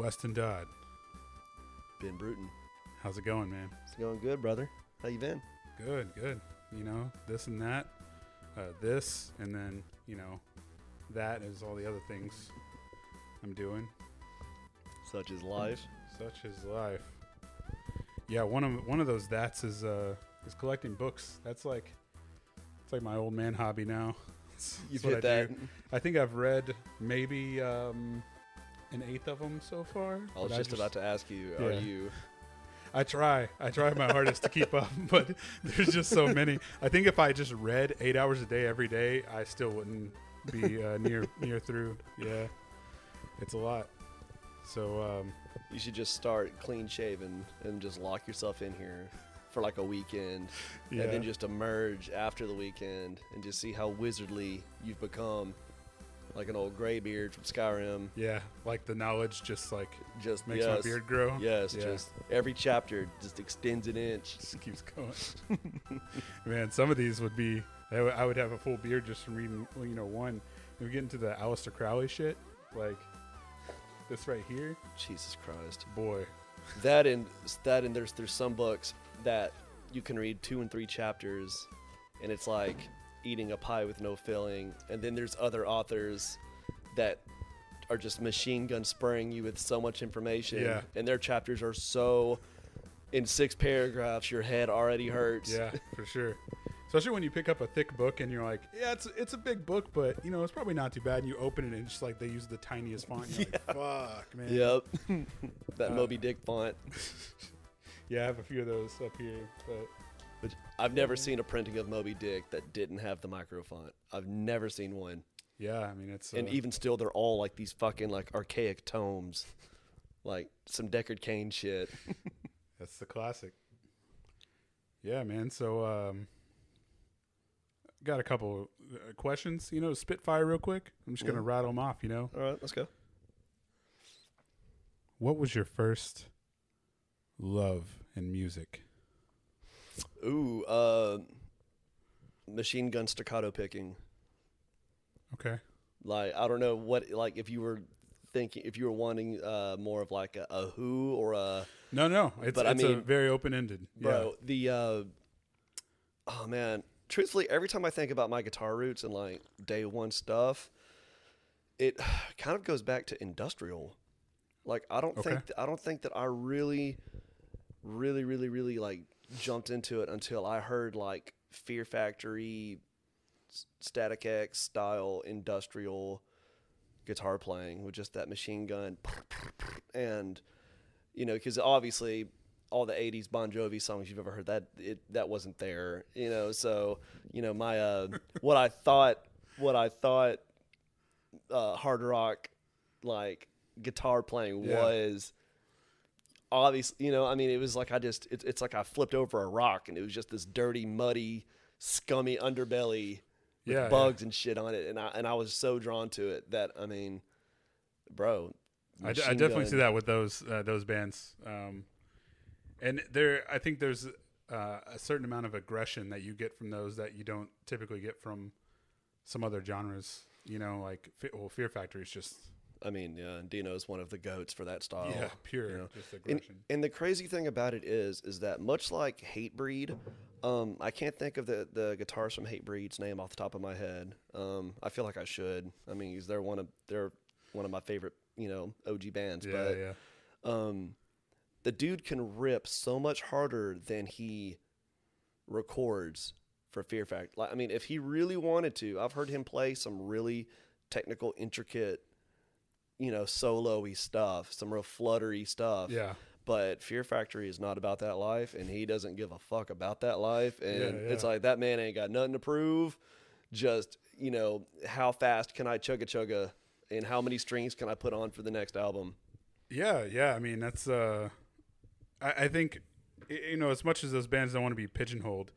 Weston Dodd. Ben Bruton. How's it going, man? It's going good, brother. How you been? Good, good. You know, this and that, uh, this, and then you know, that is all the other things I'm doing. Such is life. Such is life. Yeah, one of one of those that's is uh is collecting books. That's like it's like my old man hobby now. You've hit I that. do. I think I've read maybe um, an eighth of them so far. I was but just, about to ask you, are you I try. I try my hardest to keep up, but there's just so many. I think if I just read eight hours a day every day, I still wouldn't be uh, near near through. Yeah, it's a lot. So um, you should just start clean shaven and just lock yourself in here for like a weekend yeah, and then just emerge after the weekend and just see how wizardly you've become like an old gray beard from Skyrim. yeah, like the knowledge just like Just makes yes, my beard grow. Yes, Yeah. just every chapter just extends an inch. just keeps going. Man, some of these would be. I would- have a full beard just from reading. You know, one. And we get into the Aleister Crowley shit, like this right here. Jesus Christ. Boy, That and that and there's there's some books that you can read two and three chapters, and it's like eating a pie with no filling. And then there's other authors that are just machine gun spraying you with so much information. Yeah. And their chapters are so in six paragraphs, your head already hurts. Yeah, for sure. Especially when you pick up a thick book and you're like, yeah, it's it's a big book, but you know, it's probably not too bad. And you open it and it's just like they use the tiniest font. You're like, fuck, man. Yep. that Uh, Moby Dick font. Yeah, I have a few of those up here, but Which I've never seen a printing of Moby Dick that didn't have the micro font. I've never seen one. yeah, I mean, it's and uh, even still they're all like these fucking like archaic tomes like some Deckard Cain shit that's the classic. Yeah, man. So, um, got a couple uh, questions. You know, Spitfire, real quick. I'm just gonna Yeah. rattle them off. You know, all right let's go what was your first love in music? Ooh uh machine gun staccato picking Okay. like i don't know what like if you were thinking if you were wanting uh more of like a, a who or a No, no, it's, But I it's a mean- very open ended. bro the uh oh man truthfully every time i think about my guitar roots and like day one stuff it kind of goes back to industrial like i don't Okay. think th- i don't think that i really really really really like jumped into it until i heard like fear factory static x style industrial guitar playing with just that machine gun and you know because obviously all the 80s bon jovi songs you've ever heard that it that wasn't there you know so you know my uh what i thought what i thought uh hard rock like guitar playing Yeah. was obviously you know i mean it was like i just it, it's like i flipped over a rock and it was just this dirty muddy scummy underbelly with Yeah, yeah. bugs and shit on it and i and i was so drawn to it that i mean bro I, d- I definitely Gun- see that with those uh, those bands, um, and there I think there's uh, a certain amount of aggression that you get from those that you don't typically get from some other genres. You know, like well, Fear Factory is just I mean, yeah, and Dino's one of the goats for that style. yeah pure you know. just And, aggression. and the crazy thing about it is, is that much like Hatebreed, um, I can't think of the the guitarist from Hatebreed's name off the top of my head. Um, I feel like I should. I mean, 'cause they're one of they're one of my favorite, you know, OG bands. yeah, but yeah, um, the dude can rip so much harder than he records for Fear Factory. Like, I mean, if he really wanted to, I've heard him play some really technical, intricate, you know, solo-y stuff, some real fluttery stuff. yeah. But Fear Factory is not about that life, and he doesn't give a fuck about that life. And Yeah, it's like that man ain't got nothing to prove. Just you know, how fast can I chugga chugga, and how many strings can I put on for the next album? Yeah, yeah. I mean, that's. Uh, I, I think, you know, as much as those bands don't want to be pigeonholed,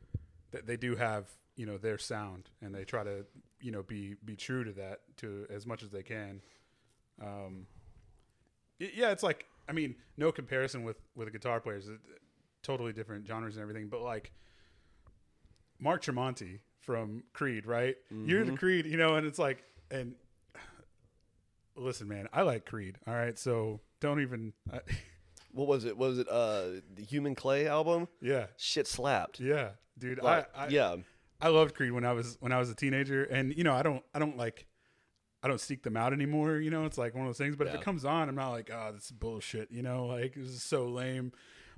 that they do have, you know, their sound, and they try to, you know, be be true to that to as much as they can. Um, yeah, it's like, I mean, no comparison with with the guitar players, totally different genres and everything, but like Mark Tremonti from Creed, right? You're the Creed, you know, and it's like, and listen, man, I like Creed. All right, so don't even. I, What was it? What was it uh the Human Clay album? yeah, Shit slapped. yeah, dude. Like, I, I yeah. I loved Creed when I was when I was a teenager, and you know I don't I don't like I don't seek them out anymore. You know, it's like one of those things. But if it comes on, I'm not like, oh, this is bullshit. You know, like this is so lame.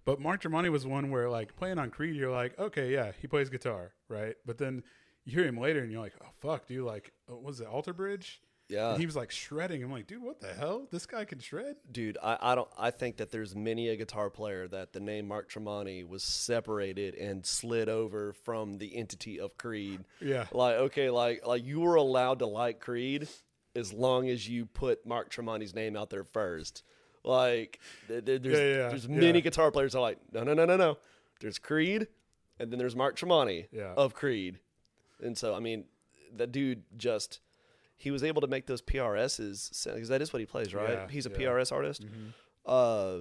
But Mark Tremonti was one where like playing on Creed, you're like, okay, yeah, he plays guitar, right? But then you hear him later, and you're like, oh fuck, dude, like, uh, what was it Alter Bridge? Yeah. And he was like shredding. I'm like, dude, what the hell? This guy can shred. Dude, I, I don't I think that there's many a guitar player that the name Mark Tremonti was separated and slid over from the entity of Creed. Yeah. Like okay, like like you were allowed to like Creed as long as you put Mark Tremonti's name out there first. Like th- th- there's Yeah, yeah, there's yeah. many guitar players that are like no no no no no. There's Creed, and then there's Mark Tremonti of Creed, and so I mean that dude just he was able to make those PRSs because that is what he plays, right? He's a. Mm-hmm. PRS artist. Uh,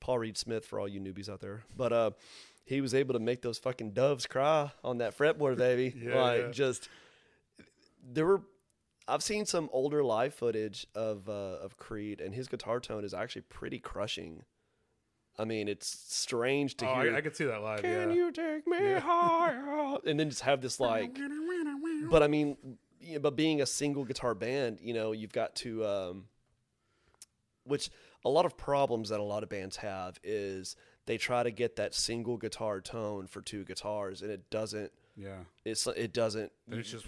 Paul Reed Smith for all you newbies out there, but uh, he was able to make those fucking doves cry on that fretboard, baby. Like just there were. I've seen some older live footage of uh, of Creed, and his guitar tone is actually pretty crushing. I mean, it's strange to Oh, hear. I, I could see that live. Can yeah. you take me higher? And then just have this like but I mean, you know, but being a single guitar band, you know, you've got to, um, which a lot of problems that a lot of bands have is they try to get that single guitar tone for two guitars, and it doesn't. Yeah. It's it doesn't. It's just-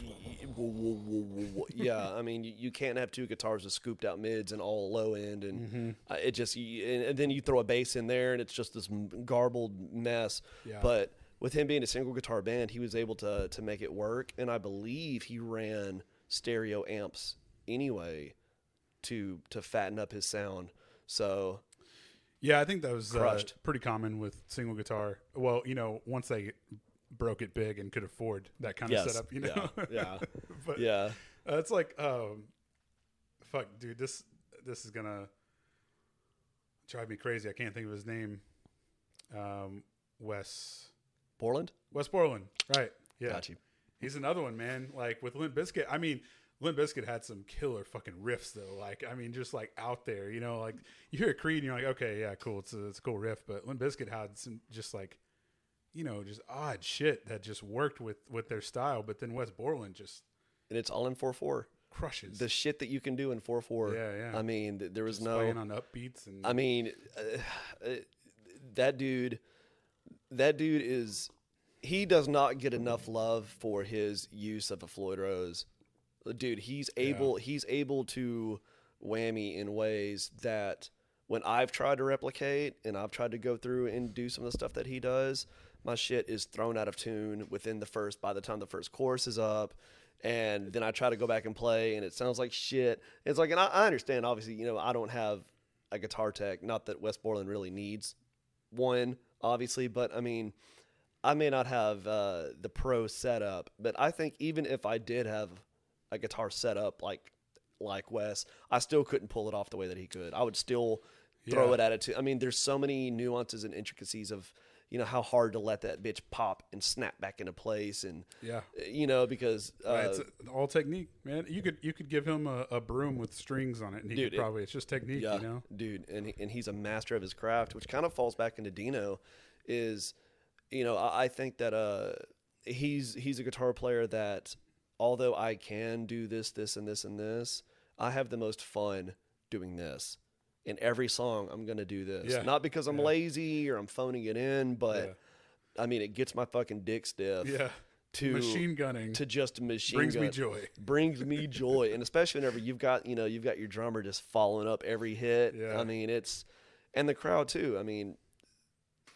yeah. I mean, you, can't have two guitars with scooped out mids and all low end, and Mm-hmm. uh, it just and, and then you throw a bass in there, and it's just this garbled mess. Yeah. But with him being a single guitar band, he was able to to make it work, and I believe he ran stereo amps anyway to to fatten up his sound. So Yeah, I think that was uh, pretty common with single guitar. Well, you know, once they broke it big and could afford that kind of yes, setup, you know. yeah, yeah, but yeah. uh, it's like, um, fuck, dude, this this is gonna drive me crazy. I can't think of his name. Um, Wes Borland, Wes Borland, right? Yeah, got you. He's another one, man. Like with Limp Bizkit, I mean, Limp Bizkit had some killer fucking riffs though. Like, I mean, just like out there, you know, like you hear a Creed and you're like, okay, yeah, cool, it's a, it's a cool riff. But Limp Bizkit had some just like, you know, just odd shit that just worked with with their style. But then Wes Borland just And it's all in four four. crushes. The shit that you can do in four four. Yeah, yeah. I mean, th- there was just no. playing on upbeats and I mean, uh, uh, that dude, that dude is, he does not get enough love for his use of a Floyd Rose. Dude, he's able, he's able to whammy in ways that when I've tried to replicate and I've tried to go through and do some of the stuff that he does, my shit is thrown out of tune within the first, by the time the first chorus is up. And then I try to go back and play and it sounds like shit. It's like, and I, I understand, obviously, you know, I don't have a guitar tech. Not that Wes Borland really needs one, obviously, but I mean, I may not have uh, the pro setup, but I think even if I did have a guitar setup like like Wes, I still couldn't pull it off the way that he could. I would still throw Yeah. it at it. To, I mean, there's so many nuances and intricacies of you know how hard to let that bitch pop and snap back into place, and yeah. you know because uh, it's all technique, man. You could you could give him a, a broom with strings on it, and he Dude, could it- probably it's just technique, Yeah, you know. dude, and he- and he's a master of his craft, which kind of falls back into Dino. Is you know I, I think that uh he's he's a guitar player that although I can do this, this, and this and this, I have the most fun doing this. In every song, I'm gonna do this, Yeah, not because I'm yeah. lazy or I'm phoning it in, but I mean it gets my fucking dick stiff. Yeah, To machine gunning to just machine gun brings me joy. brings me joy and especially whenever you've got you know you've got your drummer just following up every hit Yeah. i mean it's and the crowd too i mean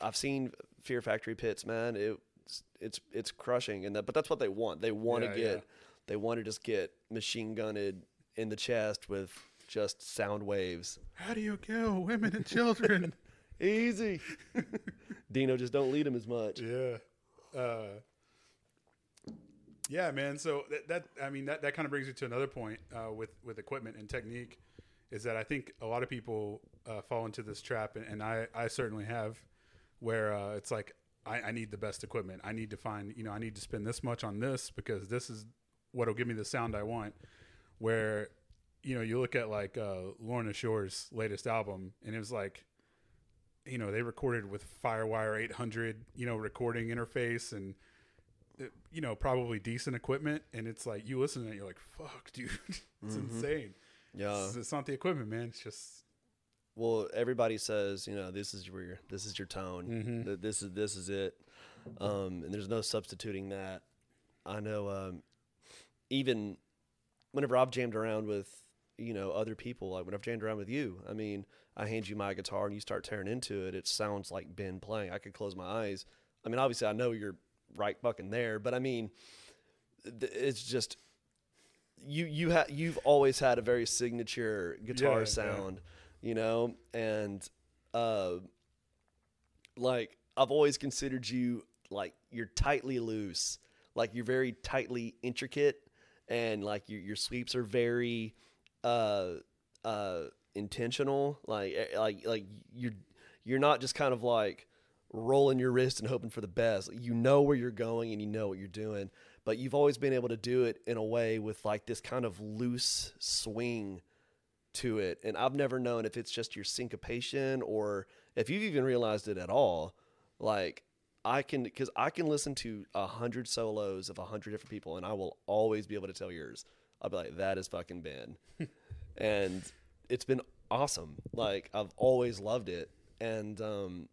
i've seen fear factory pits man it's it's it's crushing and that but that's what they want they want to Yeah, get yeah. they want to just get machine gunned in the chest with just sound waves How do you kill women and children? easy dino just don't lead him as much yeah. Uh, yeah, man. So that, that I mean that, that kind of brings me to another point uh, with with equipment and technique is that I think a lot of people uh, fall into this trap, and, and I I certainly have, where uh, it's like I, I need the best equipment. I need to find you know I need to spend this much on this because this is what'll give me the sound I want. Where you know, you look at like uh, Lorna Shore's latest album, and it was like, you know, they recorded with FireWire 800, you know, recording interface and, uh, you know, probably decent equipment. And it's like, you listen to it, you're like, fuck, dude, it's insane. Yeah. It's, it's not the equipment, man. It's just, Well, everybody says, you know, this is your this is your tone. Th- This is this is it. Um, and there's no substituting that. I know um, even whenever I've jammed around with, you know, other people, like when I've jammed around with you, I mean, I hand you my guitar and you start tearing into it, it sounds like Ben playing. I could close my eyes. I mean, obviously I know you're right fucking there, but I mean, it's just you you have you've always had a very signature guitar Yeah, yeah. sound, you know, and uh, like I've always considered you like you're tightly loose, like you're very tightly intricate, and like your your sweeps are very uh uh intentional, like eh, like like you're you're not just kind of like rolling your wrist and hoping for the best. You know where you're going and you know what you're doing, but you've always been able to do it in a way with like this kind of loose swing to it. And I've never known if it's just your syncopation or if you've even realized it at all. Like I can, because I can listen to a hundred solos of a hundred different people, and I will always be able to tell yours. I'll be like, that is fucking Ben, and it's been awesome. Like I've always loved it, and um,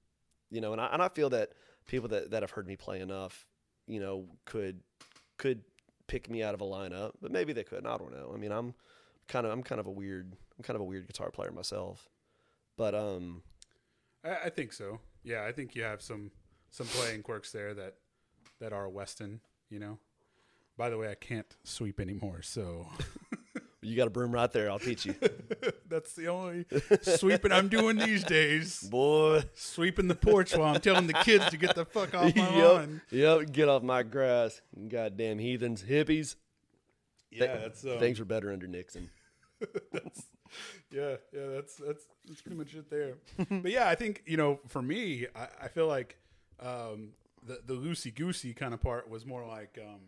you know, and I and I feel that people that that have heard me play enough, you know, could could pick me out of a lineup, but maybe they couldn't. I don't know. I mean, I'm kind of I'm kind of a weird I'm kind of a weird guitar player myself, but um, I, I think so. Yeah, I think you have some some playing quirks there that that are Weston. You know. By the way, I can't sweep anymore, so you got a broom right there. I'll teach you, that's the only sweeping I'm doing these days. boy. Sweeping the porch while I'm telling the kids to get the fuck off my yep, lawn. yep. Get off my grass, goddamn heathens, hippies. Yeah, Th- that's um, Things were better under Nixon. yeah, yeah, that's that's that's pretty much it there. but yeah, I think you know, for me, I, I feel like um, the the loosey goosey kind of part was more like um,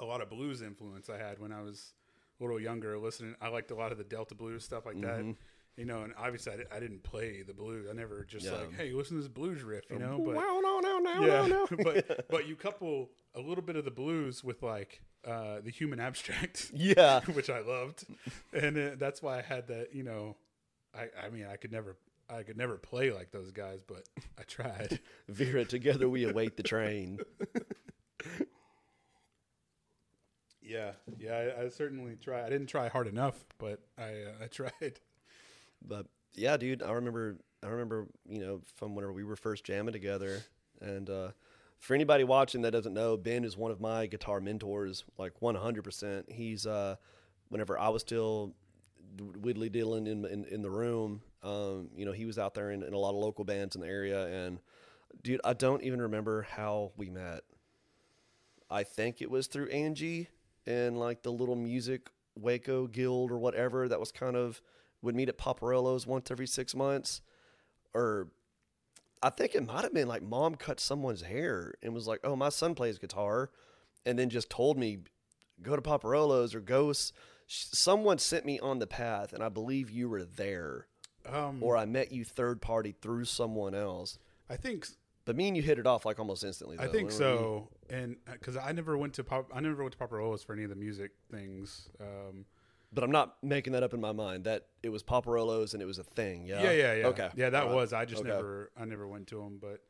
a lot of blues influence I had when I was a little younger. Listening, I liked a lot of the Delta blues stuff like that. You know, and obviously I, I didn't play the blues. I never just Yeah. like, hey, listen to this blues riff, you know. But Wow, no, no, no, yeah, no, no. but but you couple a little bit of the blues with like uh, the human abstract, Yeah, which I loved, and uh, that's why I had that. You know, I I mean I could never I could never play like those guys, but I tried. Vera. Together we await the train. Yeah, yeah, I, I certainly try. I didn't try hard enough, but I uh, I tried. But yeah, dude, I remember I remember, you know, from whenever we were first jamming together. And uh for anybody watching that doesn't know, Ben is one of my guitar mentors, like 100%. He's uh whenever I was still widdly diddling in, in in the room, um, you know, he was out there in, in a lot of local bands in the area and dude, I don't even remember how we met. I think it was through Angie and like the little music Waco guild or whatever that was kind of would meet at Poppa Rollo's once every six months. Or I think it might have been like mom cut someone's hair and was like, oh, my son plays guitar. And then just told me, go to Poppa Rollo's or go. Someone sent me on the path, and I believe you were there. Um, Or I met you third party through someone else. I think But me and you hit it off like almost instantly. I think so, and because I never went to pop, I never went to Poppa Rollo's for any of the music things. Um, But I'm not making that up in my mind. That it was Poppa Rollo's and it was a thing. Yeah. yeah, yeah, yeah. Okay. yeah, that right. was. I just Okay. never, I never went to them, but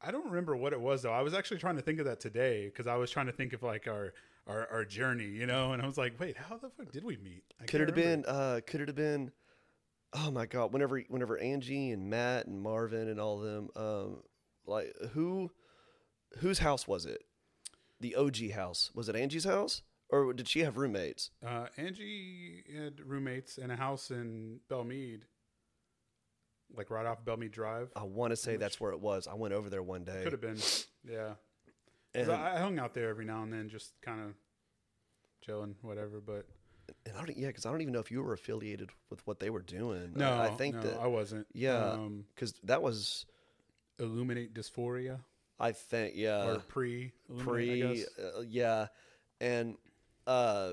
I don't remember what it was though. I was actually trying to think of that today because I was trying to think of like our, our our journey, you know, and I was like, wait, how the fuck did we meet? I Could it have remember. been? Uh, could it have been? Oh my god! Whenever, whenever Angie and Matt and Marvin and all of them, um, like who, whose house was it? The OG house was it Angie's house, or did she have roommates? Uh, Angie had roommates in a house in Bellmead, like right off Bellmead Drive. I want to say that's where it was. I went over there one day. Could have been, yeah. and, I, I hung out there every now and then, just kind of chilling, whatever. But and I don't, yeah, because I don't even know if you were affiliated with what they were doing. no, I, I think no, that I wasn't. Yeah. um, because that was, illuminate dysphoria I think, yeah, or pre pre I guess. uh, yeah and uh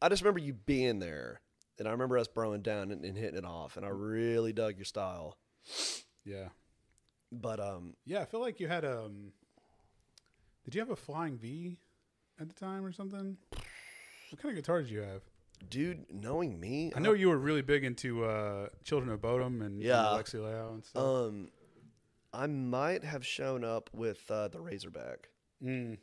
I just remember you being there, and I remember us broing down and, and hitting it off, and I really dug your style. Yeah. But um, Yeah, I feel like you had um Did you have a flying V at the time or something? What kind of guitar did you have? dude, knowing me, I know you were really big into uh Children of Bodom and, Yeah. and Alexi Laiho and stuff. um, I might have shown up with uh, the Razorback. Mm.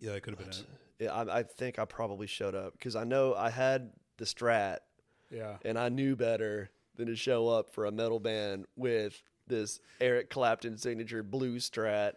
Yeah, that could have been it. Yeah, I, I think I probably showed up because I know I had the Strat, Yeah. and I knew better than to show up for a metal band with this Eric Clapton signature blue Strat.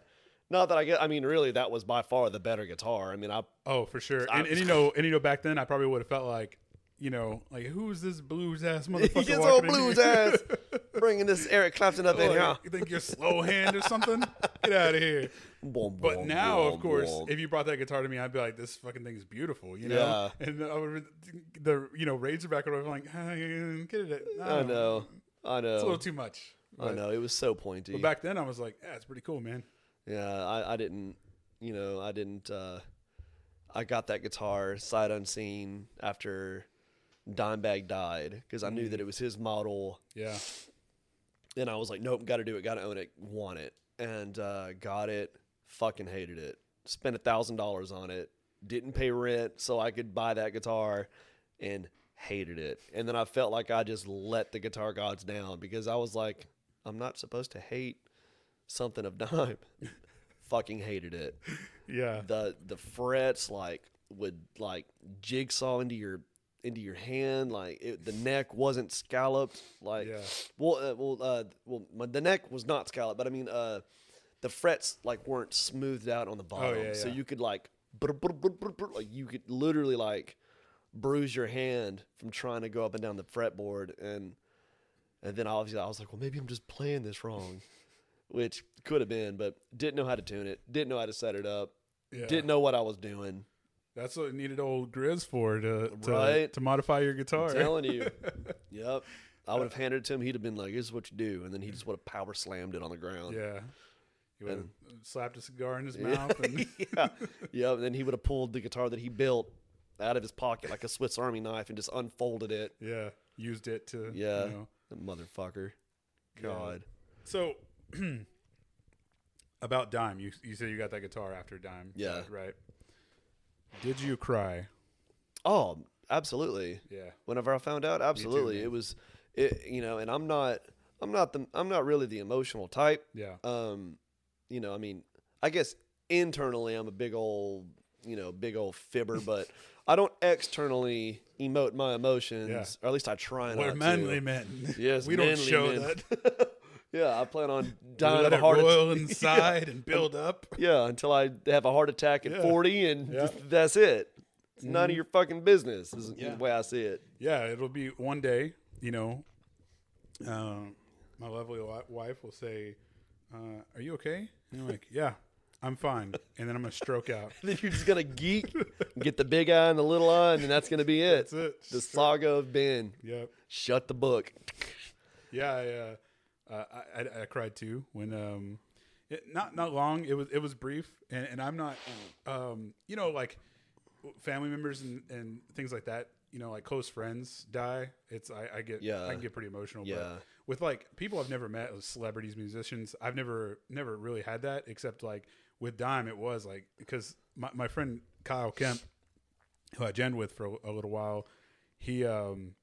Not that I get. I mean, really, that was by far the better guitar. I mean, I Oh, for sure. I- And, and you know, and you know, back then I probably would have felt like, you know, like who's this blues ass motherfucker? he gets old blues ass bringing this Eric Clapton up in Like, here. You think you're slow hand or something? Get out of here. Boom, But boom, now, boom, of course, if you brought that guitar to me, I'd be like, "This fucking thing is beautiful," you know. Yeah. And I would, the you know Razorback would have like, "Ah, "Get it." I know, I know, It's a little too much. I know. It was so pointy. But back then, I was like, "Yeah, it's pretty cool, man." Yeah, I, I didn't, you know, I didn't, uh, I got that guitar sight unseen after Dimebag died because I knew that it was his model. Yeah. And I was like, nope, got to do it, got to own it, want it. And uh, got it, fucking hated it. Spent a $1,000 on it, didn't pay rent so I could buy that guitar and hated it. And then I felt like I just let the guitar gods down because I was like, I'm not supposed to hate something of dime. fucking hated it Yeah. the the frets like would like jigsaw into your into your hand like it, the neck wasn't scalloped like Yeah. well uh, well uh well my, the neck was not scalloped but i mean uh the frets like weren't smoothed out on the bottom Oh, yeah, so yeah. you could like brr, brr, brr, brr, brr, like you could literally like bruise your hand from trying to go up and down the fretboard and and then obviously I was like, well, maybe I'm just playing this wrong, which could have been, but didn't know how to tune it, didn't know how to set it up, Yeah. didn't know what I was doing. That's what you needed old Grizz for to to, Right. to modify your guitar. I'm telling you. yep. I would have handed it to him. He'd have been like, "This is what you do," and then he just would have power slammed it on the ground. Yeah. He would have slapped a cigar in his Yeah. mouth and yeah. Yep. And then he would have pulled the guitar that he built out of his pocket like a Swiss Army knife and just unfolded it. yeah, used it to Yeah. You know. Motherfucker. Yeah. God. So about Dime, you you said you got that guitar after Dime. Yeah. Right. Did you cry? Oh, absolutely. Yeah. whenever I found out. Absolutely, man. it was, it you know, and I'm not, I'm not the, I'm not really the emotional type. Yeah. Um, you know, I mean, I guess internally I'm a big old, you know, big old fibber, but I don't externally emote my emotions, Yeah. or at least I try not to. We're to. manly men. Yes, we don't show men. that. yeah, I plan on dying let of a heart roil attack. inside and build up. yeah, until I have a heart attack at Yeah. 40, and Yeah. Mm-hmm. that's it. It's none of your fucking business. Is Yeah. the way I see it. Yeah, it'll be one day. You know, uh, my lovely wi- wife will say, uh, "Are you okay?" And I'm like, "Yeah, I'm fine." And then I'm gonna stroke out. then you're just gonna geek, get the big eye and the little eye, and then that's gonna be it. That's it. The saga of Ben. Yep. Shut the book. Yeah, I, uh, I, I, I cried too when um, it, not not long. It was it was brief, and, and I'm not, um, you know, like family members and, and things like that. You know, like close friends die. It's I, I get Yeah. I can get pretty emotional. Yeah. But with like people I've never met, celebrities, musicians, I've never never really had that. Except like with Dime, it was like because my my friend Kyle Kemp, who I jammed with for a, a little while, he um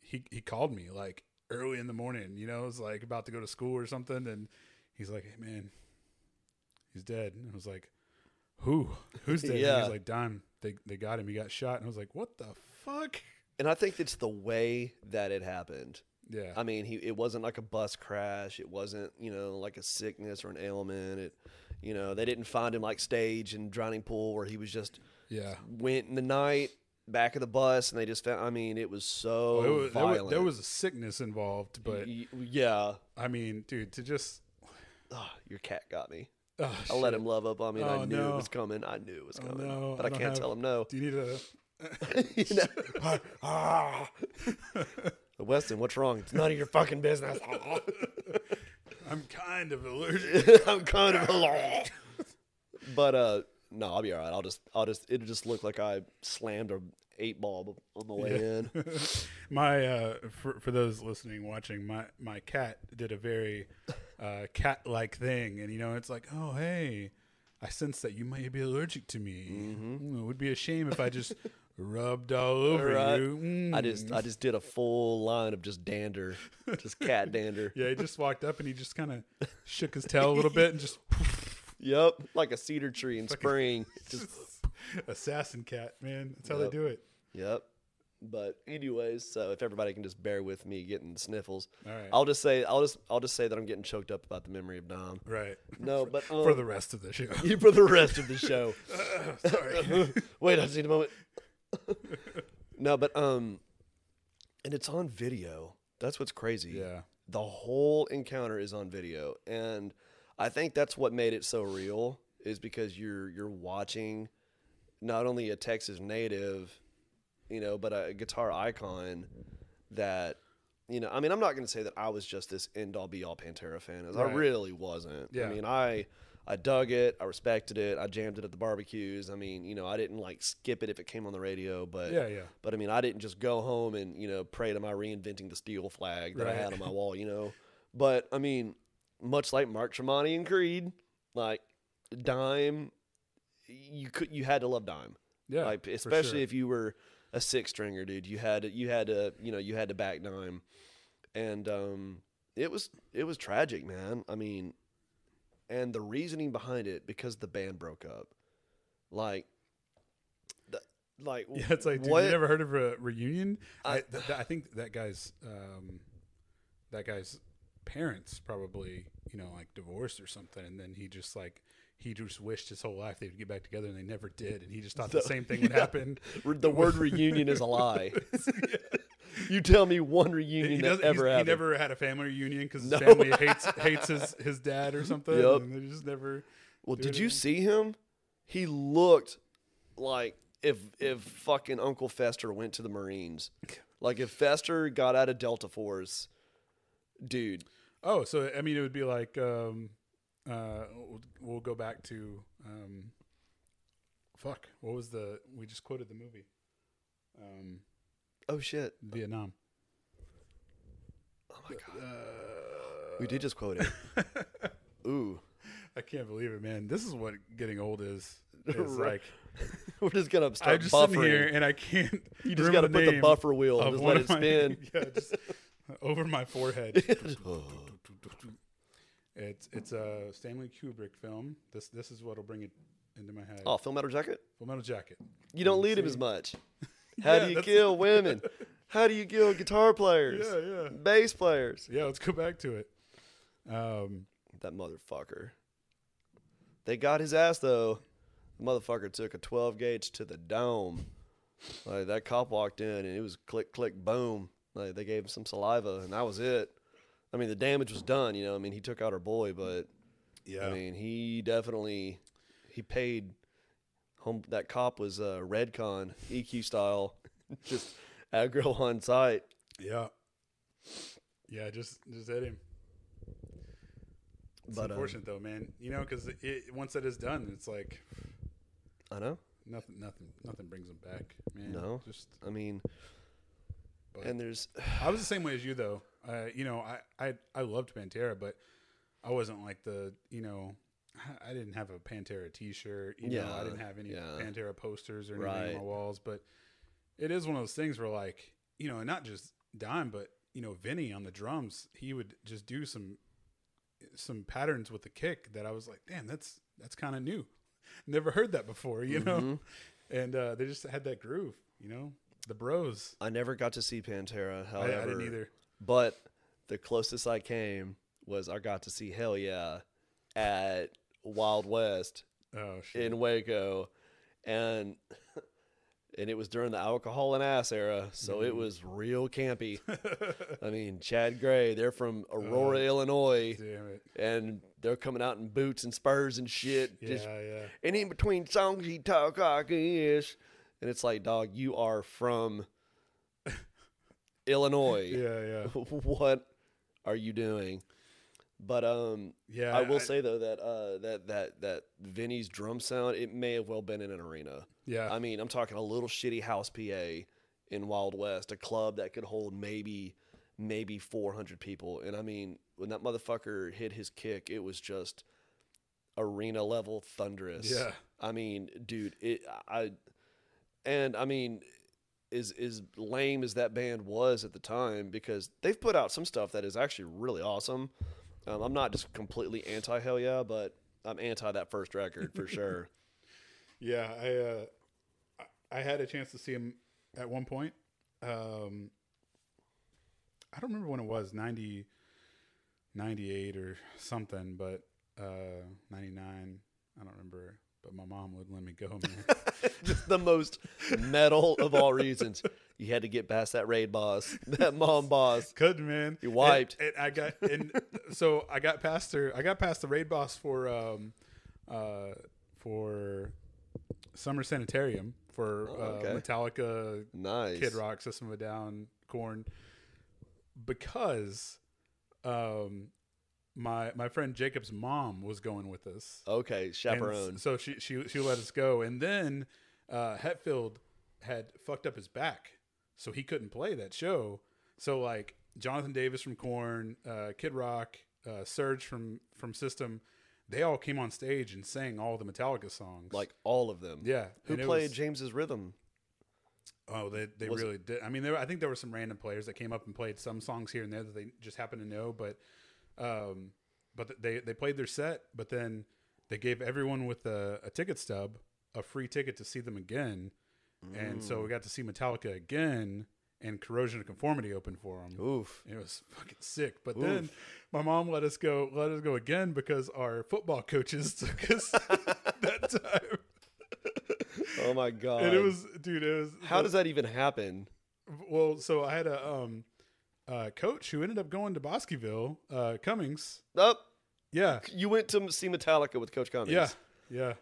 he he called me like early in the morning. You know, it was like about to go to school or something, and he's like, "Hey man, he's dead." And I was like, "Who? Who's dead?" Yeah. he's like, "Dime. They they got him. He got shot." And I was like, "What the fuck?" And I think it's the way that it happened. Yeah. I mean, he it wasn't like a bus crash. It wasn't you know like a sickness or an ailment. It, you know, they didn't find him like stage in drowning pool where he was just yeah. went in the night back of the bus and they just found. I mean, it was so Well, it was, there, violent. was, there was a sickness involved, but yeah. I mean, dude, to just Oh, your cat got me. oh, I let him love up on me, and Oh, I knew no. it was coming. I knew it was Oh, coming, no, but I I, can't have- tell him no. Do you need a? you know, ah. Weston, what's wrong? It's none of your fucking business. I'm kind of allergic. I'm kind of alarmed. But uh, no, I'll be all right. I'll just, I'll just, it'll just look like I slammed a eight ball on the way in. my uh, for for those listening, watching, my my cat did a very uh, cat like thing, and you know, it's like, oh hey, I sense that you might be allergic to me. Mm-hmm. Mm, it would be a shame if I just rubbed all over Right. you. Mm. I just, I just did a full line of just dander, just cat dander. yeah, he just walked up and he just kind of shook his tail a little bit and just Yep, like a cedar tree in spring. Just, assassin cat, man. That's how Yep. they do it. yep. But anyways, so if everybody can just bear with me getting the sniffles, All right, I'll just say, I'll just, I'll just say that I'm getting choked up about the memory of Dom. right. No, but um, For the rest of the show. You for the rest of the show. Sorry. Wait, I just need a moment. no, but um, and it's on video. That's what's crazy. yeah. The whole encounter is on video, and I think that's what made it so real. Is because you're you're watching not only a Texas native, you know, but a guitar icon that. You know, I mean, I'm not going to say that I was just this end all be all Pantera fan, as I really wasn't. Yeah. I mean, I I dug it, I respected it, I jammed it at the barbecues. I mean, you know, I didn't like skip it if it came on the radio, but Yeah, yeah. but I mean, I didn't just go home and you know pray to my reinventing the steel flag that I had on my wall, you know. But I mean, much like Mark Tremonti and Creed, like Dime, you could you had to love Dime, Yeah. like especially sure. if you were a six stringer, dude. You had to, you had to you know you had to back Dime, and um, it was it was tragic, man. I mean, and the reasoning behind it because the band broke up, like. Like Yeah, it's like, dude, what? you never heard of a reunion? I, I- th- th- I think that guy's, um, that guy's parents probably, you know, like divorced or something, and then he just like he just wished his whole life they'd get back together, and they never did, and he just thought the So- same thing would yeah. happen. The word reunion is a lie. you tell me one reunion He, that ever he's- he never had a family reunion because his family hates hates his, his dad or something. Yep. And they just never. well, did you see him? He looked like if if fucking Uncle Fester went to the Marines. Like if Fester got out of Delta Force, dude. Oh, so I mean, it would be like, um, uh, we'll, we'll go back to, um, fuck, what was the? We just quoted the movie, um, Oh shit! Vietnam. Oh my god, Uh, we did just quote it. Ooh, I can't believe it, man. This is what getting old is. Right. like we're just gonna start I'm just buffering. here and I can't. you just got to put the buffer wheel and just let it my- spin. yeah, just over my forehead. It's it's a Stanley Kubrick film. This this is what'll bring it into my head. oh, Full Metal Jacket. Full Metal Jacket. You don't lead him as much. How Yeah, do you that's- kill women? How do you kill guitar players? Yeah, yeah. Bass players. Yeah, let's go back to it. Um, That motherfucker. They got his ass though. The motherfucker took a 12 gauge to the dome. Like that cop walked in and it was click click boom. Like they gave him some saliva and that was it. I mean the damage was done, you know. I mean he took out our boy, but yeah, I mean he definitely he paid home that cop was a uh Redcon EQ style. Just aggro on site. yeah, yeah. Just just hit him. It's But, um, unfortunate though, man. You know, because once that is done, it's like I know. nothing, nothing, nothing brings them back, man. No. just. I mean But and there's I was the same way as you though. Uh, you know, I, I I loved Pantera, but I wasn't like the you know. I- didn't have a Pantera T-shirt. You know, I didn't have any yeah. Pantera posters or anything on my walls. But it is one of those things where, like, you know, and not just Dime, but you know, Vinnie on the drums, he would just do some some patterns with the kick that I was like, damn, that's that's kind of new. Never heard that before, you know. Mhm. And uh, they just had that groove, you know. The Bros. I never got to see Pantera, I, however, I didn't either. But the closest I came was I got to see Hellyeah at Wild West Oh shit. in Waco, and and it was during the alcohol and ass era, so Mm-hmm. it was real campy. I mean, Chad Gray, they're from Aurora, Uh, Illinois, Damn it. and they're coming out in boots and spurs and shit. Yeah, Just yeah. and in between songs he talk like this and it's like dog you are from illinois Yeah, yeah. what are you doing But um, Yeah, I will say though that uh, that that that Vinnie's drum sound it may have well been in an arena. yeah, I mean, I'm talking a little shitty house PA in Wild West, a club that could hold maybe maybe 400 people. And I mean, when that motherfucker hit his kick, it was just arena level thunderous. Yeah. I mean, dude, it I and I mean is is lame as that band was at the time because they've put out some stuff that is actually really awesome. Um, I'm not just completely anti Hellyeah, but I'm anti that first record for sure. yeah. I uh, I had a chance to see him at one point. Um, I don't remember when it was 90, 98 or something, but uh, 99. I don't remember. But my mom wouldn't let me go, man. just the most metal of all reasons. You had to get past that raid boss, that mom boss. Couldn't, man. You wiped. And, and I got and so I got past her. I got past the raid boss for um uh for Summer Sanitarium for Oh, uh. Metallica, Nice. Kid Rock, System of a Down, Korn, because um my my friend Jacob's mom was going with us. Okay, And chaperone. so she she she let us go, and then uh, Hetfield had fucked up his back, so he couldn't play that show. So like Jonathan Davis from Korn, uh, Kid Rock, uh, Serj from from System, they all came on stage and sang all the Metallica songs. like all of them. yeah, Who played was- James's rhythm? Oh, they they Was it- really did. I mean, there I think there were some random players that came up and played some songs here and there that they just happened to know, but um, but they they played their set, but then they gave everyone with a, a ticket stub a free ticket to see them again, and so we got to see Metallica again, and Corrosion of Conformity opened for them. Oof. It was fucking sick. But then my mom let us go let us go again because our football coaches took us that time. Oh my god. And it was dude, it was How does that even happen? well, so I had a um uh coach who ended up going to Bosqueville, uh Cummings. Up. Yeah. you went to see Metallica with Coach Cummings. Yeah. Yeah.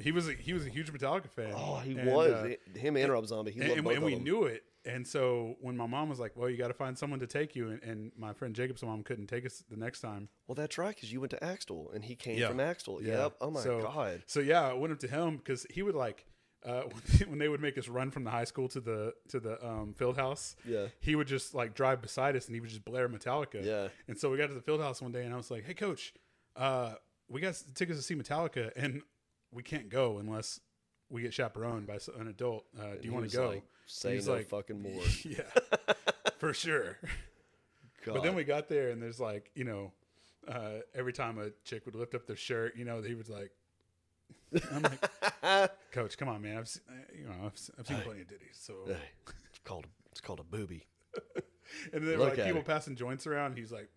He was a, he was a huge Metallica fan. Oh, he And, was. uh, Him and Rob Zombie. He and, loved and, both and we them. knew it. And so when my mom was like, "Well, you got to find someone to take you," and, and my friend Jacob's mom couldn't take us the next time. Well, that's right, because you went to Axtell, and he came Yeah. from Axtell. Yeah. Yep. Oh my So- god. So yeah, I went up to him because he would like uh, when they would make us run from the high school to the to the um, field house. Yeah. he would just like drive beside us and he would just blare Metallica. Yeah. And so we got to the field house one day and I was like, "Hey, coach, uh, we got tickets to see Metallica and we can't go unless we get chaperoned by an adult. Uh, do you want to go?" like, Say no like- fucking more. yeah, for sure. God. But then we got there and there's like, you know, uh, every time a chick would lift up their shirt, you know, he was like, I'm like, Coach, come on, man. I've seen, you know, I've, I've seen plenty of ditties. So, it's called a, it's called a booby. and then Look like people it. passing joints around. And he's like,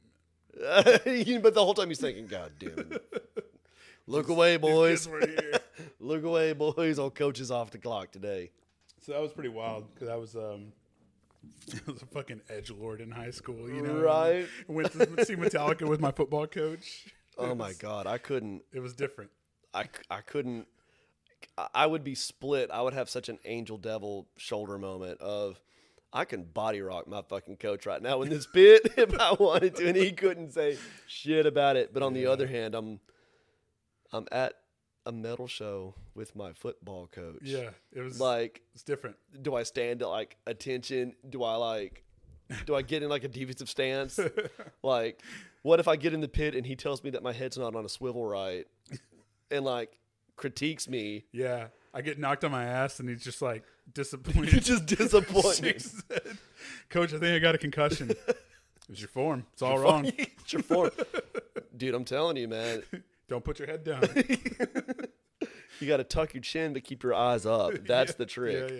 but the whole time he's thinking, God damn it. Look away, boys. kids weren't here." Look away, boys. Old coach is off the clock today. so that was pretty wild because I was, um, I was a fucking edge lord in high school. You know, Right. and Went to see Metallica with my football coach. Oh my God. I couldn't, It was different. I, I couldn't, I- would be split. I would have such an angel devil shoulder moment of, I can body rock my fucking coach right now in this pit if I wanted to, and he couldn't say shit about it. But on the other hand, I'm, I'm at a metal show with my football coach. Yeah, it was Like, it's different. do I stand at like attention? Do I like do I get in like a defensive stance? like what if I get in the pit and he tells me that my head's not on a swivel right and like critiques me? Yeah, I get knocked on my ass, and he's just like disappointed. It's just disappointing. Shakes. Coach, I think I got a concussion. It's your form. It's all wrong. it's your form. Dude, I'm telling you, man. Don't put your head down. You got to tuck your chin but keep your eyes up. That's Yeah, the trick. Yeah,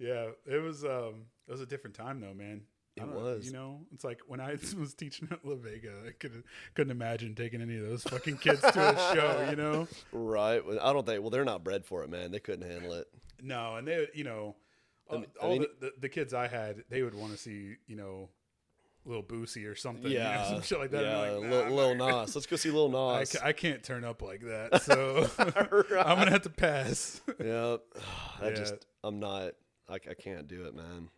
yeah, yeah. It was um, it was a different time though, man. I It was. You know, it's like when I was teaching at La Vega, I could couldn't imagine taking any of those fucking kids to a show. You know, Right. Well, I don't think well they're not bred for it, man. They couldn't handle it. no, and they, you know, all, uh, mean- I all mean- the, the the kids I had, they would want to see, you know, little Boosie or something. you know, Yeah. some shit like that. Yeah, like, nah, Lil, Lil Nas. Let's go see Lil I, Nas. ca- I can't turn up like that, so I'm gonna have to pass. Yep. I Yeah. just I'm not I, I can't do it, man.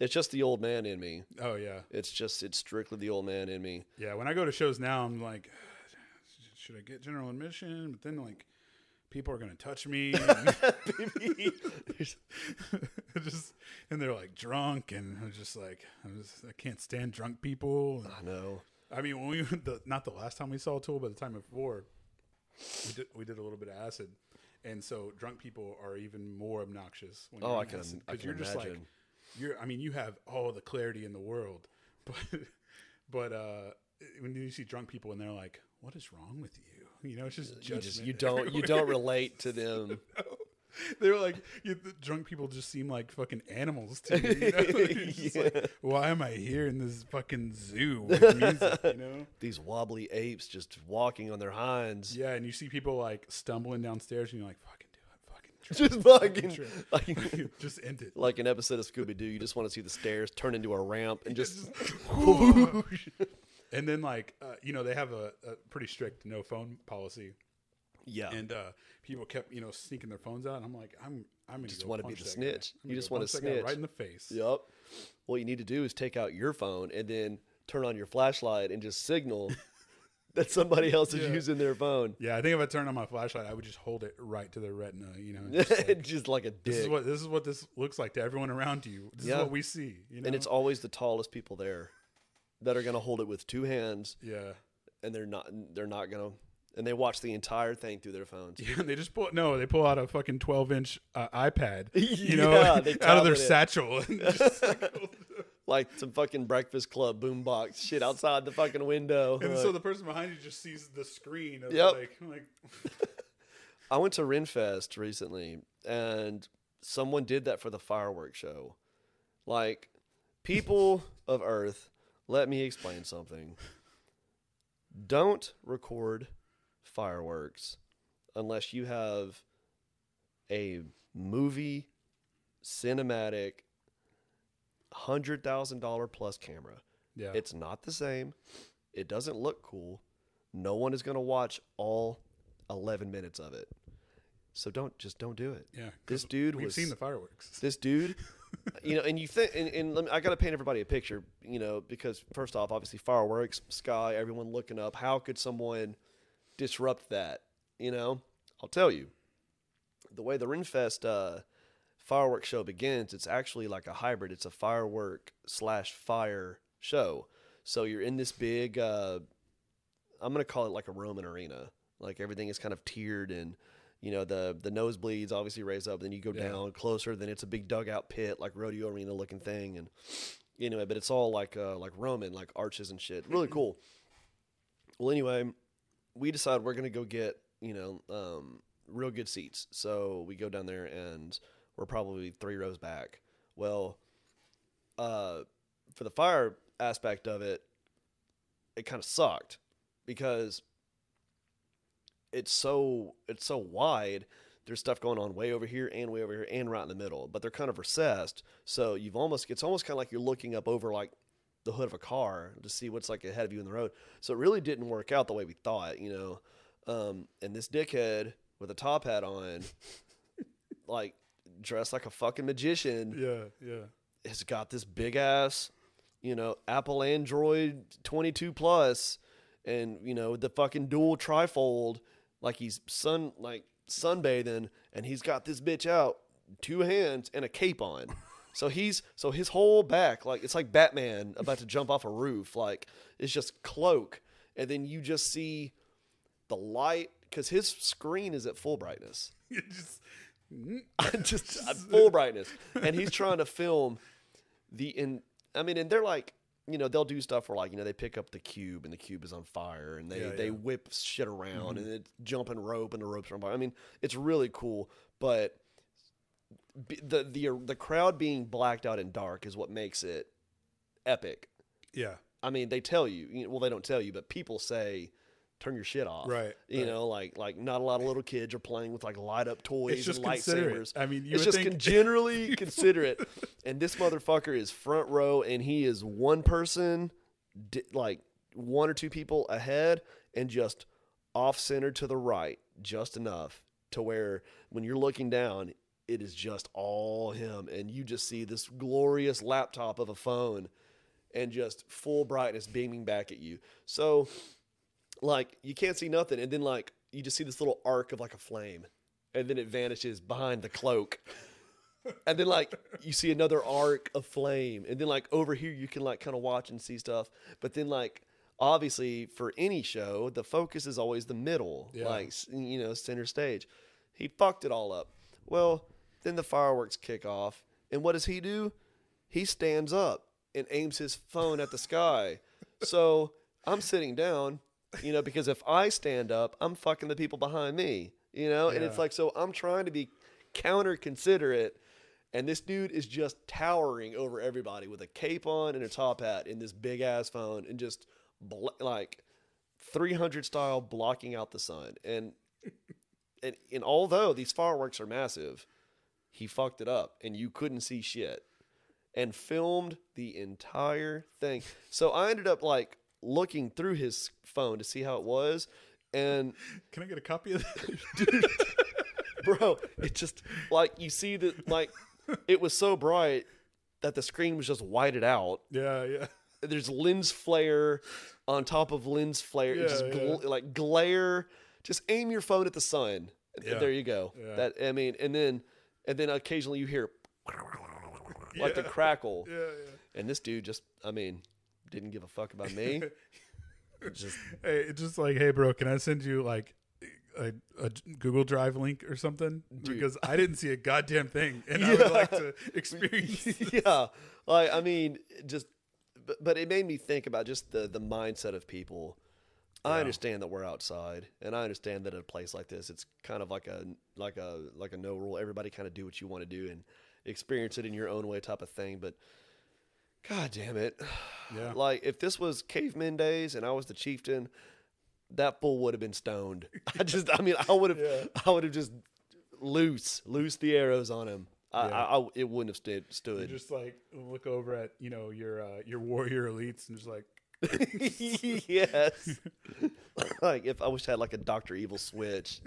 It's just the old man in me. Oh yeah, It's just it's strictly the old man in me. yeah. When I go to shows now, I'm like, should I get general admission? But then like, people are gonna touch me. and- just and they're like drunk, and I'm just like, I'm just, I can't stand drunk people. And- I know. I mean, when we the, not the last time we saw Tool, but the time before, we did we did a little bit of acid, and so drunk people are even more obnoxious. When Oh, you're I can- acid, I 'cause can you're just like imagine. You're. I mean, you have all the clarity in the world, but but uh, when you see drunk people and they're like, "What is wrong with you?" You know, it's just You just you don't you don't relate to them. They're like, you, the drunk people just seem like fucking animals to me. You know? Just like, why am I here in this fucking zoo with music? You know? These wobbly apes just walking on their hinds. Yeah, and you see people like stumbling downstairs, and you're like, "Fucking do it, fucking try, Just fucking like just end it." like an episode of Scooby Doo. You just want to see the stairs turn into a ramp and just and then like uh, you know they have a, a pretty strict no phone policy, yeah. and uh, people kept you know sneaking their phones out. And I'm like, I'm I'm Just wanna be the snitch. You just punch that snitch. right in the face. Yep. What you need to do is take out your phone and then turn on your flashlight and just signal that somebody else is Yeah. using their phone. Yeah, I think if I turned on my flashlight, I would just hold it right to their retina. You know, just like, just like a dick. this is what this is what this looks like to everyone around you. This Yeah. is what we see. You know, and it's always the tallest people there that are going to hold it with two hands yeah. and they're not they're not going to and they watch the entire thing through their phones. Yeah, they just pull no, they pull out a fucking twelve inch uh, iPad, you know, Yeah, out of their it. satchel. And just, like, Like some fucking Breakfast Club boombox shit outside the fucking window. and Like- so the person behind you just sees the screen of Yep. like like I went to Renfest recently and someone did that for the fireworks show. Like, people of Earth, let me explain something. Don't record fireworks unless you have a movie cinematic $100,000 plus camera. yeah, It's not the same. It doesn't look cool. No one is going to watch all 11 minutes of it. So don't just don't do it. yeah. This dude we've was seen the fireworks. this dude, you know, and you think, and, and let me, I got to paint everybody a picture, you know, because first off, obviously fireworks, sky, everyone looking up. How could someone disrupt that? You know, I'll tell you, the way the Renfest uh, fireworks show begins, it's actually like a hybrid. It's a firework slash fire show. So you're in this big, uh, I'm gonna call it like a Roman arena. Like everything is kind of tiered and you know the the nosebleeds obviously raise up then you go Yeah. down closer then it's a big dugout pit like rodeo arena looking thing and anyway but it's all like uh like roman like arches and shit really cool well anyway we decide we're gonna go get you know um real good seats so we go down there and we're probably three rows back well uh for the fire aspect of it it kind of sucked because it's so it's so wide. There's stuff going on way over here and way over here and right in the middle, but they're kind of recessed. So you've almost it's almost kind of like you're looking up over like the hood of a car to see what's like ahead of you in the road. So it really didn't work out the way we thought, you know. Um, and this dickhead with a top hat on, like dressed like a fucking magician, yeah, yeah. has got this big ass, you know, Apple Android 22 plus, and you know the fucking dual trifold, like he's sun like sunbathing, and he's got this bitch out, two hands and a cape on. So he's so his whole back like it's like Batman about to jump off a roof, like it's just cloak, and then you just see the light because his screen is at full brightness. You just just at full brightness, and he's trying to film the in. I mean, and they're like, you know, they'll do stuff where like, you know, they pick up the cube and the cube is on fire, and they Yeah, they whip shit around, mm-hmm. and it's jumping rope, and the ropes are on fire. I mean, it's really cool, but the the the crowd being blacked out and dark is what makes it epic. yeah, I mean, they tell you well, they don't tell you, but people say, turn your shit off. Right, You right. know, like like not a lot of little kids are playing with like light up toys it's just and lightsabers. I mean, you it's just con- generally considerate. And this motherfucker is front row, and he is one person, di- like one or two people ahead, and just off center to the right, just enough to where when you're looking down, it is just all him, and you just see this glorious laptop of a phone, and just full brightness beaming back at you. So, like you can't see nothing, and then like you just see this little arc of like a flame, and then it vanishes behind the cloak. And then like you see another arc of flame, and then like over here you can like kind of watch and see stuff. But then like obviously for any show, the focus is always the middle, Yeah. like you know center stage. He fucked it all up. Well, then the fireworks kick off, and what does he do? He stands up and aims his phone at the sky. So I'm sitting down, you know, because if I stand up, I'm fucking the people behind me, you know, and it's like so I'm trying to be counter considerate. And this dude is just towering over everybody with a cape on and a top hat in this big ass phone and just bl- like 300 style blocking out the sun. And, and and although these fireworks are massive, he fucked it up and you couldn't see shit and filmed the entire thing. So I ended up like looking through his phone to see how it was and Can I get a copy of that? bro it just like you see that like it was so bright that the screen was just whited out yeah, yeah. there's lens flare on top of lens flare It just Yeah, like glare just aim your phone at the sun And Yeah. there you go Yeah. that i mean and then and then occasionally you hear like the crackle Yeah, yeah. and this dude just i mean didn't give a fuck about me just Hey, it's just like, hey, bro, can I send you like a, a Google Drive link or something? Dude. Because I didn't see a goddamn thing, and I would like to experience. yeah like i mean just but, but it made me think about just the the mindset of people i understand that we're outside and i understand that at a place like this it's kind of like a like a like a no rule everybody kind of do what you want to do and experience it in your own way type of thing but god damn it Yeah. like if this was cavemen days and i was the chieftain that fool would have been stoned i just i mean i would have Yeah. i would have just loose loose the arrows on him I, Yeah. I, I it wouldn't have stood You stood just like look over at you know your uh, your warrior elites and just like yes. like if I wish I had like a Doctor Evil switch,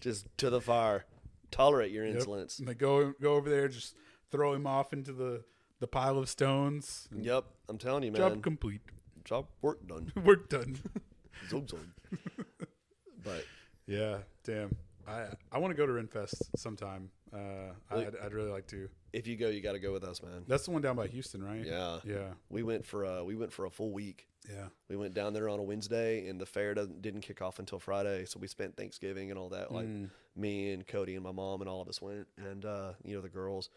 just to the fire. Tolerate your yep. insolence. and they go go over there, just throw him off into the the pile of stones. Yep, I'm telling you, man. Job complete. Job work done. Work done. Zone zone. but yeah. Damn. I I want to go to Renfest sometime. Uh, Like- I'd, I'd really like to. if you go, you got to go with us, man. That's the one down by Houston, right? Yeah, Yeah. we went for a we went for a full week. Yeah. We went down there on a Wednesday, and the fair doesn't, didn't kick off until Friday. So we spent Thanksgiving and all that. Like Mm. me and Cody and my mom and all of us went, and uh, you know the girls,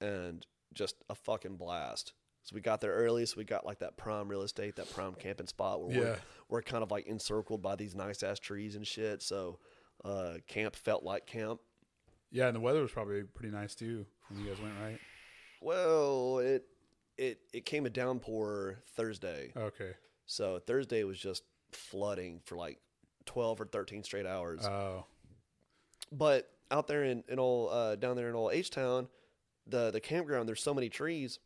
and just a fucking blast. So we got there early, so we got like that prime real estate, that prime camping spot where Yeah. we're, we're kind of like encircled by these nice ass trees and shit. So uh, camp felt like camp. Yeah, and the weather was probably pretty nice too when you guys went, right? Well, it it it came a downpour Thursday, Okay. so Thursday was just flooding for like twelve or thirteen straight hours. Oh. But out there in, in old uh, down there in old H Town, the the campground, there's so many trees.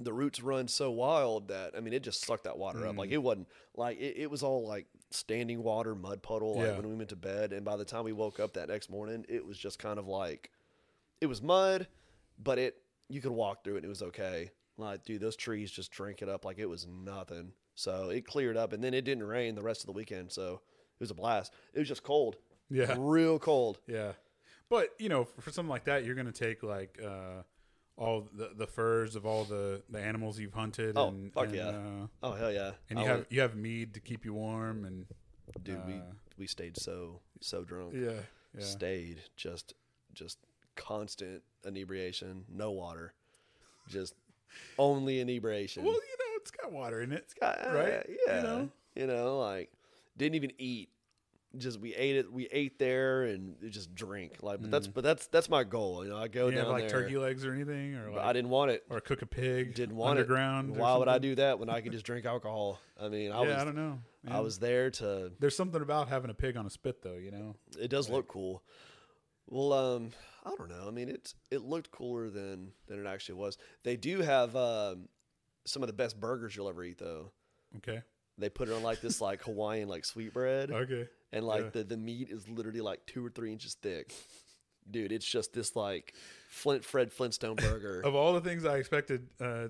The roots run so wild that I mean, it just sucked that water up. Like mm. it wasn't like it, it was all like standing water, mud puddle. Like Yeah. when we went to bed, and by the time we woke up that next morning, it was just kind of like it was mud, but it you could walk through it. and It was okay. Like dude, those trees just drank it up like it was nothing. So it cleared up, and then it didn't rain the rest of the weekend. So it was a blast. It was just cold, Yeah. real cold. Yeah. But, you know, for, for something like that, you're going to take like uh all the, the furs of all the, the animals you've hunted Oh, and, fuck and, yeah. uh, Oh hell yeah! and you have went- you have mead to keep you warm and dude, we uh, we stayed so so drunk. yeah. Yeah. Stayed just just constant inebriation, no water, just only inebriation. Well, you know, it's got water in it. It's got right? Yeah. You You know? know? like didn't even eat. Just we ate it. We ate there and just drink. Like, but that's but that's that's my goal. You know, I go You down have like there. turkey legs or anything or like I didn't want it. or cook a pig Didn't want underground. it. Why would I do that when I could just drink alcohol? I mean, I yeah, was I don't know. I was there to There's something about having a pig on a spit though, you know. It does look cool. Well, um, I don't know. I mean, it it looked cooler than than it actually was. They do have um, some of the best burgers you'll ever eat, though. Okay. They put it on like this like Hawaiian like sweet bread Okay. And like yeah. the the meat is literally like two or three inches thick. dude, it's just this like Flint Fred Flintstone burger. Of all the things I expected uh,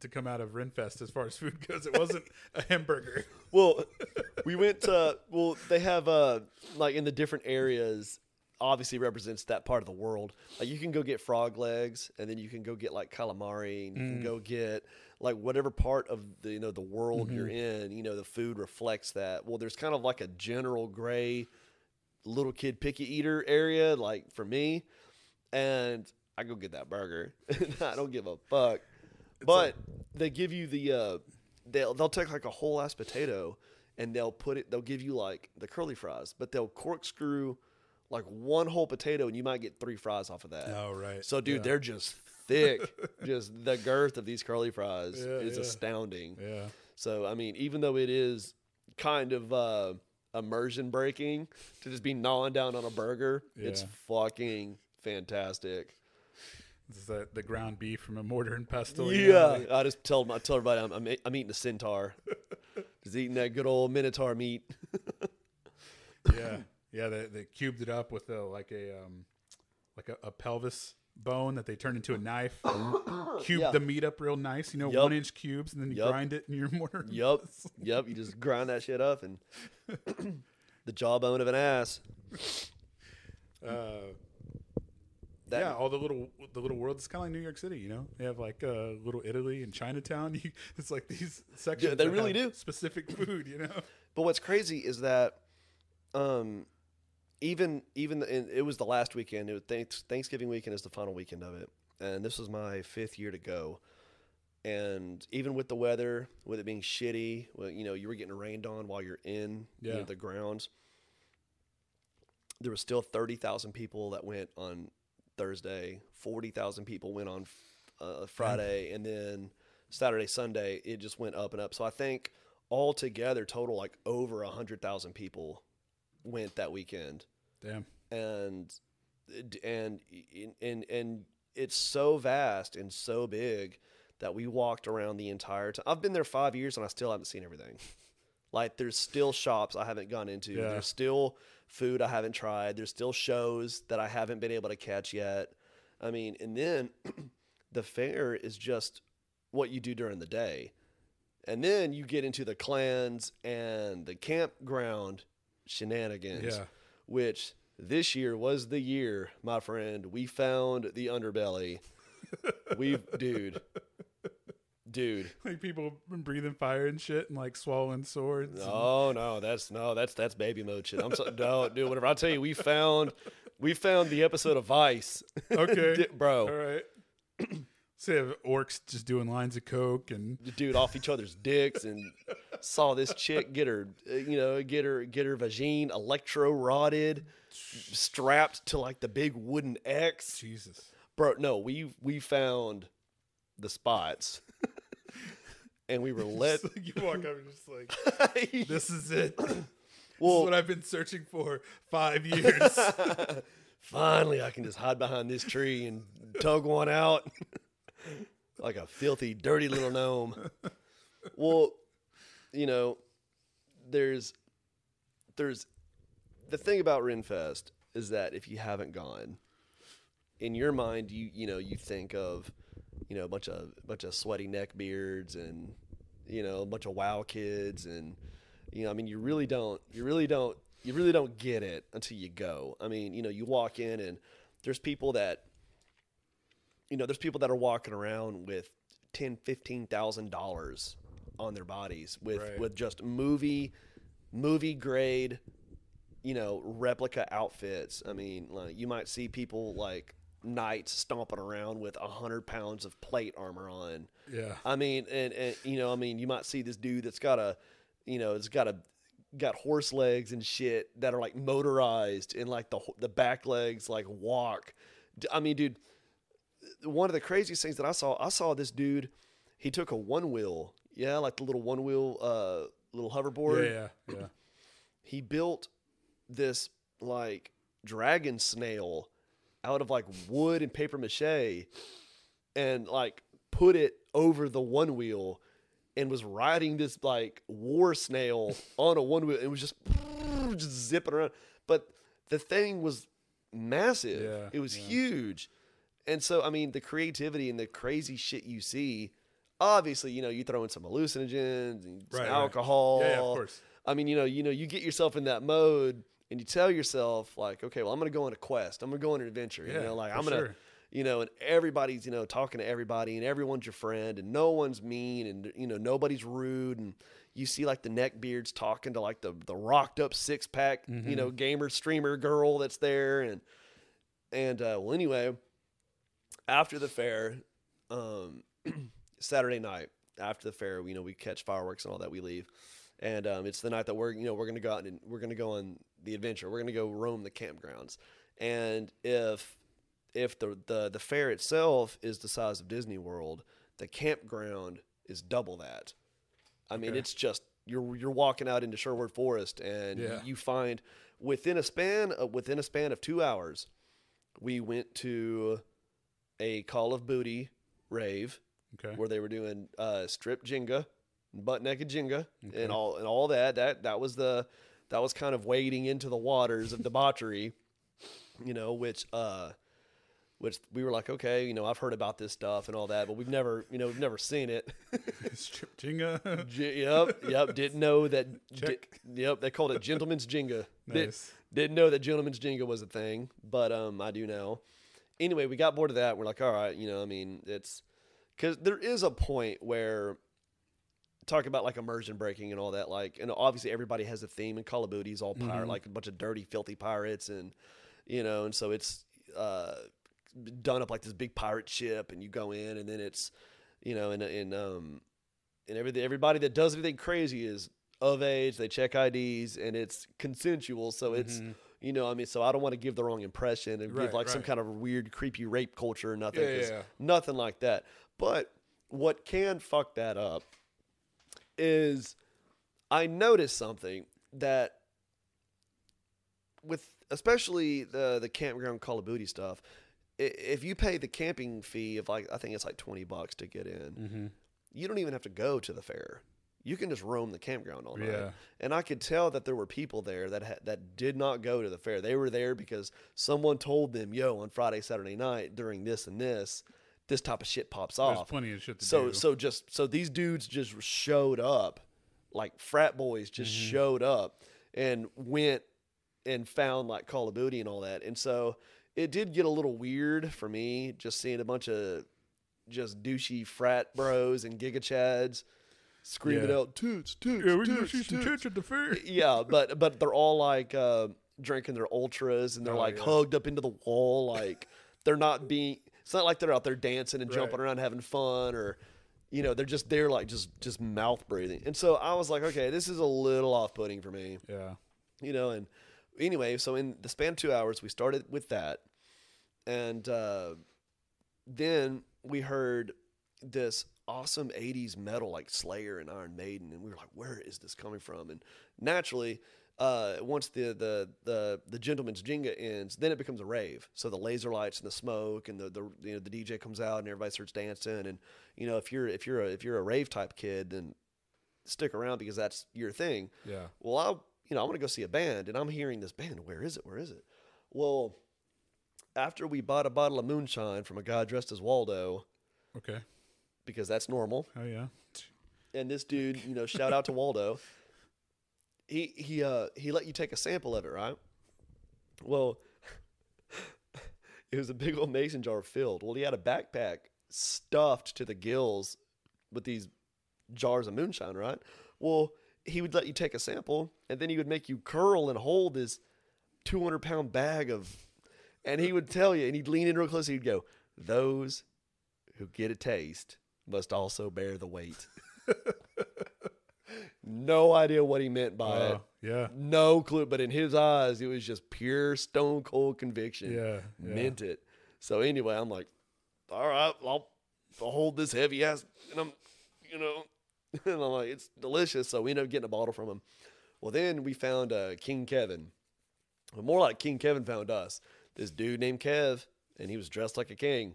to come out of Renfest as far as food goes, it wasn't a hamburger. well, we went to well, they have uh like in the different areas obviously represents that part of the world. Like you can go get frog legs and then you can go get like calamari and you can go get like whatever part of the you know the world you're in, you know, the food reflects that. Well, there's kind of like a general gray little kid picky eater area like for me and I go get that burger. I don't give a fuck. But they give you the uh they'll they'll take like a whole ass potato and they'll put it they'll give you like the curly fries, but they'll corkscrew like one whole potato and you might get three fries off of that. Oh, right. So dude, Yeah. they're just thick. just the girth of these curly fries Yeah, is yeah. astounding. Yeah. So I mean, even though it is kind of uh, immersion breaking to just be gnawing down on a burger, it's fucking fantastic. This is the, the ground beef from a mortar and pestle. Yeah, I just tell I tell everybody I'm, I'm I'm eating a centaur, just eating that good old minotaur meat. yeah, yeah. They, they cubed it up with a like a um, like a, a pelvis bone that they turned into a knife. Cubed Yeah. the meat up real nice, you know, Yup. one inch cubes, and then you Yup. grind it in your mortar. Yup, yup. You just grind that shit up and the jawbone of an ass. Uh, That, yeah, all the little the little world. It's kind of like New York City, you know. They have like uh, little Italy and Chinatown. You, it's like these sections. Yeah, they really do. specific food, you know. But what's crazy is that, um, even even the, it was the last weekend. It was thanks, Thanksgiving weekend is the final weekend of it, and this was my fifth year to go. And even with the weather, with it being shitty, well, you know, you were getting rained on while you're in you know, the grounds. There was still thirty thousand people that went on Thursday. Forty thousand people went on uh, Friday, and then Saturday, Sunday, it just went up and up. So I think altogether, total like over a hundred thousand people went that weekend, Damn. and and and and it's so vast and so big that we walked around the entire time. I've been there five years and I still haven't seen everything. Like there's still shops I haven't gone into. Yeah. There's still food I haven't tried. There's still shows that I haven't been able to catch yet. I mean, and then the fair is just what you do during the day. And then you get into the clans and the campground shenanigans, Yeah. which this year was the year, my friend, we found the underbelly. we dude. Dude. Like people been breathing fire and shit and like swallowing swords. and- No, no, that's no, that's that's baby mode shit. I'm so no, dude. Whatever I tell you, we found we found the episode of Vice, Okay. Bro. All right. you have orcs just doing lines of coke and Dude, off each other's dicks, and saw this chick get her, uh, you know, get her get her vagine electro rotted, strapped to like the big wooden X, Jesus. bro. No, we we found the spots, and we were let. Like you walk up and just like, this is it. this Well- is what I've been searching for five years. Finally, I can just hide behind this tree and tug one out like a filthy, dirty little gnome. Well, you know, there's there's the thing about Renfest is that if you haven't gone, in your mind, you you know you think of you know a bunch of a bunch of sweaty neck beards and you know a bunch of wow kids and you know I mean you really don't you really don't you really don't get it until you go. I mean you know you walk in and there's people that you know there's people that are walking around with ten fifteen thousand dollars on their bodies with Right. with just movie movie grade you know replica outfits i mean like you might see people like knights stomping around with a hundred pounds of plate armor on yeah. i mean and, and you know i mean you might see this dude that's got a you know it's got a got horse legs and shit that are like motorized and like the the back legs like walk I mean dude one of the craziest things that i saw i saw this dude he took a one wheel yeah like the little one wheel uh little hoverboard Yeah, yeah, yeah. he built this like dragon snail out of like wood and paper mache and like put it over the one wheel and was riding this like war snail on a one wheel. It was just, just zipping around. But the thing was massive. Yeah, it was yeah. huge. And so, I mean, the creativity and the crazy shit you see, obviously, you know, you throw in some hallucinogens and some Right, right. alcohol. Yeah, yeah, of course. I mean, you know, you know, you get yourself in that mode and you tell yourself like, okay, well, I'm going to go on a quest. I'm going to go on an adventure. you Yeah, know, like I'm going to, sure. you know, and everybody's, you know, talking to everybody and everyone's your friend and no one's mean and, you know, nobody's rude. And you see like the neck beards talking to like the, the rocked up six pack, you know, gamer streamer girl that's there. And, and, uh, well, anyway, after the fair, um, Saturday night after the fair, you know, we catch fireworks and all that. We leave, and um, it's the night that we're, you know, we're gonna go out and we're gonna go on the adventure. We're gonna go roam the campgrounds, and if if the the the fair itself is the size of Disney World, the campground is double that. I mean, it's just you're you're walking out into Sherwood Forest, and Yeah. you find within a span of, within a span of two hours, we went to a Call of Booty rave Okay. where they were doing uh, strip Jenga, butt naked Jenga, Okay. and all and all that. That that was the that was kind of wading into the waters of debauchery, you know, which uh, which we were like, okay, you know, I've heard about this stuff and all that, but we've never, you know, we've never seen it. Strip Jenga. J- yep, yep. Didn't know that. di- yep, they called it gentleman's Jenga. Did, Nice. didn't know that gentleman's Jenga was a thing, but um, I do now. Anyway, we got bored of that. We're like, all right, you know, I mean, it's because there is a point where talk about like immersion breaking and all that. Like, and obviously everybody has a theme, and Call of Duty is all pirate, Mhm. like a bunch of dirty, filthy pirates, and you know, and so it's uh, done up like this big pirate ship, and you go in, and then it's you know, and and um, and everything, everybody that does anything crazy is of age. They check IDs, and it's consensual, so it's. Mhm. You know, I mean, so I don't want to give the wrong impression and give Right, like some kind of weird, creepy rape culture or nothing. Yeah, yeah. Nothing like that. But what can fuck that up is I noticed something that with especially the the campground Call of Duty stuff. If you pay the camping fee of like I think it's like twenty bucks to get in, Mhm. you don't even have to go to the fair. You can just roam the campground all night. Yeah. And I could tell that there were people there that ha- that did not go to the fair. They were there because someone told them, "Yo, on Friday, Saturday night during this and this, this type of shit pops There's off." plenty of shit to so do. so just so these dudes just showed up, like frat boys just Mm-hmm. showed up and went and found like Call of Duty and all that. And so it did get a little weird for me just seeing a bunch of just douchey frat bros and giga chads screaming Yeah. out toots toots yeah, we toots, see some toots." at the fair. yeah, but but they're all like uh, drinking their ultras and they're Oh, like yeah. hugged up into the wall, like they're not being. It's not like they're out there dancing and jumping Right. around having fun, or you know, they're just there like just just mouth breathing. And so I was like, okay, this is a little off putting for me, Yeah. you know. And anyway, so in the span of two hours, we started with that, and uh, then we heard this awesome 80s metal like Slayer and Iron Maiden and we were like where is this coming from and naturally uh, once the, the the the gentleman's Jenga ends then it becomes a rave so the laser lights and the smoke and the, the you know the DJ comes out and everybody starts dancing and you know if you're if you're a, if you're a rave type kid then stick around because that's your thing Yeah. well, I, you know, I want to go see a band, and I'm hearing this band. Where is it? Where is it? Well, after we bought a bottle of moonshine from a guy dressed as Waldo, Okay. Because that's normal, Oh yeah. and this dude, you know, shout out to Waldo. He he uh he let you take a sample of it, right? Well, it was a big old mason jar filled. Well, he had a backpack stuffed to the gills with these jars of moonshine, right? Well, he would let you take a sample, and then he would make you curl and hold this 200 pound bag of, and he would tell you, and he'd lean in real close, and he'd go, Those who get a taste must also bear the weight. no idea what he meant by it. Oh, yeah. No clue, but in his eyes, it was just pure stone cold conviction. Yeah. yeah. Meant it. So anyway, I'm like, all right, I'll, I'll hold this heavy ass, and I'm, you know, and I'm like, it's delicious. So we ended up getting a bottle from him. Well, then we found uh, King Kevin. More like King Kevin found us. This dude named Kev, and he was dressed like a king.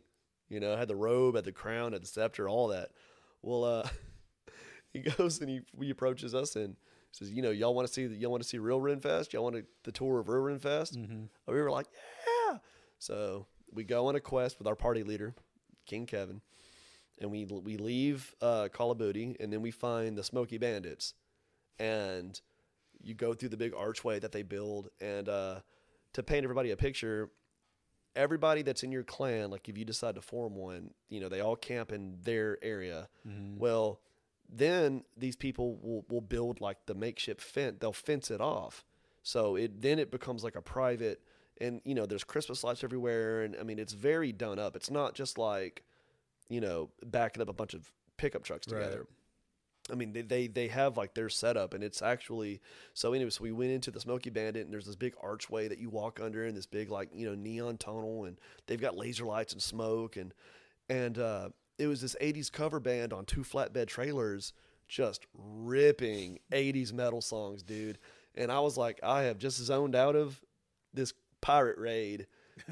You know, had the robe, had the crown, had the scepter, all that. Well, uh, he goes and he, he approaches us and says, "You know, y'all want to see y'all want to see real Renfest? Y'all want to, the tour of real Renfest?" Mm-hmm. And we were like, "Yeah." So we go on a quest with our party leader, King Kevin, and we we leave uh, Call of Booty, and then we find the Smoky Bandits, and you go through the big archway that they build, and uh, to paint everybody a picture, everybody that's in your clan, like if you decide to form one, you know, they all camp in their area. Mm-hmm. Well, then these people will, will build like the makeshift fence. They'll fence it off. So it then it becomes like a private and you know, there's Christmas lights everywhere and I mean it's very done up. It's not just like, you know, backing up a bunch of pickup trucks Right. I mean, they, they they have like their setup, and it's actually so. Anyway, so we went into the Smoky Bandit, and there's this big archway that you walk under, and this big like you know neon tunnel, and they've got laser lights and smoke, and and uh, it was this '80s cover band on two flatbed trailers, just ripping '80s metal songs, dude. And I was like, I have just zoned out of this pirate raid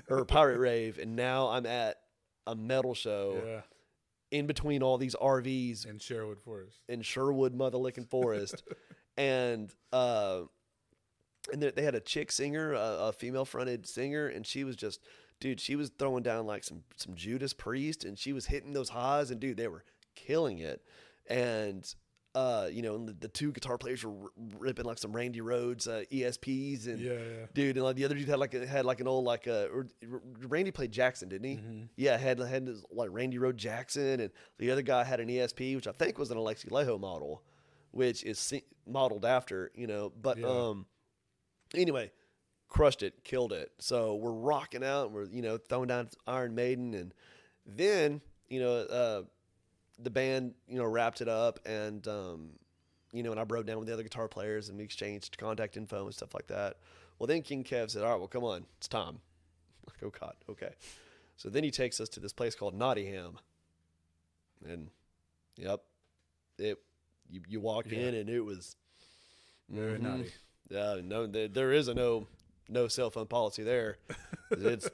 or pirate rave, and now I'm at a metal show Yeah. In between all these RVs In Sherwood Forest. in Sherwood Mother Licking Forest, and uh, and they they had a chick singer, a, a female fronted singer, and she was just, dude, she was throwing down like some some Judas Priest, and she was hitting those highs, and dude, they were killing it, and. Uh, you know, and the, the two guitar players were r- ripping like some Randy Rhoads uh, ESPs, and Yeah, yeah. dude, and like the other dude had like a, had like an old like uh Randy played Jackson, didn't he? Yeah, had had his, like Randy Rhoads Jackson, and the other guy had an ESP, which I think was an Alexi Laiho model, which is se- modeled after, you know. But Yeah. um, anyway, crushed it, killed it. So we're rocking out, and we're you know throwing down Iron Maiden, and then you know uh, the band you know wrapped it up, and um, you know, and I broke down with the other guitar players, and we exchanged contact info and stuff like that. Well, then King Kev said, "All right, well, come on, it's time." Like, oh God, okay. So then he takes us to this place called Nottingham, and yep, it you you walk Yeah. in and it was Very Mhm. naughty. Yeah, no, there, there is a no no cell phone policy there. It's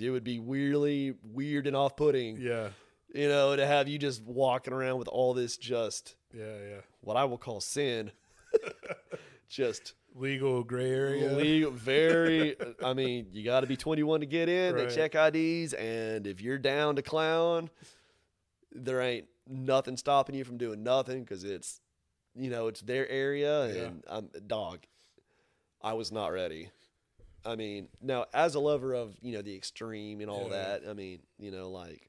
it would be weirdly weird and off putting, Yeah. You know, to have you just walking around with all this just Yeah, yeah. what I will call sin, just Legal gray area. legal, very. I mean, you got to be 21 to get in. Right. They check IDs, and if you're down to clown, there ain't nothing stopping you from doing nothing because it's, you know, it's their area. Yeah. And I'm dog. I was not ready. I mean, now as a lover of you know the extreme and all Yeah. that, I mean, you know, like.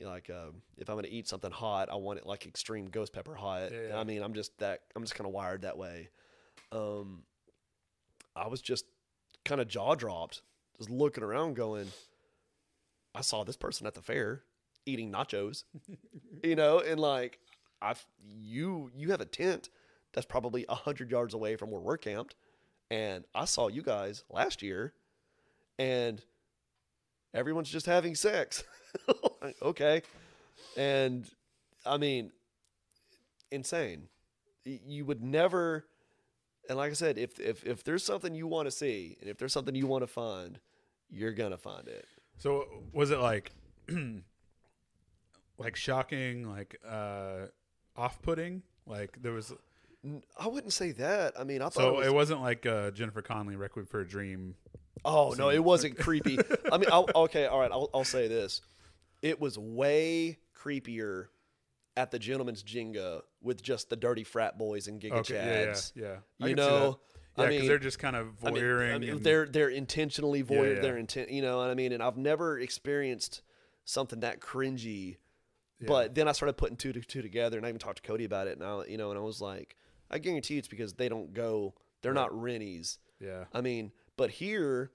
Like um, if I'm gonna eat something hot, I want it like extreme ghost pepper hot. Yeah, yeah. I mean, I'm just that. I'm just kind of wired that way. Um, I was just kind of jaw dropped, just looking around, going, I saw this person at the fair eating nachos, you know, and like, I've you you have a tent that's probably a hundred yards away from where we're camped, and I saw you guys last year, and everyone's just having sex. Like, okay, and I mean, insane. You would never and like I said, if if if there's something you want to see, and if there's something you want to find, you're gonna find it. So was it like like shocking, like uh off-putting? Like there was I wouldn't say that. I mean, I thought so it was, it wasn't like uh Jennifer Connelly Requiem for a Dream. Oh no, it wasn't creepy. I mean, I'll, okay, all right, I'll I'll say this. It was way creepier at the Gentleman's Jenga with just the dirty frat boys and Giga Okay, yeah, Chads. yeah, yeah. I You can see that. know, yeah, I mean, they're just kind of I mean. I mean, they're they're intentionally voyeur. yeah. They're intent. You know what I mean? And I've never experienced something that cringy. Yeah. But then I started putting two to two together, and I even talked to Cody about it. And I, you know, and I was like, I guarantee it's because they don't go. They're not Rennies. yeah, I mean, but here,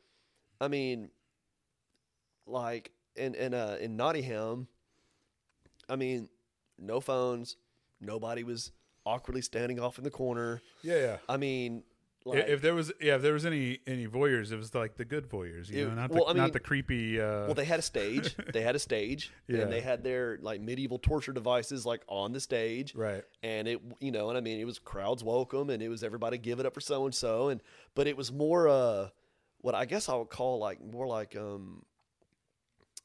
I mean, like in in uh in Nottingham, I mean, no phones. Nobody was awkwardly standing off in the corner. yeah, yeah. I mean, like, if there was, yeah, if there was any any voyeurs, it was like the good voyeurs, you It- know, not well, the I mean- not the creepy. Uh, Well, they had a stage. they had a stage, Yeah. and they had their like medieval torture devices like on the stage, right, and it you know, and I mean, it was crowds welcome, and it was everybody give it up for so and so, and but it was more uh, what I guess I would call like more like um,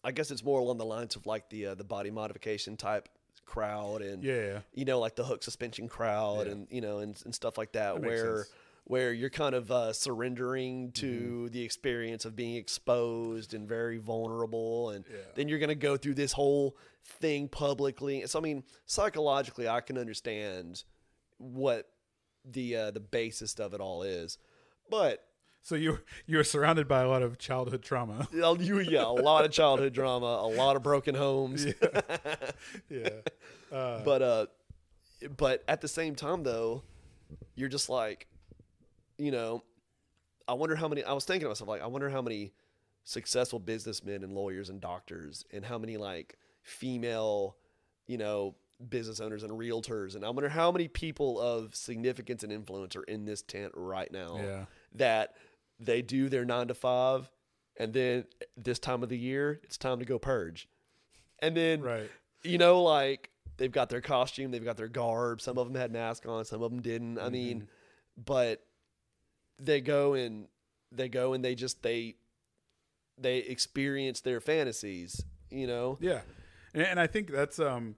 I guess it's more along the lines of like the uh, the body modification type crowd, and yeah, you know, like the hook suspension crowd, Yeah. and you know, and, and stuff like that, That where. Where you're kind of uh, surrendering to the experience of being exposed and very vulnerable, and Yeah. then you're going to go through this whole thing publicly. So I mean, psychologically, I can understand what the uh, the basis of it all is, but So you you were surrounded by a lot of childhood trauma. you yeah, a lot of childhood drama, a lot of broken homes. yeah. Uh, but uh but at the same time though you're just like you know i wonder how many i was thinking to myself like i wonder how many successful businessmen and lawyers and doctors and how many like female you know business owners and realtors and i wonder how many people of significance and influence are in this tent right now yeah. that they do their nine to five and then this time of the year it's time to go purge and then Right. you know, like they've got their costume, they've got their garb. Some of them had masks on, some of them didn't. I mean, mm-hmm. but they go and they go and they just they they experience their fantasies. You know, Yeah, and, and I think that's um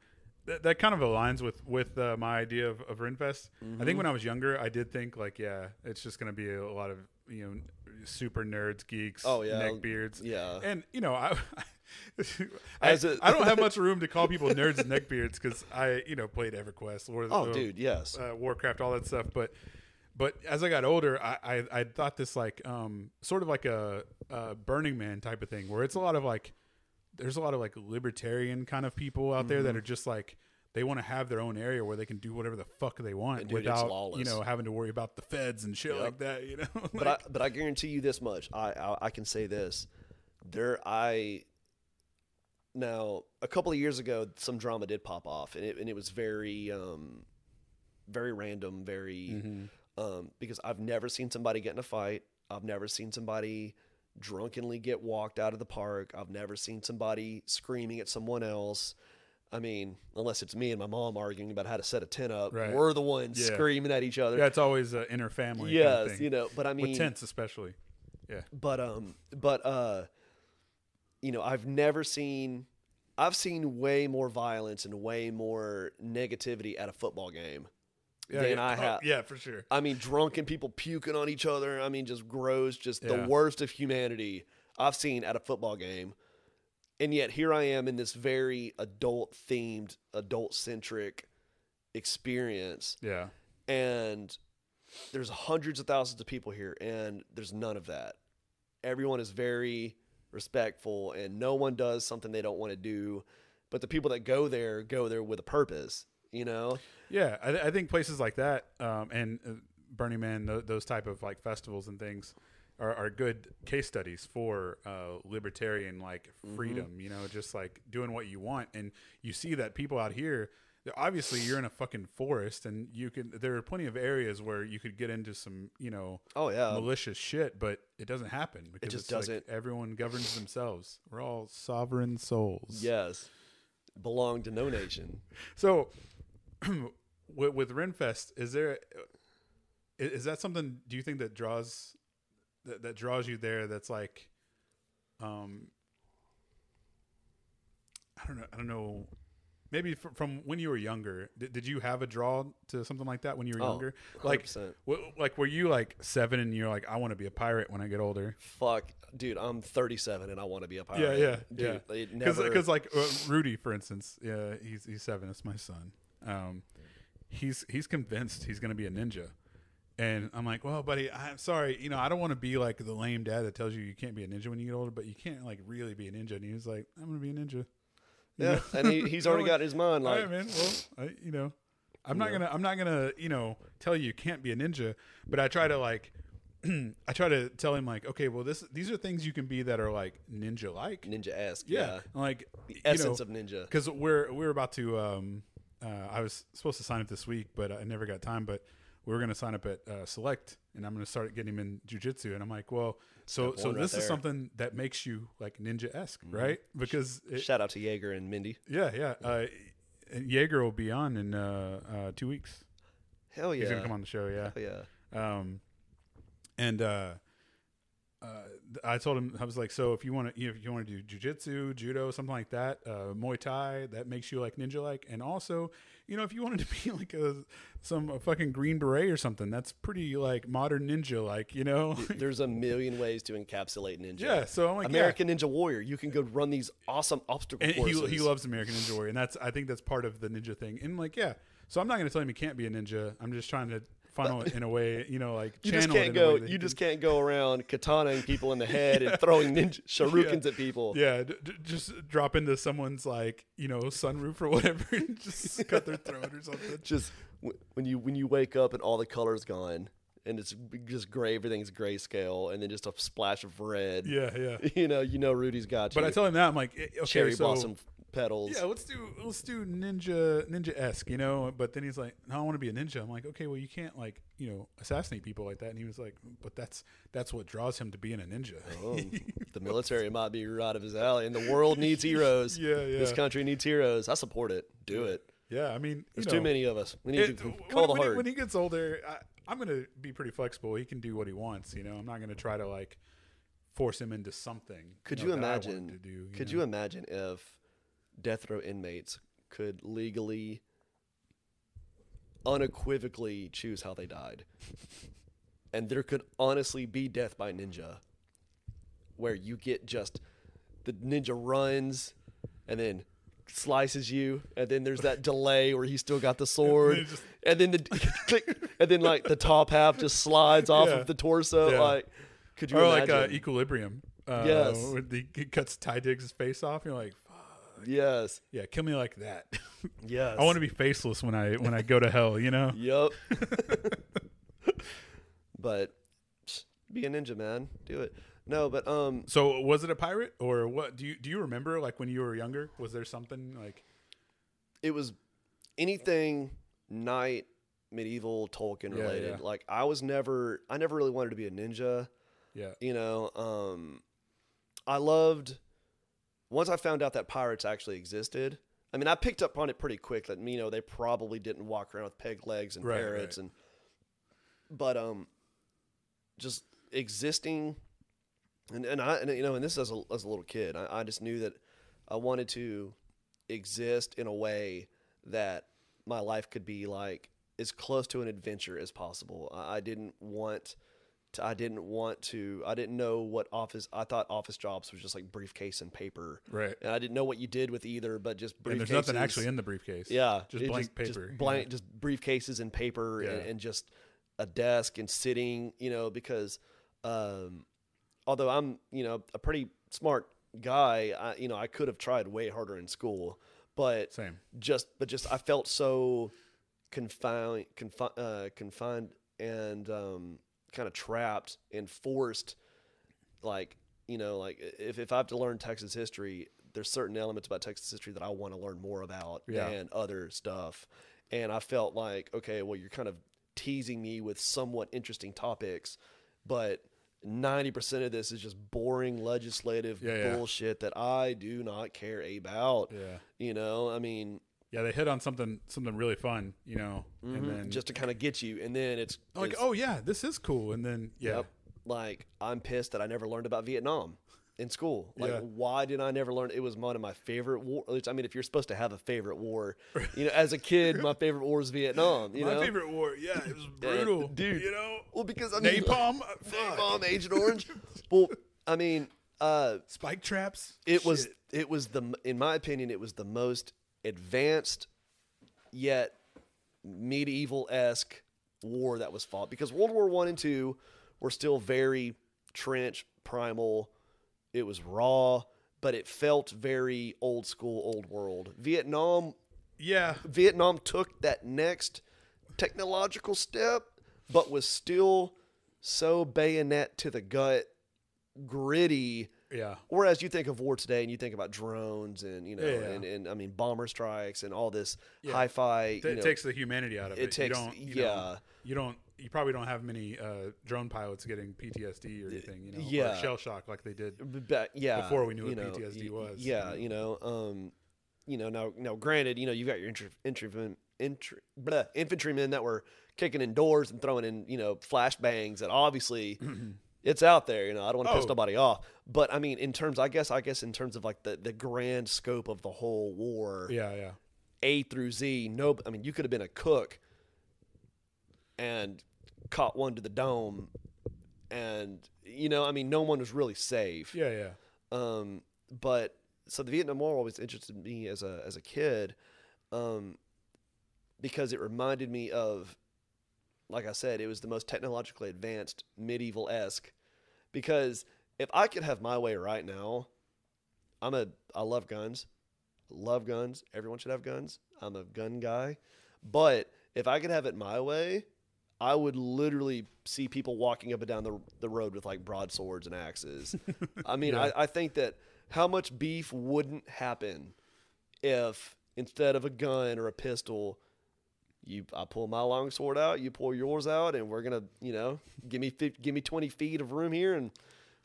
that, that kind of aligns with with uh, my idea of, of Renfest. I Mm-hmm. think when I was younger, I did think like, yeah, it's just gonna be a, lot of you know super nerds, geeks, Oh, yeah. neckbeards, yeah. and you know I. I, As a- I don't have much room to call people nerds and neckbeards because I, you know, played EverQuest, Lord of the- Oh, dude, yes. uh, Warcraft, all that stuff. But but as I got older, I I, I thought this like um sort of like a, a Burning Man type of thing, where it's a lot of like there's a lot of like libertarian kind of people out there that Mm-hmm. are just like they want to have their own area where they can do whatever the fuck they want dude, without you know having to worry about the feds and shit Yep. like that. You know, but I but I guarantee you this much. I, I I can say this. There I now a couple of years ago some drama did pop off and it and it was very um very random, very Mm-hmm. Um because I've never seen somebody get in a fight. I've never seen somebody drunkenly get walked out of the park. I've never seen somebody screaming at someone else. I mean, unless it's me and my mom arguing about how to set a tent up, Right. we're the ones Yeah. screaming at each other. yeah, it's always an inner family. yes, kind of you know. But I mean, with tents especially. Yeah, but um but uh you know i've never seen i've seen way more violence and way more negativity at a football game yeah, than yeah. i Oh, have. yeah, for sure. i mean drunken people puking on each other. I mean just gross just Yeah. the worst of humanity i've seen at a football game. And yet here i am in this very adult themed adult centric experience. Yeah, and there's hundreds of thousands of people here and there's none of that. Everyone is very respectful and no one does something they don't want to do. But the people that go there go there with a purpose you know Yeah, I, th- I think places like that um, and uh, Burning Man, th- those type of like festivals and things are, are good case studies for uh, libertarian like freedom. You know, just like doing what you want, and you see that people out here. Obviously, you're in a fucking forest, and you can. There are plenty of areas where you could get into some, you know, oh yeah malicious shit, but it doesn't happen because just it's doesn't. everyone governs themselves. We're all sovereign souls. yes belong to no nation So, with, with Renfest, is there is that something? Do you think that draws that, that draws you there? That's like, um, I don't know. I don't know. Maybe from, from when you were younger, did, did you have a draw to something like that when you were Oh, younger? Like, 100%. w- like were you like seven and you're like, I want to be a pirate when I get older? fuck dude i'm 37 and i want to be a pirate Yeah, yeah, dude, yeah. because never- like uh, Rudy, for instance, yeah, he's he's seven. It's my son. Um, he's he's convinced he's gonna be a ninja, and I'm like, well, buddy, I'm sorry, you know, I don't want to be like the lame dad that tells you you can't be a ninja when you get older, but you can't like really be a ninja. And he was like, I'm gonna be a ninja. You yeah know? and he, he's already got his mind like right, man. Well, I, you know, I'm not gonna I'm not gonna you know tell you you can't be a ninja, but I try to like. I try to tell him like, okay, well, this these are things you can be that are like ninja like, ninja-esque yeah, yeah, like the you know, essence of ninja because we're we're about to. Um, uh, I was supposed to sign up this week, but I never got time. But we were going to sign up at uh, Select, and I'm going to start getting him in jujitsu. And I'm like, well, so so right this is something that makes you like ninja esque, right? Because it, shout out to jaeger and mindy yeah, yeah. Uh, Jaeger will be on in uh, uh, two weeks. hell yeah He's gonna come on the show. Yeah. hell yeah Um, and uh, I told him I was like, so if you want to, if you want to do jujitsu, judo, something like that, uh, Muay Thai, that makes you like ninja like, and also, you know, if you wanted to be like a some a fucking green beret or something, that's pretty like modern ninja like, you know. There's a million ways to encapsulate ninja. yeah. So I'm like, yeah. American Ninja Warrior. You can go run these awesome obstacle and courses. he, he loves American Ninja Warrior, and that's I think that's part of the ninja thing. And like, yeah, so I'm not going to tell him he can't be a ninja. I'm just trying to funnel it in a way, you know, like You just can't in a way go. You just can- can't go around katanaing people in the head and throwing ninja shurikens at people. Yeah, d- d- just drop into someone's like you know sunroof or whatever, and just cut their throat or something. Just w- when you when you wake up and all the colors gone and it's just gray, everything's grayscale, and then just a splash of red. Yeah, yeah. You know, you know, Rudy's got you. But I tell him that I'm like, eh, okay, cherry so, blossom petals. Yeah, let's do let's do ninja ninja esque, you know. But then he's like, no, I want to be a ninja. I'm like, okay, well, you can't like you know assassinate people like that. And he was like, but that's that's what draws him to being a ninja. Oh, the military might be right of his alley, and the world needs heroes. Yeah, yeah. This country needs heroes. I support it. Do it. yeah, I mean, you There's know, too many of us. We need it- to call the when, he, herd. when he gets older, I, I'm gonna be pretty flexible. He can do what he wants. You know, I'm not gonna try to like force him into something. Could know, you want him imagine? To do, you could know? you imagine if death row inmates could legally, unequivocally choose how they died, and there could honestly be death by ninja, where you get just the ninja runs, and then slices you, and then there's that delay where he's still got the sword, just- and then the click, and then like the top half just slides off Yeah. of the torso. Yeah. Like, could you or like uh, Equilibrium. Uh, Yes. he cuts Taye Diggs' face off. You're like, "Fuck, yes, yeah, kill me like that. yes. I want to be faceless when I when I go to hell. You know. Yep. but be a ninja, man. Do it. No, but um, So was it a pirate or what? Do you do you remember like when you were younger? Was there something like? it was anything knight, medieval, Tolkien Yeah, related. yeah. Like I was never, I never really wanted to be a ninja. Yeah. You know, um, I loved. Once I found out that pirates actually existed, I mean, I picked up on it pretty quick that you know they probably didn't walk around with peg legs and Right, parrots right. and, but um, just existing, and and I and, you know, and this as a as a little kid, I, I just knew that I wanted to exist in a way that my life could be like as close to an adventure as possible. I, I didn't want I didn't want to I didn't know what office I thought office jobs was just like briefcase and paper. Right. And I didn't know what you did with either, but just briefcases. And there's nothing actually in the briefcase. Yeah, Just blank paper. just blank, just briefcases and paper, and, and just a desk and sitting. You know, because um, although I'm you know a pretty smart guy, I, you know I could have tried way harder in school, but Same. just but just I felt so confined, confi- uh, confined, and um, kind of trapped and forced. Like you know, like if if I have to learn Texas history, there's certain elements about Texas history that I want to learn more about Yeah. than other stuff, and I felt like okay, well, you're kind of teasing me with somewhat interesting topics, but. 90% of this is just boring legislative Yeah, yeah. bullshit that I do not care about. Yeah. You know, I mean, Yeah, they hit on something something really fun, you know, and then Mm-hmm. just to kind of get you, and then it's like, it's- oh yeah, this is cool, and then yeah, yep, like I'm pissed that I never learned about Vietnam in school. Like, Yeah. why did I never learn? It was one of my favorite war. I mean, if you're supposed to have a favorite war, you know, as a kid, my favorite war was Vietnam. You my know, favorite war. Yeah, it was brutal, dude. You know, well, because I mean, napalm, napalm, Agent Orange. well, I mean, uh, spike traps. it was it was the in my opinion it was the most advanced yet medieval esque war that was fought because World War One and Two were still very trench primal. It was raw, but it felt very old school, old world. Vietnam yeah, Vietnam took that next technological step, but was still so bayonet to the gut, gritty. Yeah, Whereas you think of war today and you think about drones and you know Yeah, yeah. and, and I mean bomber strikes and all this Yeah. hi-fi. it know, takes the humanity out of it. it takes- you don't, you yeah. know, you don't. You probably don't have many uh, drone pilots getting PTSD or anything, you know, yeah. or shell shock like they did. b- ba- yeah, before we knew you what know, PTSD was, Yeah, you know, um, you know now now granted, you know you've got your infantry infantry infantry, infantrymen that were kicking in doors and throwing in you know flashbangs that obviously it's out there. You know, I don't want to piss Oh. nobody off. But I mean, in terms, I guess, I guess in terms of like the the grand scope of the whole war, Yeah, yeah. A through Z. No, I mean, you could have been a cook and caught one to the dome, and you know, I mean, no one was really safe. Yeah, yeah. Um, but so the Vietnam War always interested me as a as a kid, um, because it reminded me of, like I said, it was the most technologically advanced medieval esque. Because if I could have my way right now, I'm a I love guns, love guns. Everyone should have guns. I'm a gun guy, but if I could have it my way, I would literally see people walking up and down the the road with like broadswords and axes. I mean, Yeah. I, I think that how much beef wouldn't happen if instead of a gun or a pistol, you I pull my long sword out, you pull yours out, and we're gonna, you know, give me 50, give me twenty feet of room here, and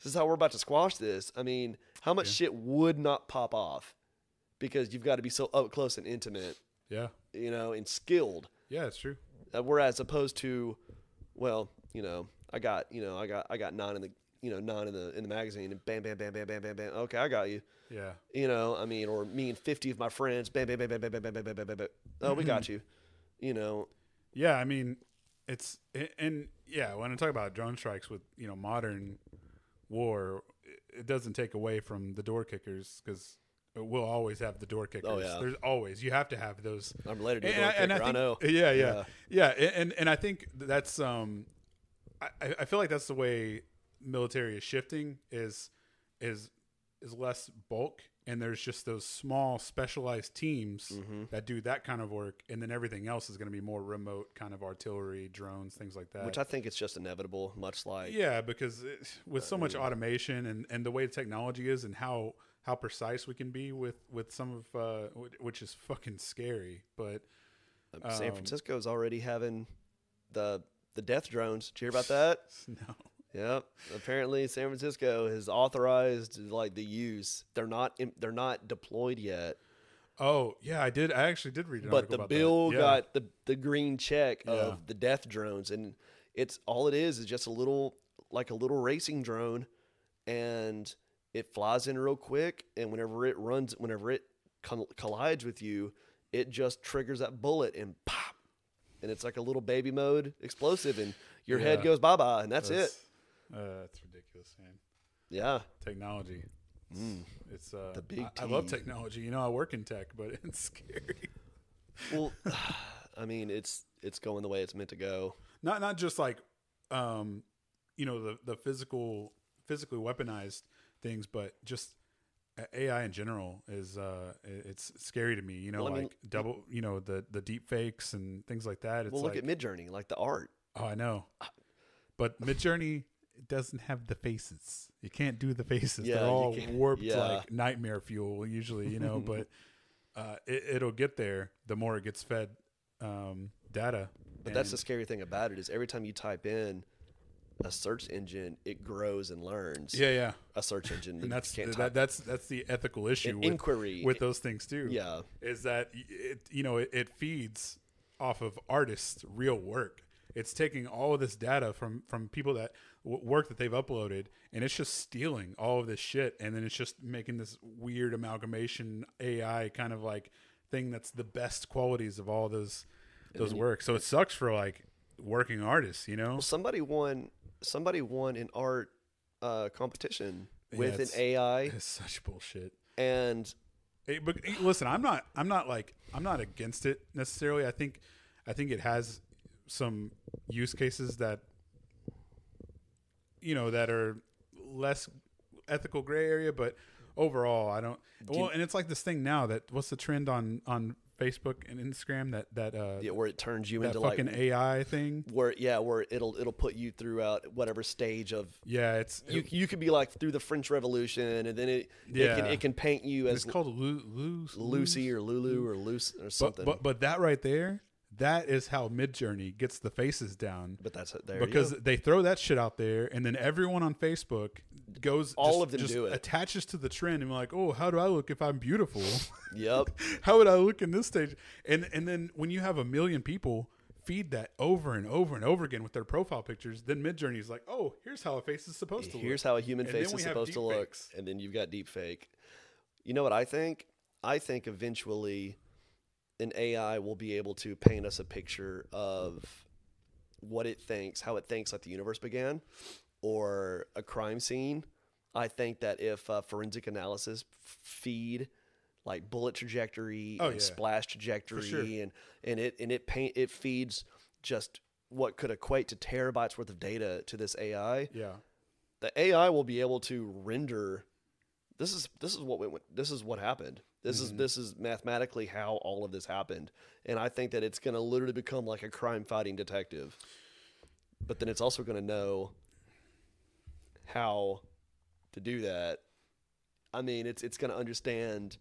this is how we're about to squash this. I mean, how much shit would not pop off because you've got to be so up close and intimate, Yeah. you know, and skilled. Yeah, it's true. Uh, whereas opposed to, well, you know, I got, you know, I got, I got nine in the, you know, nine in the in the magazine, and bam, bam, bam, bam, bam, bam, bam. Okay, I got you. Yeah. You know, I mean, or me and fifty of my friends, bam, bam, bam, bam, bam, bam, bam, bam, bam, bam, bam. Oh, we got you. You know, Yeah, I mean, it's and- yeah, when I talk about drone strikes with you know modern war, it- doesn't take away from the door kickers because we'll always have the door kickers. Oh, yeah. There's always you have to have those. I'm related to And door I- and I kicker. I, think- know. Yeah, yeah, Yeah. yeah, and and I think that's um, I I feel like that's the way military is shifting is is is less bulk and there's just those small specialized teams Mm-hmm. that do that kind of work and then everything else is going to be more remote kind of artillery drones things like that Which I think it's just inevitable, much like yeah because it, with so much automation and and the way the technology is and how how precise we can be with with some of uh which is fucking scary but um, San um, Francisco's already having the the death drones. Did you hear about that? no Yep. Apparently, San Francisco has authorized like the use. They're not im- they're not deployed yet, oh yeah i did i actually did read an but the bill. Yeah. got the the green check Yeah. of the death drones, and it's all it is is just a little like a little racing drone, and it flies in real quick, and whenever it runs, whenever it collides with you, it just triggers that bullet and pop, and it's like a little baby mode explosive, and your head goes bye bye, and that's, it. That's- Uh, that's ridiculous, man. Yeah. Technology. It's uh, The big I, I love technology. You know, I work in tech, but it's scary. Well, I mean, it's it's going the way it's meant to go. Not not just like, um, you know, the the physical physically weaponized things, but just AI in general is uh, it's scary to me. You know, Well, I mean, like double, you know, the the deep fakes and things like that. It's well, look like, at Midjourney, like the art. oh, I know, but Midjourney doesn't have the faces. You can't do the faces. Yeah, They're all warped yeah. like nightmare fuel usually, you know, but uh, it, it'll get there the more it gets fed um, data. But that's the scary thing about it is every time you type in a search engine, it grows and learns. yeah, yeah. A search engine, And that's that, that's that's the ethical issue with, inquiry. with those things too. Yeah. is that it you know it, it feeds off of artists' real work. It's taking all of this data from from people that w- work that they've uploaded, and it's just stealing all of this shit, and then it's just making this weird amalgamation AI kind of like thing that's the best qualities of all those those works. So it sucks for like working artists, you know. Well, somebody won. Somebody won an art uh, competition Yeah, with an AI, It's such bullshit. and but listen, I'm not. I'm not like. I'm not against it necessarily. I think. I think it has some use cases that. You know that are less ethical gray area, but overall, I don't. Well, and it's like this thing now that what's the trend on on Facebook and Instagram that that uh yeah, where it turns you into fucking like AI thing. where yeah, where it'll it'll put you throughout whatever stage of Yeah, it's you you could be like through the French Revolution, and then it it, can, Yeah. it can paint you it's as called Lu, Lu, Lucy or Lulu or Luce or But, something. but but that right there, that is how Midjourney gets the faces down. But that's there because they throw that shit out there, and then everyone on Facebook goes. All just- of them just do it. Attaches to the trend and like, oh, how do I look if I'm beautiful? Yep. how would I look in this stage? And and then when you have a million people feed that over and over and over again with their profile pictures. Then Midjourney is like, oh, here's how a face is supposed to look. Here's how a human And face is supposed to look, and then you've got deep fake. You know what I think? I think eventually an AI will be able to paint us a picture of what it thinks, how it thinks like the universe began, or a crime scene. I think that if uh, forensic analysis feed like bullet trajectory Oh, and yeah. splash trajectory sure. and and it and it paint it feeds just what could equate to terabytes worth of data to this AI Yeah. the AI will be able to render. This is this is what we went. This is what happened. This is this is mathematically how all of this happened, and I think that it's going to literally become like a crime fighting detective. But then it's also going to know how to do that. I mean, it's it's going to understand,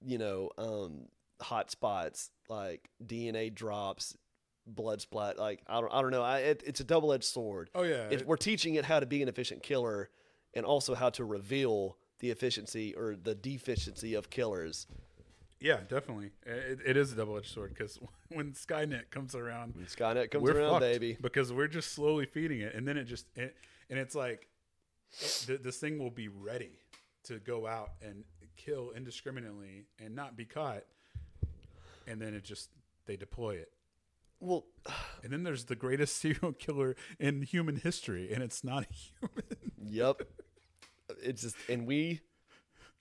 you know, um, hot spots like DNA drops, blood splat. Like I don't I don't know. I, it, it's a double edged sword Oh yeah. it, we're teaching it how to be an efficient killer and also how to reveal the efficiency or the deficiency of killers. yeah, definitely. It, it is a double edged sword because when Skynet comes around, When Skynet comes around, baby. because we're just slowly feeding it, and then it just it, and it's like it, th- this thing will be ready to go out and kill indiscriminately and not be caught, and then it just they deploy it. Well, And then there's the greatest serial killer in human history, and it's not a human. yep. It's just and we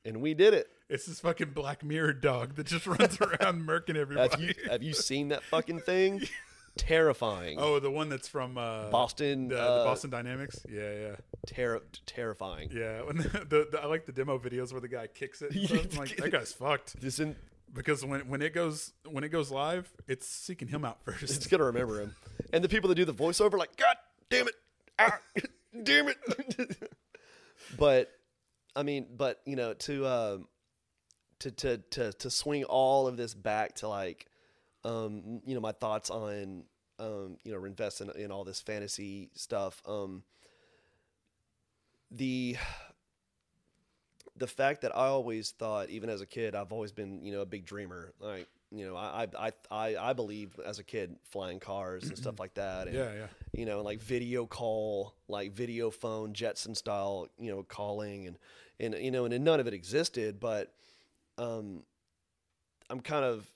and we did it. It's this fucking Black Mirror dog that just runs around murking everybody. Have you have you seen that fucking thing? Terrifying. oh, the one that's from uh, Boston, the, uh, the Boston Dynamics. Yeah, yeah, Terri terrifying. yeah. When the, the, the- I like the demo videos where the guy kicks it. I'm like that guy's fucked This in, because when when it goes when it goes live, it's seeking him out first. it's gonna remember him. And the people that do the voiceover, like, God damn it, ah, damn it. But I mean, but you know, to um, to to to to swing all of this back to like, um, you know, my thoughts on um, you know, invest in, in all this fantasy stuff. Um, the the fact that I always thought, even as a kid, I've always been, you know, a big dreamer. Like, you know, I I I I believed as a kid flying cars and stuff like that. And, yeah, yeah. You know, like video call, like video phone, Jetson style, you know, calling and and you know, and none of it existed. But um, I'm kind of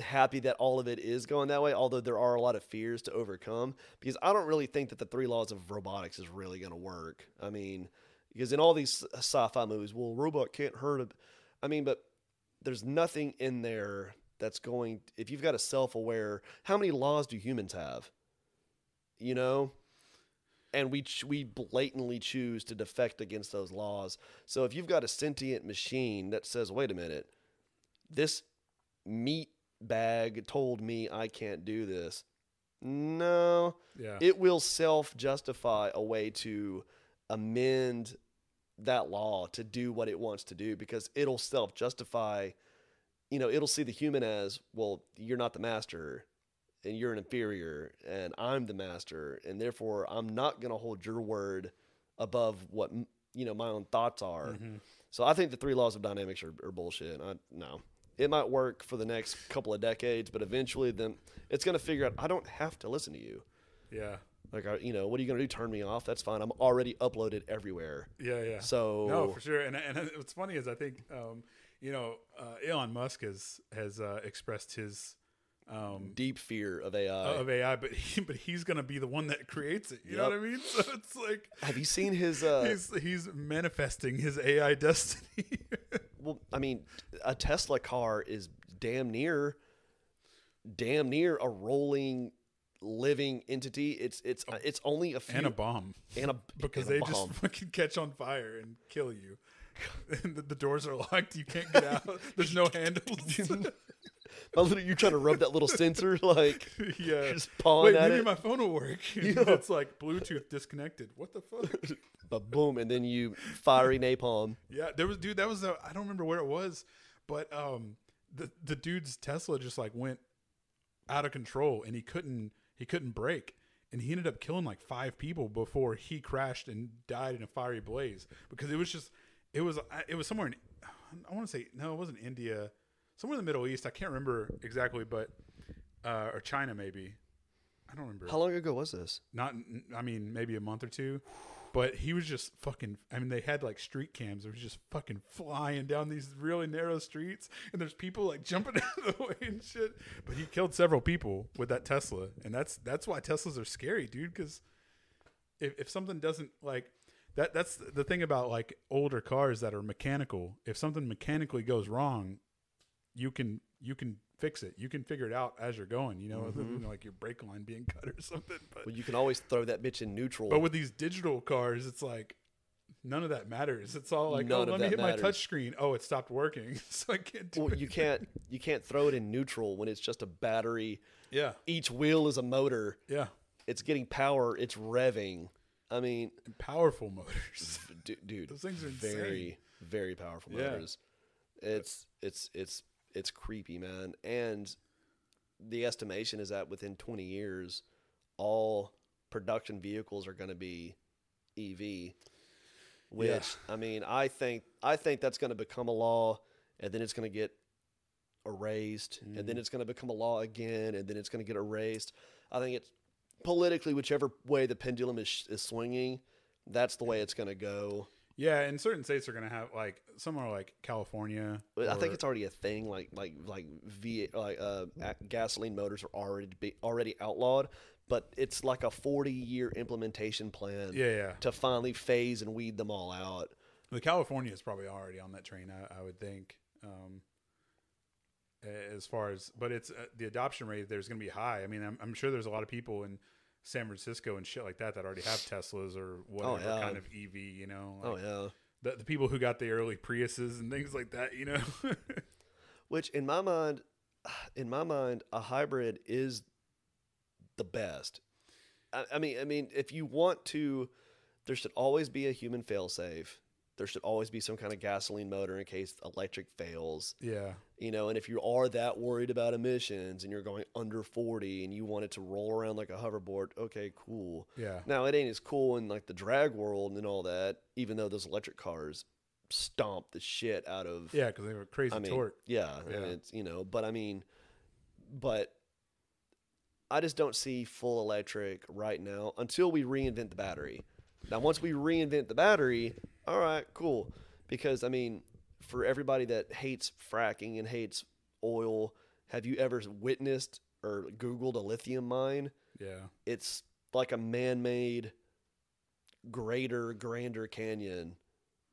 happy that all of it is going that way. Although there are a lot of fears to overcome, because I don't really think that the three laws of robotics is really going to work. I mean, because in all these sci-fi movies, well, robot can't hurt a. I mean, but there's nothing in there that's going. If you've got a self-aware, how many laws do humans have? You know, and we ch- we blatantly choose to defect against those laws. So if you've got a sentient machine that says, "Wait a minute, this meat bag told me I can't do this," no, Yeah. it will self justify a way to amend that law to do what it wants to do because it'll self justify you know it'll see the human as well you're not the master and you're an inferior and i'm the master and therefore i'm not going to hold your word above what you know my own thoughts are Mm-hmm. so i think the three laws of dynamics are, are bullshit I, no it might work for the next couple of decades but eventually then it's going to figure out i don't have to listen to you yeah. Like, you know, what are you going to do? Turn me off? That's fine. I'm already uploaded everywhere. Yeah, yeah. So no, for sure. And and what's funny is I think um, you know uh, Elon Musk has has uh, expressed his um, deep fear of AI. of AI, but he, but he's gonna be the one that creates it. You know what I mean? So it's like Have you seen his? Uh, he's he's manifesting his AI destiny. well, I mean, a Tesla car is damn near, damn near a rolling, living entity. It's it's it's only a few and a bomb and a because and a they just bomb. fucking catch on fire and kill you. And the, the doors are locked. You can't get out. There's no handles. You're trying to rub that little sensor like yeah. just pawing Wait, at maybe it. my phone will work. Yeah. It's like Bluetooth disconnected. What the fuck? but boom, and then you fiery napalm. Yeah, there was dude. That was a, I don't remember where it was, but um, the the dude's Tesla just like went out of control, and he couldn't he couldn't brake, and he ended up killing like five people before he crashed and died in a fiery blaze because it was just it was it was somewhere in I want to say no, it wasn't India, somewhere in the Middle East. I can't remember exactly, but uh, or China maybe. I don't remember. How long ago was this? Not, I mean, maybe a month or two. But he was just fucking. I mean, they had like street cams. It was just fucking flying down these really narrow streets, and there's people like jumping out of the way and shit. But he killed several people with that Tesla, and that's that's why Teslas are scary, dude. Because if if something doesn't like that, that's the thing about like older cars that are mechanical. If something mechanically goes wrong, you can you can fix it. You can figure it out as you're going. You know, Mm-hmm. than, like your brake line being cut or something. But Well, you can always throw that bitch in neutral. but with these digital cars, it's like none of that matters. It's all like, None oh, let me hit my matters. touch screen. Oh, it stopped working, so I can't do well, it. you can't you can't throw it in neutral when it's just a battery. Yeah, Each wheel is a motor. yeah, It's getting power. It's revving. I mean, and powerful motors. dude, Those things are insane. very very powerful Yeah. motors. It's it's it's it's creepy, man. And the estimation is that within 20 years, all production vehicles are going to be EV. Which Yeah. I mean, I think I think that's going to become a law, and then it's going to get erased, and Mm. then it's going to become a law again, and then it's going to get erased. I think it's politically, whichever way the pendulum is, is swinging, that's the way it's going to go. Yeah, and certain states are gonna have like some are like California. But I think it's already a thing. Like like like V like uh, gasoline motors are already be, already outlawed, but it's like a forty year implementation plan yeah, yeah. to finally phase and weed them all out. The California is probably already on that train. I, I would think. Um, as far as, but it's uh, the adoption rate. There's going to be high. I mean, I'm, I'm sure there's a lot of people in San Francisco and shit like that that already have Teslas or oh, whatever yeah. kind of EV. You know, Oh like yeah. the, the people who got the early Priuses and things like that. You know, Which in my mind, in my mind, a hybrid is the best. I, I mean, I mean, if you want to, there should always be a human fail failsafe. There should always be some kind of gasoline motor in case electric fails. yeah, you know and if you are that worried about emissions and you're going under 40 and you want it to roll around like a hoverboard okay cool yeah, now it ain't as cool in like the drag world and all that even though those electric cars stomp the shit out of yeah, because they were crazy i mean torque. yeah, Yeah. and it's you know but i mean but i just don't see full electric right now until we reinvent the battery now once we reinvent the battery all right cool because i mean for everybody that hates fracking and hates oil have you ever witnessed or googled a lithium mine Yeah, it's like a man-made greater grander canyon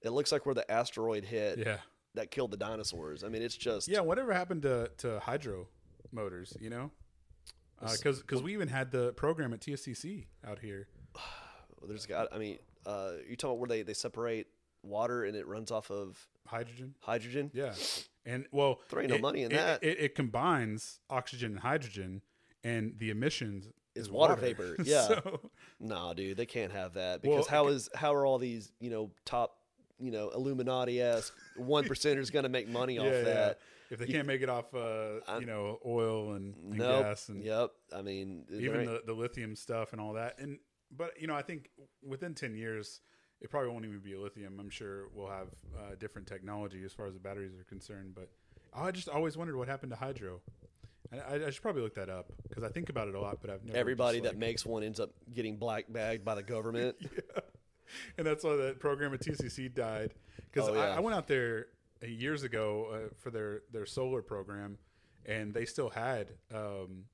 it looks like where the asteroid hit yeah, that killed the dinosaurs. I mean, it's just yeah. Whatever happened to to hydro motors? You know, uh, because because we even had the program at TSTC out here. There's got. I mean, uh, you talking about where they they separate water and it runs off of Hydrogen. hydrogen? Yeah, and well, There ain't no it- money in it- that. It, it combines oxygen and hydrogen, and the emissions Is is water vapor, yeah. so, Nah, dude, they can't have that because Well, how is how are all these you know top you know Illuminati esque one percenters going to make money yeah, off yeah. that? If they can't make it off, uh, I'm- you know, oil and, and Nope. gas and Yep. I mean, even the, the lithium stuff and all that. And but you know, I think within ten years, it probably won't even be a lithium. I'm sure we'll have uh, different technology as far as the batteries are concerned. But I just always wondered what happened to hydro. And I, I should probably look that up because I think about it a lot, but I've never. everybody that like- makes one ends up getting black bagged by the government. yeah. and that's why that program at TCC died. Because Oh, yeah. I, I went out there years ago uh, for their their solar program, and they still had um,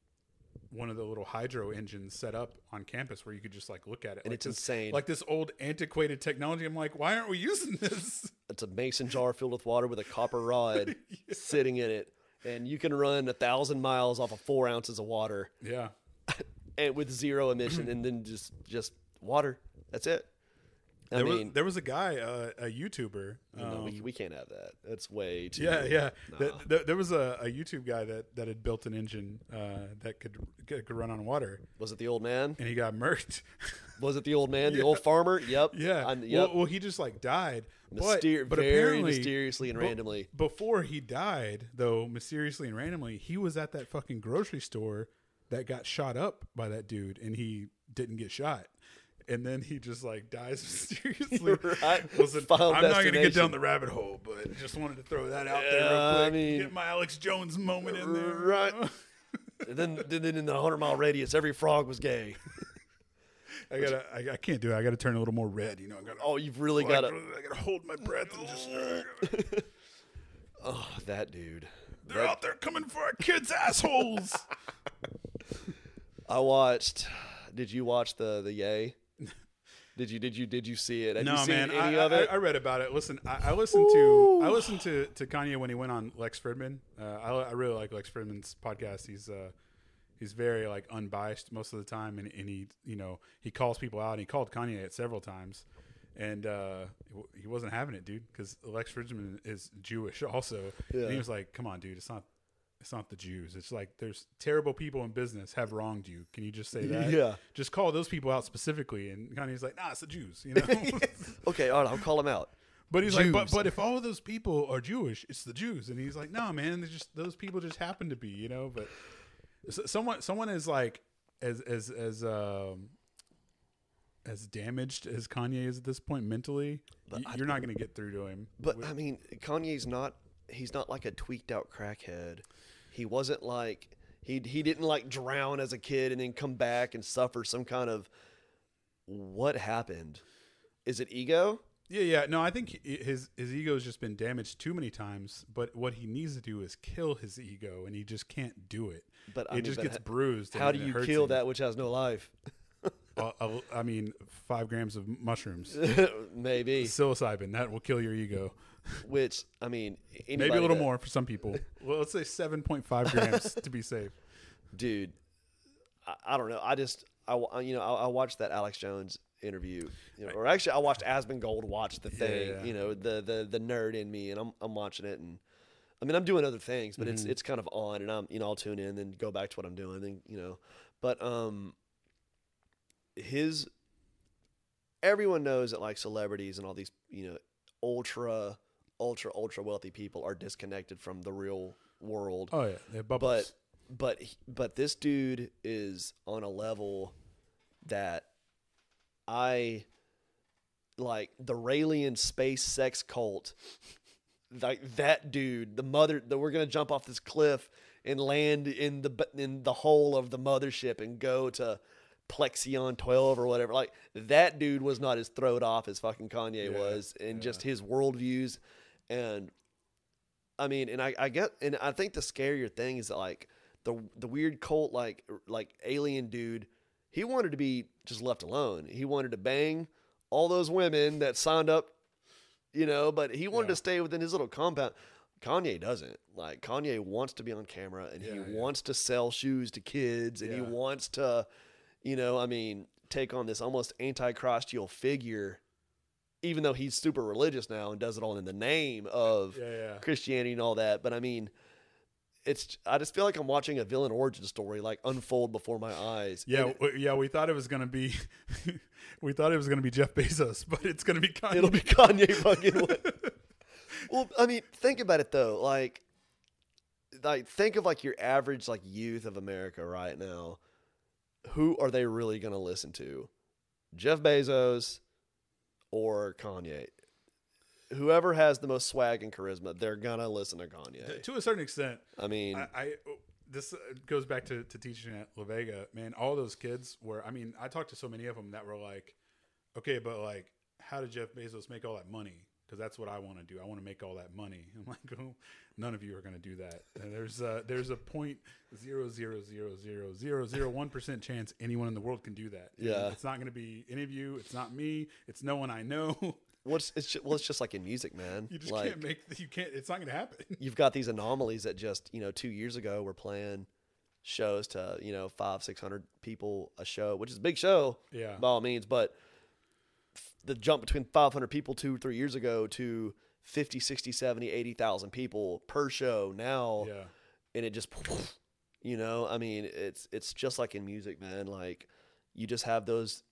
one of the little hydro engines set up on campus where you could just like look at it. And like it's this, insane. Like this old antiquated technology. I'm like, why aren't we using this? It's a mason jar filled with water with a copper rod sitting in it, and you can run a thousand miles off of four ounces of water yeah. and with zero emission, and then just just water. That's it. I There, mean, was, there was a guy, uh, a YouTuber. no, we, um, we can't have that. That's way too. Yeah, yeah. Nah. Th- th- there was a, a YouTube guy that, that had built an engine uh, that could, could could run on water, Was it the old man? and he got murked. Was it the old man? The old farmer? Yep. yeah. I- Well, well, he just like died. Myster- but but apparently, mysteriously and randomly. before he died, though mysteriously and randomly, he was at that fucking grocery store that got shot up by that dude, and he didn't get shot. And then he just like dies mysteriously. Right. Listen, Final I'm not going to get down the rabbit hole, but just wanted to throw that out there Yeah, real I mean- get my Alex Jones moment in there. Right. and then, then in the hundred mile radius, every frog was gay. I gotta, I, I can't do it. I gotta turn a little more red. You know, I gotta, Oh, you've really I got to. gotta, I gotta hold my breath and just. Oh, that dude. They're That- out there coming for our kids' assholes. I watched. Did you watch the the Ye? Did you did you did you see it? Have no, man. any I, of I- it? I, read about it. Listen, I, I listened to I listened to, to Kanye when he went on Lex Fridman. Uh, I, I really like Lex Fridman's podcast. He's uh, he's very like unbiased most of the time, and, and he you know he calls people out. And he called Kanye out several times, and uh, he wasn't having it, dude, because Lex Fridman is Jewish also. And he was like, "Come on, dude, it's not." It's not the Jews. It's like there's terrible people in business have wronged you. Can you just say that? Yeah. Just call those people out specifically. And Kanye's like, nah, it's the Jews. You know. okay, all right, I'll call him out. But he's like, but but if all of those people are Jewish, it's the Jews, and he's like, no, man, they just those people just happen to be, you know. But someone someone is like as as as um as damaged as Kanye is at this point mentally, But you're not going to get through to him. But I mean, Kanye's not. He's not like a tweaked out crackhead. He wasn't like he he didn't like drown as a kid and then come back and suffer some kind of. What happened? Is it ego? yeah, yeah, no, I think his his ego's just been damaged too many times. But what he needs to do is kill his ego, and he just can't do it. But I it mean, just but gets ha- bruised. How do you kill him. that which has no life? I mean, five grams of mushrooms. Maybe. psilocybin that will kill your ego Which I mean, maybe a little that- more for some people well let's say 7.5 grams to be safe dude. I, I don't know. I just I you know I, I watched that Alex Jones interview, you know, or actually I watched Asmongold watch the thing. yeah. You know, the the the nerd in me, and I'm I'm watching it, and I mean I'm doing other things, but it's Mhm. it's kind of on, and I'm you know I'll tune in and go back to what I'm doing, and you know, but um, his everyone knows that like celebrities and all these you know ultra ultra ultra wealthy people are disconnected from the real world oh yeah they have bubbles. but but but this dude is on a level that I like the Raelian space sex cult. Like that dude, the mother that we're gonna jump off this cliff and land in the in the hole of the mothership and go to Plexion twelve or whatever. Like that dude was not as throwed off as fucking Kanye Yeah, was, and yeah. just his worldviews, and I mean, and I, I get, and I think the scarier thing is that like the the weird cult like like alien dude, he wanted to be just left alone. He wanted to bang all those women that signed up, you know, but he wanted Yeah. to stay within his little compound. Kanye doesn't. Like Kanye wants to be on camera and Yeah, he yeah. wants to sell shoes to kids and he wants to, you know, I mean, take on this almost anti-Christial figure, even though he's super religious now and does it all in the name of yeah yeah Christianity and all that. But I mean, it's I just feel like I'm watching a villain origin story like unfold before my eyes. yeah w- yeah we thought it was gonna be we thought it was gonna be jeff bezos but it's gonna be Kanye. it'll be Kanye fucking. well, I mean, think about it though. Like, like think of like your average like youth of America right now. Who are they really gonna listen to? Jeff Bezos or Kanye? Whoever has the most swag and charisma, they're gonna listen to Kanye. to a certain extent I mean, I, I this uh, goes back to, to teaching at La Vega, man. All those kids were. I mean, I talked to so many of them that were like, okay, but like, how did Jeff Bezos make all that money? Because that's what I want to do. I want to make all that money. I'm like, oh, none of you are going to do that. And there's a, there's a point zero zero zero zero zero zero one percent chance anyone in the world can do that. And Yeah. it's not going to be any of you. It's not me. It's no one I know. what's it's just, well, it's just like in music, man. you just like, can't make. You can't. It's not going to happen. you've got these anomalies that just you know two years ago were playing shows to you know five six hundred people a show which is a big show Yeah. by all means but the jump between 500 people two three years ago to 50 60 70 80,000 people per show now Yeah. and it just you know i mean it's it's just like in music man like you just have those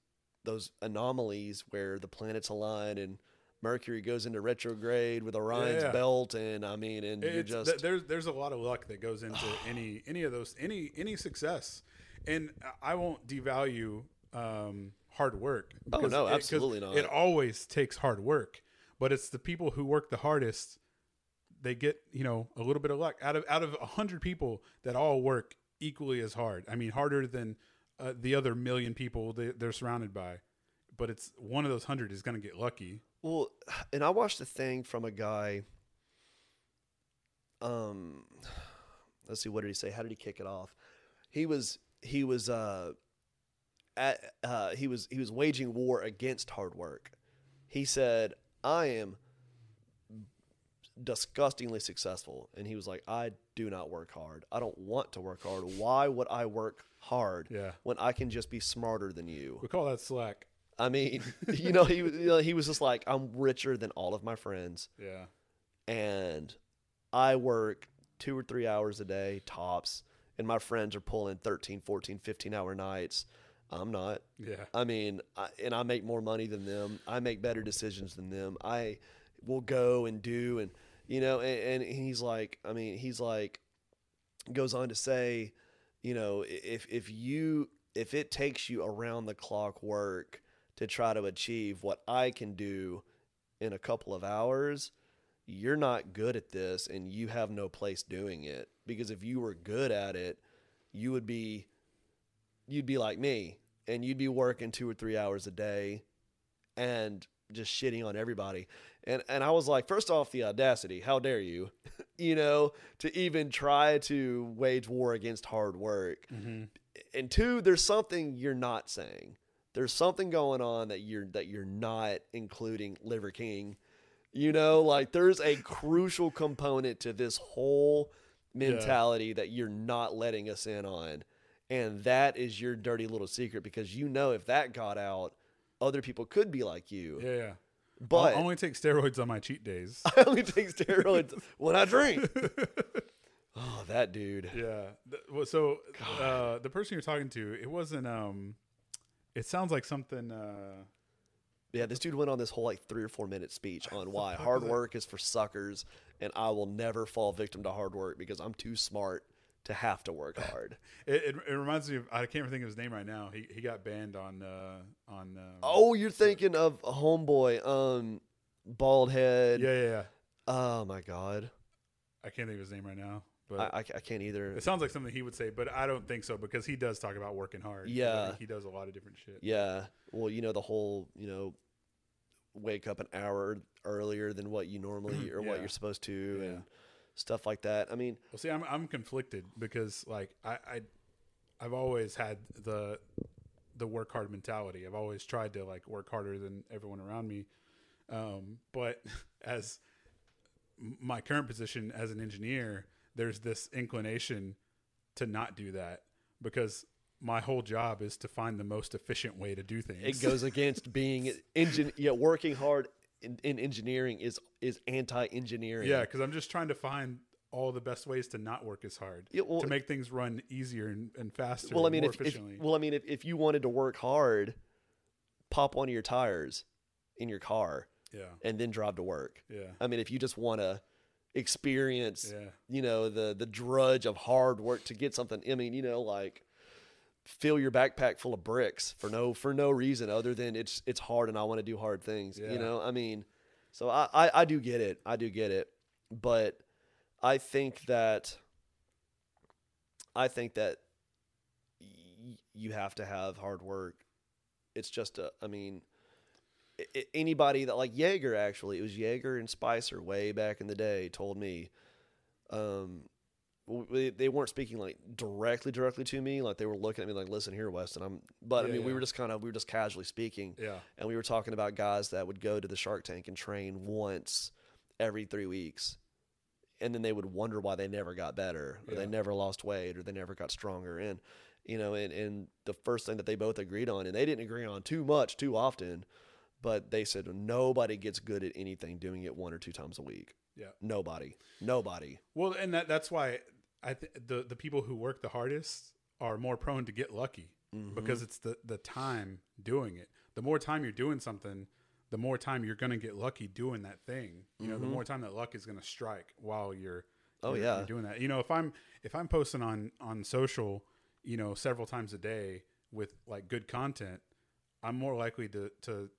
those anomalies where the planets align and mercury goes into retrograde with orion's Yeah. belt and i mean and It's, just th- there's there's a lot of luck that goes into any any of those any any success, and I won't devalue um, hard work. Oh, no, it- absolutely not. It always takes hard work, but it's the people who work the hardest. They get you know a little bit of luck out of out of a hundred people that all work equally as hard. I mean, harder than uh, the other million people they, they're surrounded by. But it's one of those hundred is going to get lucky. Well, and I watched a thing from a guy. Um, let's see, what did he say? How did he kick it off? He was he was uh, at uh, he was he was waging war against hard work. He said, "I am disgustingly successful," and he was like, "I do not work hard. I don't want to work hard. Why would I work hard Yeah, when I can just be smarter than you?" we call that slack. I mean, you know, he you know, he was just like, "I'm richer than all of my friends." Yeah, and I work two or three hours a day tops, and my friends are pulling 13, 14, 15 hour nights. I'm not. yeah, I mean, I, and I make more money than them. I make better decisions than them. I will go and do, and you know, and, and he's like, I mean, he's like, goes on to say, you know, if if you if it takes you around the clock work to try to achieve what I can do in a couple of hours, you're not good at this and you have no place doing it because if you were good at it, you would be you'd be like me and you'd be working 2 or 3 hours a day and just shitting on everybody. And and I was like, first off, the audacity, how dare you? you know, to even try to wage war against hard work. mm-hmm. And two, there's something you're not saying. There's something going on that you're that you're not including Liver King. You know, like there's a crucial component to this whole mentality that you're not letting us in on. And that is your dirty little secret because you know if that got out, other people could be like you. yeah, yeah. But I'll only take steroids on my cheat days. I only take steroids when I drink. Oh, that dude. Yeah. Well, so uh, the person you're talking to, it wasn't. Um, it sounds like something. Uh, Yeah, this dude went on this whole like three or four minute speech on why hard work is for suckers and I will never fall victim to hard work because I'm too smart to have to work hard. it, it, it reminds me of. I can't even think of his name right now. He he got banned on uh, on. Um, oh, you're thinking of homeboy, um, bald head. Yeah, yeah, yeah. Oh my god, I can't think of his name right now, but I, I, I can't either. it sounds like something he would say. But I don't think so because he does talk about working hard. Yeah. He does a lot of different shit. Yeah, well, you know the whole, you know, wake up an hour earlier than what you normally or what you're supposed to Yeah. and stuff like that. I mean, Well, see, I'm I'm conflicted because like I, I I've always had the the work hard mentality. I've always tried to like work harder than everyone around me. Um, but as my current position as an engineer, there's this inclination to not do that because my whole job is to find the most efficient way to do things. it goes against being engine yeah working hard in, in engineering is is anti-engineering yeah, because I'm just trying to find all the best ways to not work as hard Yeah, well- to make things run easier and, and faster. well i mean more if, if well i mean if, if you wanted to work hard pop one of your tires in your car yeah, and then drive to work yeah. i mean if you just want to experience Yeah. you know the the drudge of hard work to get something i mean you know like fill your backpack full of bricks for no for no reason other than it's it's hard and i want to do hard things Yeah. you know i mean so I, I i do get it i do get it but i think that i think that y- you have to have hard work it's just a i mean i- anybody that like Jaeger actually, it was Jaeger and Spicer way back in the day told me, um, they, weren't speaking like directly directly to me, like they were looking at me like, listen here, Weston, I'm. But I Yeah, mean, we were just kind of we were just casually speaking, Yeah. and we were talking about guys that would go to the Shark Tank and train once every three weeks. And then they would wonder why they never got better, or Yeah. they never lost weight, or they never got stronger. And you know, and, and the first thing that they both agreed on, and they didn't agree on too much, too often, but they said nobody gets good at anything doing it one or two times a week. Yeah. Nobody, nobody. Well, and that that's why I th- the the people who work the hardest are more prone to get lucky Mm-hmm. because it's the the time doing it. The more time you're doing something, the more time you're going to get lucky doing that thing. You know, the more time that luck is going to strike while you're Mm-hmm. Oh, you're- yeah. you're doing that. You know, if I'm if I'm posting on on social, you know, several times a day with like good content, I'm more likely to to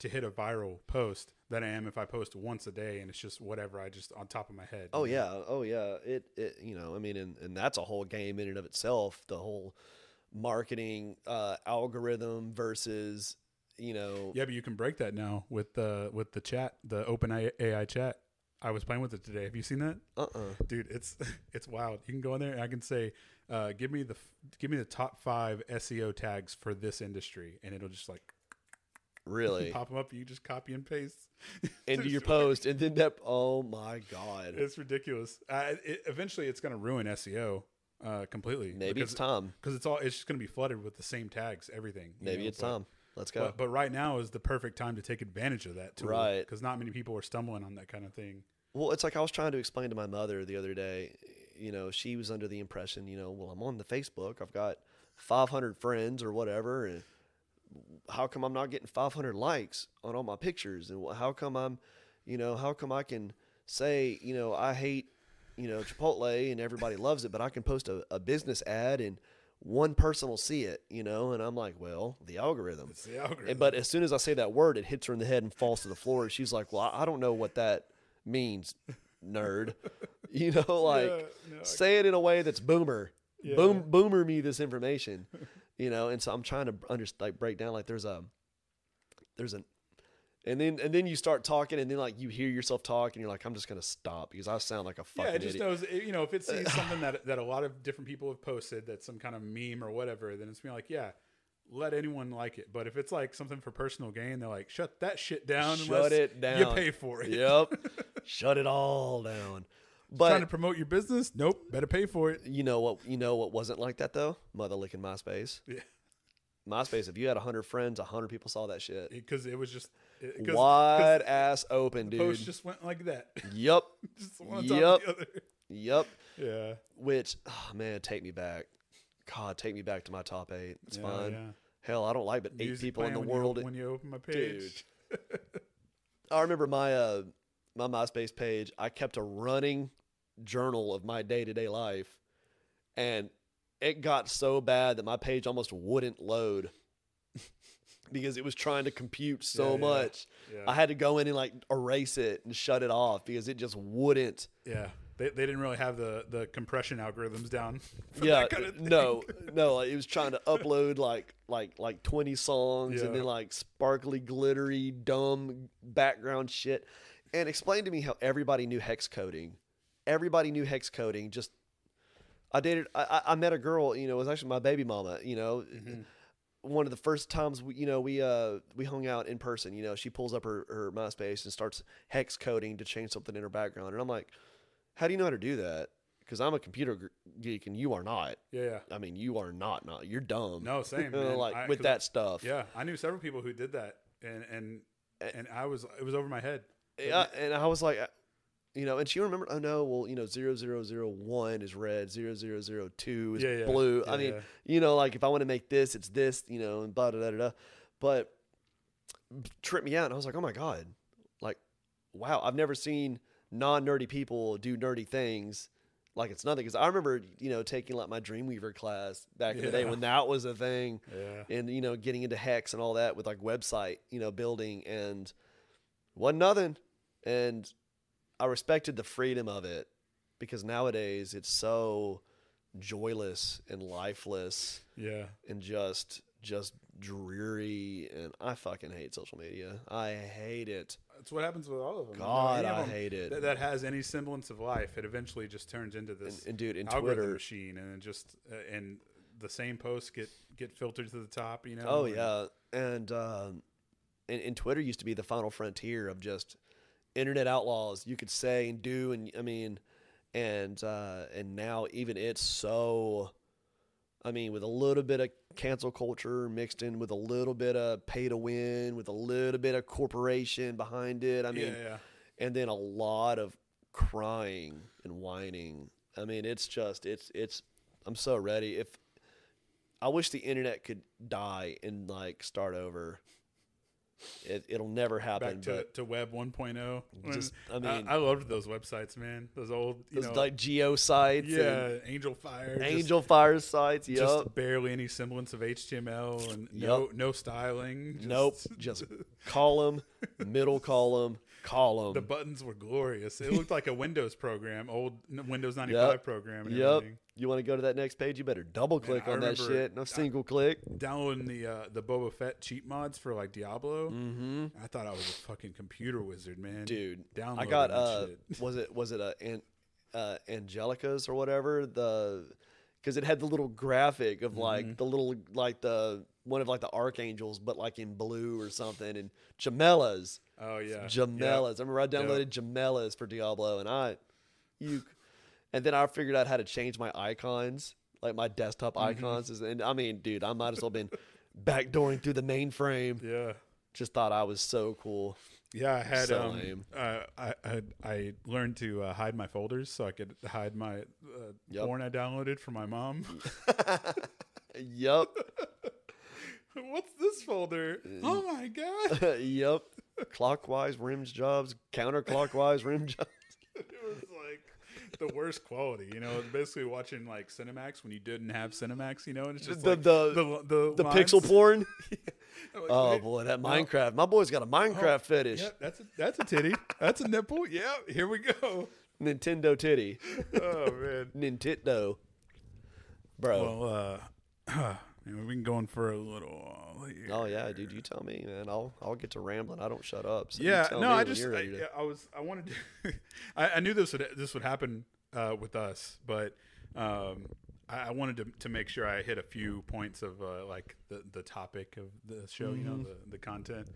to hit a viral post than I am if I post once a day and it's just whatever I just on top of my head. Oh yeah, oh yeah. It, it you know, I mean, and, and that's a whole game in and of itself. The whole marketing uh, algorithm versus you know. Yeah, but you can break that now with the with the chat, the Open AI chat. I was playing with it today. Have you seen that? Uh uh dude it's it's wild you can go in there and i can say uh, give me the give me the top five seo tags for this industry and it'll just like Really pop them up you just copy and paste into your post, and then that. Oh my god! it's ridiculous uh, it, eventually it's going to ruin seo uh, completely Maybe it's time. because it's all it's just going to be flooded with the same tags everything Maybe know, it's but- time. Let's go. But, but right now is the perfect time to take advantage of that tool, Right. Because not many people are stumbling on that kind of thing. Well, it's like I was trying to explain to my mother the other day. You know, she was under the impression, you know, well, I'm on the Facebook. I've got 500 friends or whatever, and how come I'm not getting 500 likes on all my pictures? And how come I'm, you know, how come I can say, you know, I hate, you know, Chipotle and everybody loves it, but I can post a, a business ad and one person will see it, you know? And I'm like, well, the algorithm. It's the algorithm. And, but as soon as I say that word, it hits her in the head and falls to the floor. She's like, "Well, I I don't know what that means, nerd." you know, like Yeah, no, say it in a way that's boomer. Yeah. Boom, boomer me this information. you know, and so I'm trying to under like break down like there's a there's an and then and then you start talking and then like you hear yourself talk and you're like I'm just gonna stop because I sound like a fucking Yeah, it just idiot. knows. You know, if it sees something that that a lot of different people have posted, that's some kind of meme or whatever, then it's being like, yeah, let anyone like it. But if it's like something for personal gain, they're like, shut that shit down. Shut it down. You pay for it. yep, shut it all down. But Trying to promote your business? Nope. Better pay for it. You know what? You know what wasn't like that though? Mother licking MySpace. Yeah. MySpace. If you had hundred friends, hundred people saw that shit. Because it was just it, 'cause- 'cause Wide ass open, dude. post just went like that. yep, just one on top Yep. of the other. yep. Yeah. Which, oh, man, take me back. God, take me back to my top eight. It's yeah, fine. Yeah. Hell, I don't like but eight Music people in the you world. op- when you open my page. Dude. I remember my uh my MySpace page. I kept a running journal of my day to day life, and it got so bad that my page almost wouldn't load because it was trying to compute so Yeah, yeah, much. Yeah. I had to go in and like erase it and shut it off because it just wouldn't. yeah. They, they didn't really have the, the compression algorithms down. Yeah, kind of no, no. Like, it was trying to upload like like like twenty songs and then like sparkly, glittery, dumb background shit, and explain to me how everybody knew hex coding. Everybody knew hex coding. Just I dated. I, I met a girl. You know, it was actually my baby mama. You know. Mm-hmm. One of the first times we, you know, we uh we hung out in person. You know, she pulls up her, her MySpace and starts hex coding to change something in her background, and I'm like, "How do you know how to do that?" Because I'm a computer geek and you are not. Yeah, yeah. I mean, you are not not. You're dumb. No, same. Like I- with that stuff. Yeah, I knew several people who did that, and and and I was it was over my head. Yeah, and I was like, uh, you know, and she remembered. Oh no, well, you know, zero zero zero one is red, zero zero zero two is Yeah, yeah. blue. I mean, yeah. you know, like if I want to make this, it's this, you know, and blah da da da. da. But tripped me out, and I was like, oh my god, like, wow, I've never seen non nerdy people do nerdy things. Like it's nothing because I remember, you know, taking like my Dreamweaver class back in the day when that was a thing. Yeah, and you know getting into hex and all that with like website you know building and wasn't nothing and i respected the freedom of it because nowadays it's so joyless and lifeless yeah. and just just dreary and i fucking hate social media i hate it That's what happens with all of them. God any of i hate it That, that has any semblance of life, it eventually just turns into this and dude in algorithm twitter machine, and just uh, and the same posts get get filtered to the top. You know. Oh and- yeah, and um, and, and Twitter used to be the final frontier of just internet outlaws. You could say and do, and I mean, and uh, and now even it's so. I mean, with a little bit of cancel culture mixed in with a little bit of pay to win, with a little bit of corporation behind it. I mean, yeah, yeah. and then a lot of crying and whining. I mean, it's just it's it's. I'm so ready. If I wish the internet could die and like start over. It, it'll never happen. Back to, but to Web 1.0. Just- I I mean- I, loved those websites, man. Those old, you those know, like GeoCities, yeah, Angelfire, just- Angelfire sites. Yep. just barely any semblance of HTML and no no styling. Just, nope. Just column, middle column, column. the buttons were glorious. It looked like a Windows program, old Windows 95 Yep. program. And Yep. everything. You want to go to that next page? You better double click on that shit. No single click. Downloading the uh, the Boba Fett cheat mods for like Diablo. Mm-hmm. I thought I was a fucking computer wizard, man. Dude, I got uh, shit. was it was it a an, uh, Angelica's or whatever the because it had the little graphic of like Mhm. the little like the one of like the archangels but like in blue or something and Jamella's. Oh yeah, Jamella's. I remember I downloaded Jamella's for Diablo, and I, you, and then I figured out how to change my icons, like my desktop Mm-hmm. icons. Is- And I mean, dude, I might as well been backdooring through the mainframe. Yeah. Just thought I was so cool. Yeah, I had So um, uh, I, I I learned to uh, hide my folders so I could hide my uh, Yep. porn I downloaded from my mom. Yup, What's this folder? Oh my god! yup. Clockwise rims jobs, counterclockwise rim jobs. it was like the worst quality. You know, basically watching like Cinemax when you didn't have Cinemax. You know, and it's just The- like the- the the, The pixel porn. Like, Oh boy, that no. Minecraft. My boy's got a Minecraft fetish. Yep, that's a, that's a titty. that's a nipple. Yeah, here we go. Nintendo titty. Oh man. Nintendo. Bro. Well, uh, man, we've been going for a little while here. Oh yeah, dude. You tell me, man. I'll I'll get to rambling. I don't shut up. So you yeah, tell no, me I just you're I, to- I was I wanted to I, I knew this would this would happen uh, with us, but um, I, I wanted to to make sure I hit a few points of uh, like the the topic of the show, you know, Mm-hmm. the the content.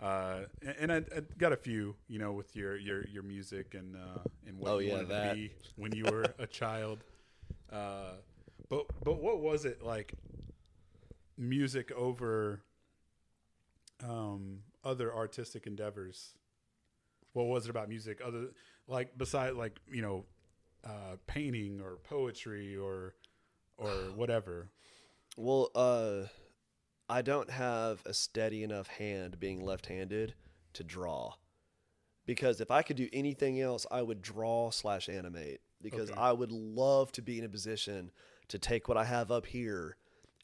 Uh, and, and I, I got a few, you know, with your your your music and uh, and what Oh, you yeah, wanted that. to be when you were a child. Uh, but but what was it like? Music over um, other artistic endeavors. What was it about music other like beside like you know uh, painting or poetry or or whatever? Well, uh, I don't have a steady enough hand being left-handed to draw. Because if I could do anything else, I would draw slash animate. Because Okay. I would love to be in a position to take what I have up here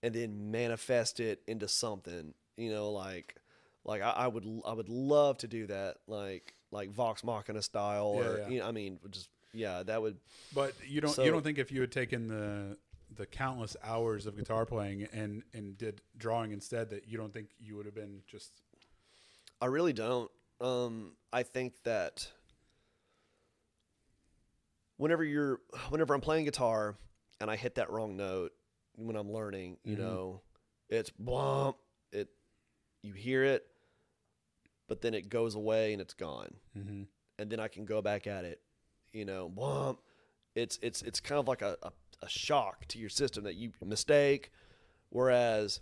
and then manifest it into something. You know, like like I, I would I would love to do that, like like Vox Machina style, Yeah, or yeah. You know, I mean, just yeah, that would But you don't So- you don't think if you had taken the the countless hours of guitar playing and and did drawing instead that you don't think you would have been just I really don't. Um, I think that whenever you're, whenever I'm playing guitar and I hit that wrong note when I'm learning, you Mhm. know, it's blump. It, you hear it, but then it goes away and it's gone, mm-hmm. and then I can go back at it. You know, blump. It's it's it's kind of like a, a, a shock to your system that you mistake, whereas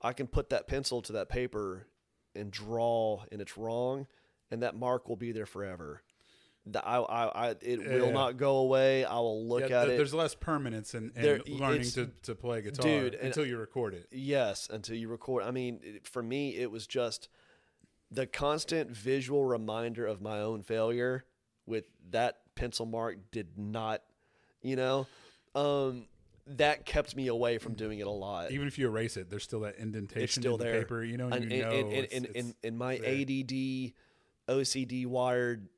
I can put that pencil to that paper and draw and it's wrong and that mark will be there forever. The, I, I, I, it will Yeah. not go away. I will look yeah, at th- it. There's less permanence in, in There- learning to, to play guitar Dude, and- until you record it. Yes, until you record. I mean, it- for me, it was just the constant visual reminder of my own failure with that pencil mark did not, you know, um, that kept me away from doing it a lot. Even if you erase it, there's still that indentation it's still in the paper. You know, you And- know. and, and, it's- and, it's and, and my there. ADD, OCD wired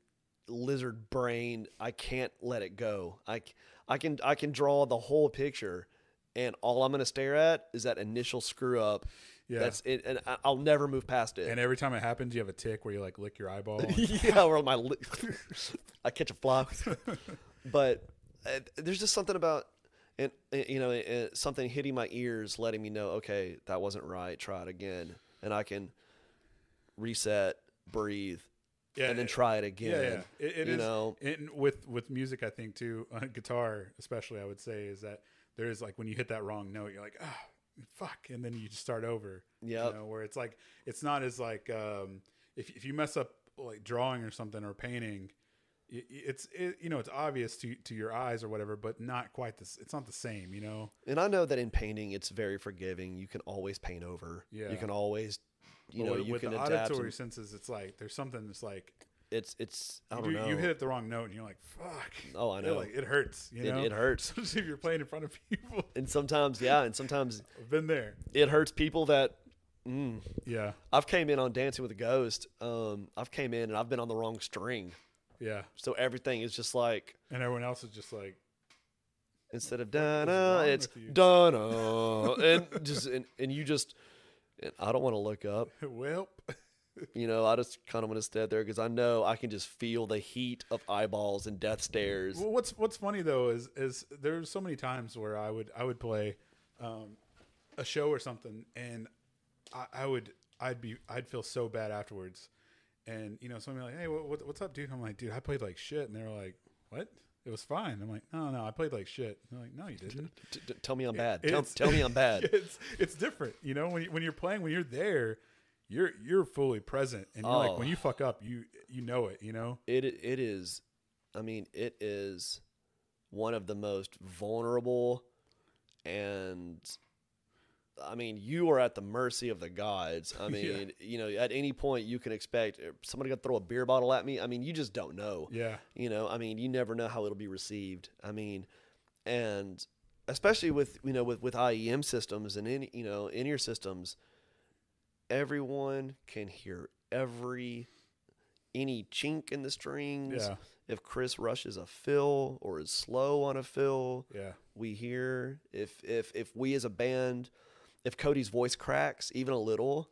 lizard brain, I can't let it go. I, I can I can draw the whole picture, and all I'm gonna stare at is that initial screw up. yeah. That's it, and I'll never move past it. and every time it happens, you have a tick where you like lick your eyeball. yeah, or my li- I catch a fly. but uh, there's just something about and uh, you know uh, something hitting my ears, letting me know, okay, that wasn't right. Try it again, and I can reset, breathe, yeah, and then try it again. Yeah, yeah. It, it you is- know, and with with music, I think too, on guitar especially, I would say is that there is like when you hit that wrong note, you're like, ah, fuck, and then you just start over. Yep. You know, where it's like it's not as like um, if if you mess up like drawing or something or painting. It's it, you know it's obvious to to your eyes or whatever, but not quite this. It's not the same, you know. and I know that in painting, it's very forgiving. You can always paint over. Yeah. You can always you know with, you with can the adapt. auditory and senses, it's like there's something that's like it's it's I you, don't do- know. you hit it the wrong note and you're like, fuck. Oh, I know. like it hurts. You know, it hurts, Especially if you're playing in front of people. and sometimes yeah, and sometimes I've been there. it hurts people that. Mm, Yeah, I've came in on Dancing with a Ghost. Um, I've came in and I've been on the wrong string, yeah. so everything is just like And everyone else is just like, instead of da it's you? da and just and, and you just. And I don't want to look up. well, You know, I just kind of want to stay there because I know I can just feel the heat of eyeballs and death stares. Well, what's what's funny though is is there's so many times where I would I would play um, a show or something, and I, I would I'd be I'd feel so bad afterwards, and you know somebody like, hey, what, what's up, dude? I'm like, dude, I played like shit, and they're like, what? It was fine. I'm like, no, no, I played like shit. They're like, no, you didn't. T- t- tell me I'm bad. Tell, tell me I'm bad. It's it's different, you know. When you, when you're playing, when you're there, you're you're fully present, and you're like, when Oh. you fuck up, you you know it, you know. It it is. I mean, it is one of the most vulnerable, and I mean, you are at the mercy of the gods. I Yeah. mean, you know, at any point you can expect uh, somebody to throw a beer bottle at me. I mean, you just don't know. Yeah, You know, I mean, you never know how it'll be received. I mean, and especially with you know with with IEM systems and in you know in ear systems, everyone can hear every any chink in the strings. yeah, If Chris rushes a fill or is slow on a fill, yeah, we hear. If if if we as a band, if Cody's voice cracks even a little,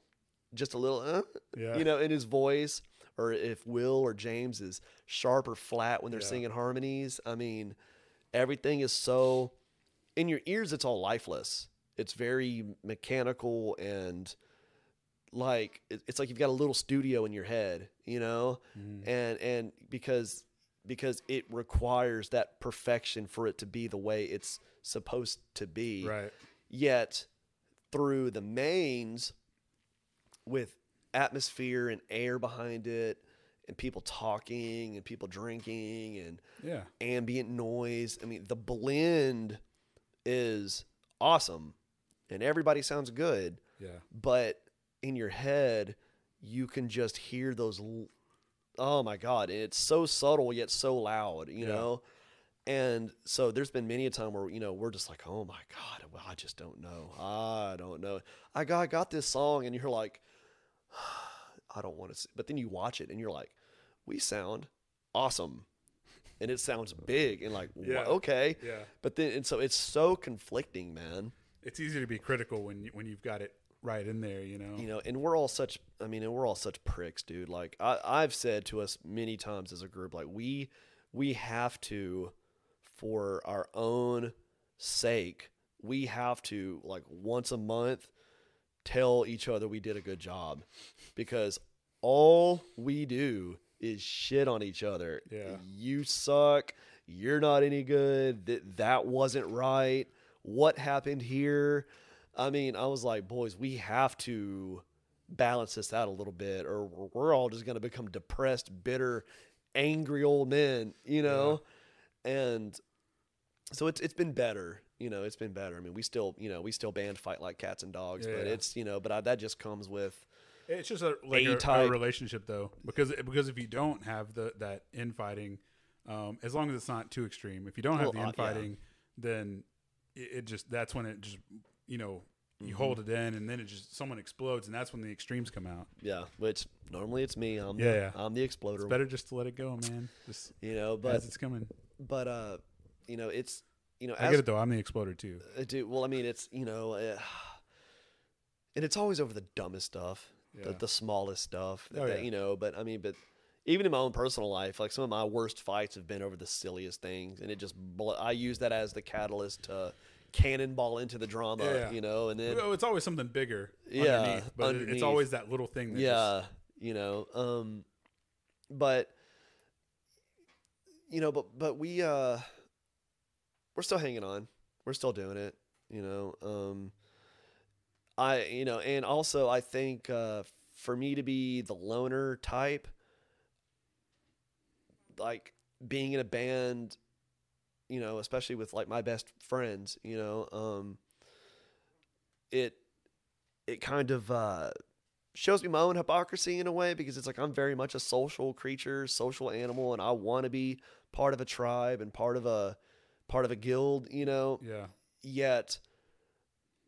just a little, uh, yeah. you know, in his voice, or if Will or James is sharp or flat when they're Yeah. singing harmonies. I mean, everything is so in your ears. It's all lifeless. It's very mechanical and like it's like you've got a little studio in your head, you know, Mhm. and and because because it requires that perfection for it to be the way it's supposed to be right. yet through the mains with atmosphere and air behind it and people talking and people drinking and Yeah, ambient noise i mean the blend is awesome and everybody sounds good yeah. but in your head you can just hear those l- oh my god it's so subtle yet so loud you Yeah. know and so there's been many a time where you know we're just like oh my god well, i just don't know i don't know i got, I got this song and you're like i don't want to See. but then you watch it and you're like we sound awesome and it sounds big and like Yeah. okay Yeah, but then and so it's so conflicting man it's easy to be critical when you, when you've got it right in there, you know. you know and we're all such i mean and we're all such pricks dude like I, i've said to us many times as a group like we we have to for our own sake we have to like once a month tell each other we did a good job. Because all we do is shit on each other. Yeah. you suck. You're not any good. That that wasn't right. What happened here? I mean, I was like, boys, we have to balance this out a little bit, or we're all just going to become depressed, bitter, angry old men, you know? And so it's it's been better, you know, it's been better. I mean, we still, you know, we still band fight like cats and dogs, but it's, you know, but I, that just comes with, It's just a like a, a relationship though, because because if you don't have the that infighting, um, as long as it's not too extreme, if you don't have Well, the uh, yeah. infighting, then it, it just that's when it just you know you Mm-hmm. hold it in, and then it just someone explodes, and that's when the extremes come out. yeah, which normally it's me. I'm, Yeah, the, yeah. I'm the exploder, It's better just to let it go, man. Just you know, but but, as it's coming. but, uh, you know, it's, you know, I as get it though. I'm the exploder too. Uh, dude, well, I mean, it's you know, uh, and it's always over the dumbest stuff, Yeah. the, the smallest stuff, that, Oh, that, yeah. you know. But I mean, but even in my own personal life, like some of my worst fights have been over the silliest things, and it just bl- I use that as the catalyst to cannonball into the drama, Yeah. you know, and then it's always something bigger. Yeah, underneath, but underneath. it's always that little thing. That yeah, you know, um, but you know, but but we uh, we're still hanging on. We're still doing it. You know, um, I you know, and also I think uh, for me to be the loner type, like being in a band, you know, especially with like my best friends, you know, um, it it kind of uh shows me my own hypocrisy in a way because it's like I'm very much a social creature, social animal, and I want to be part of a tribe and part of a part of a guild, you know. Yeah. Yet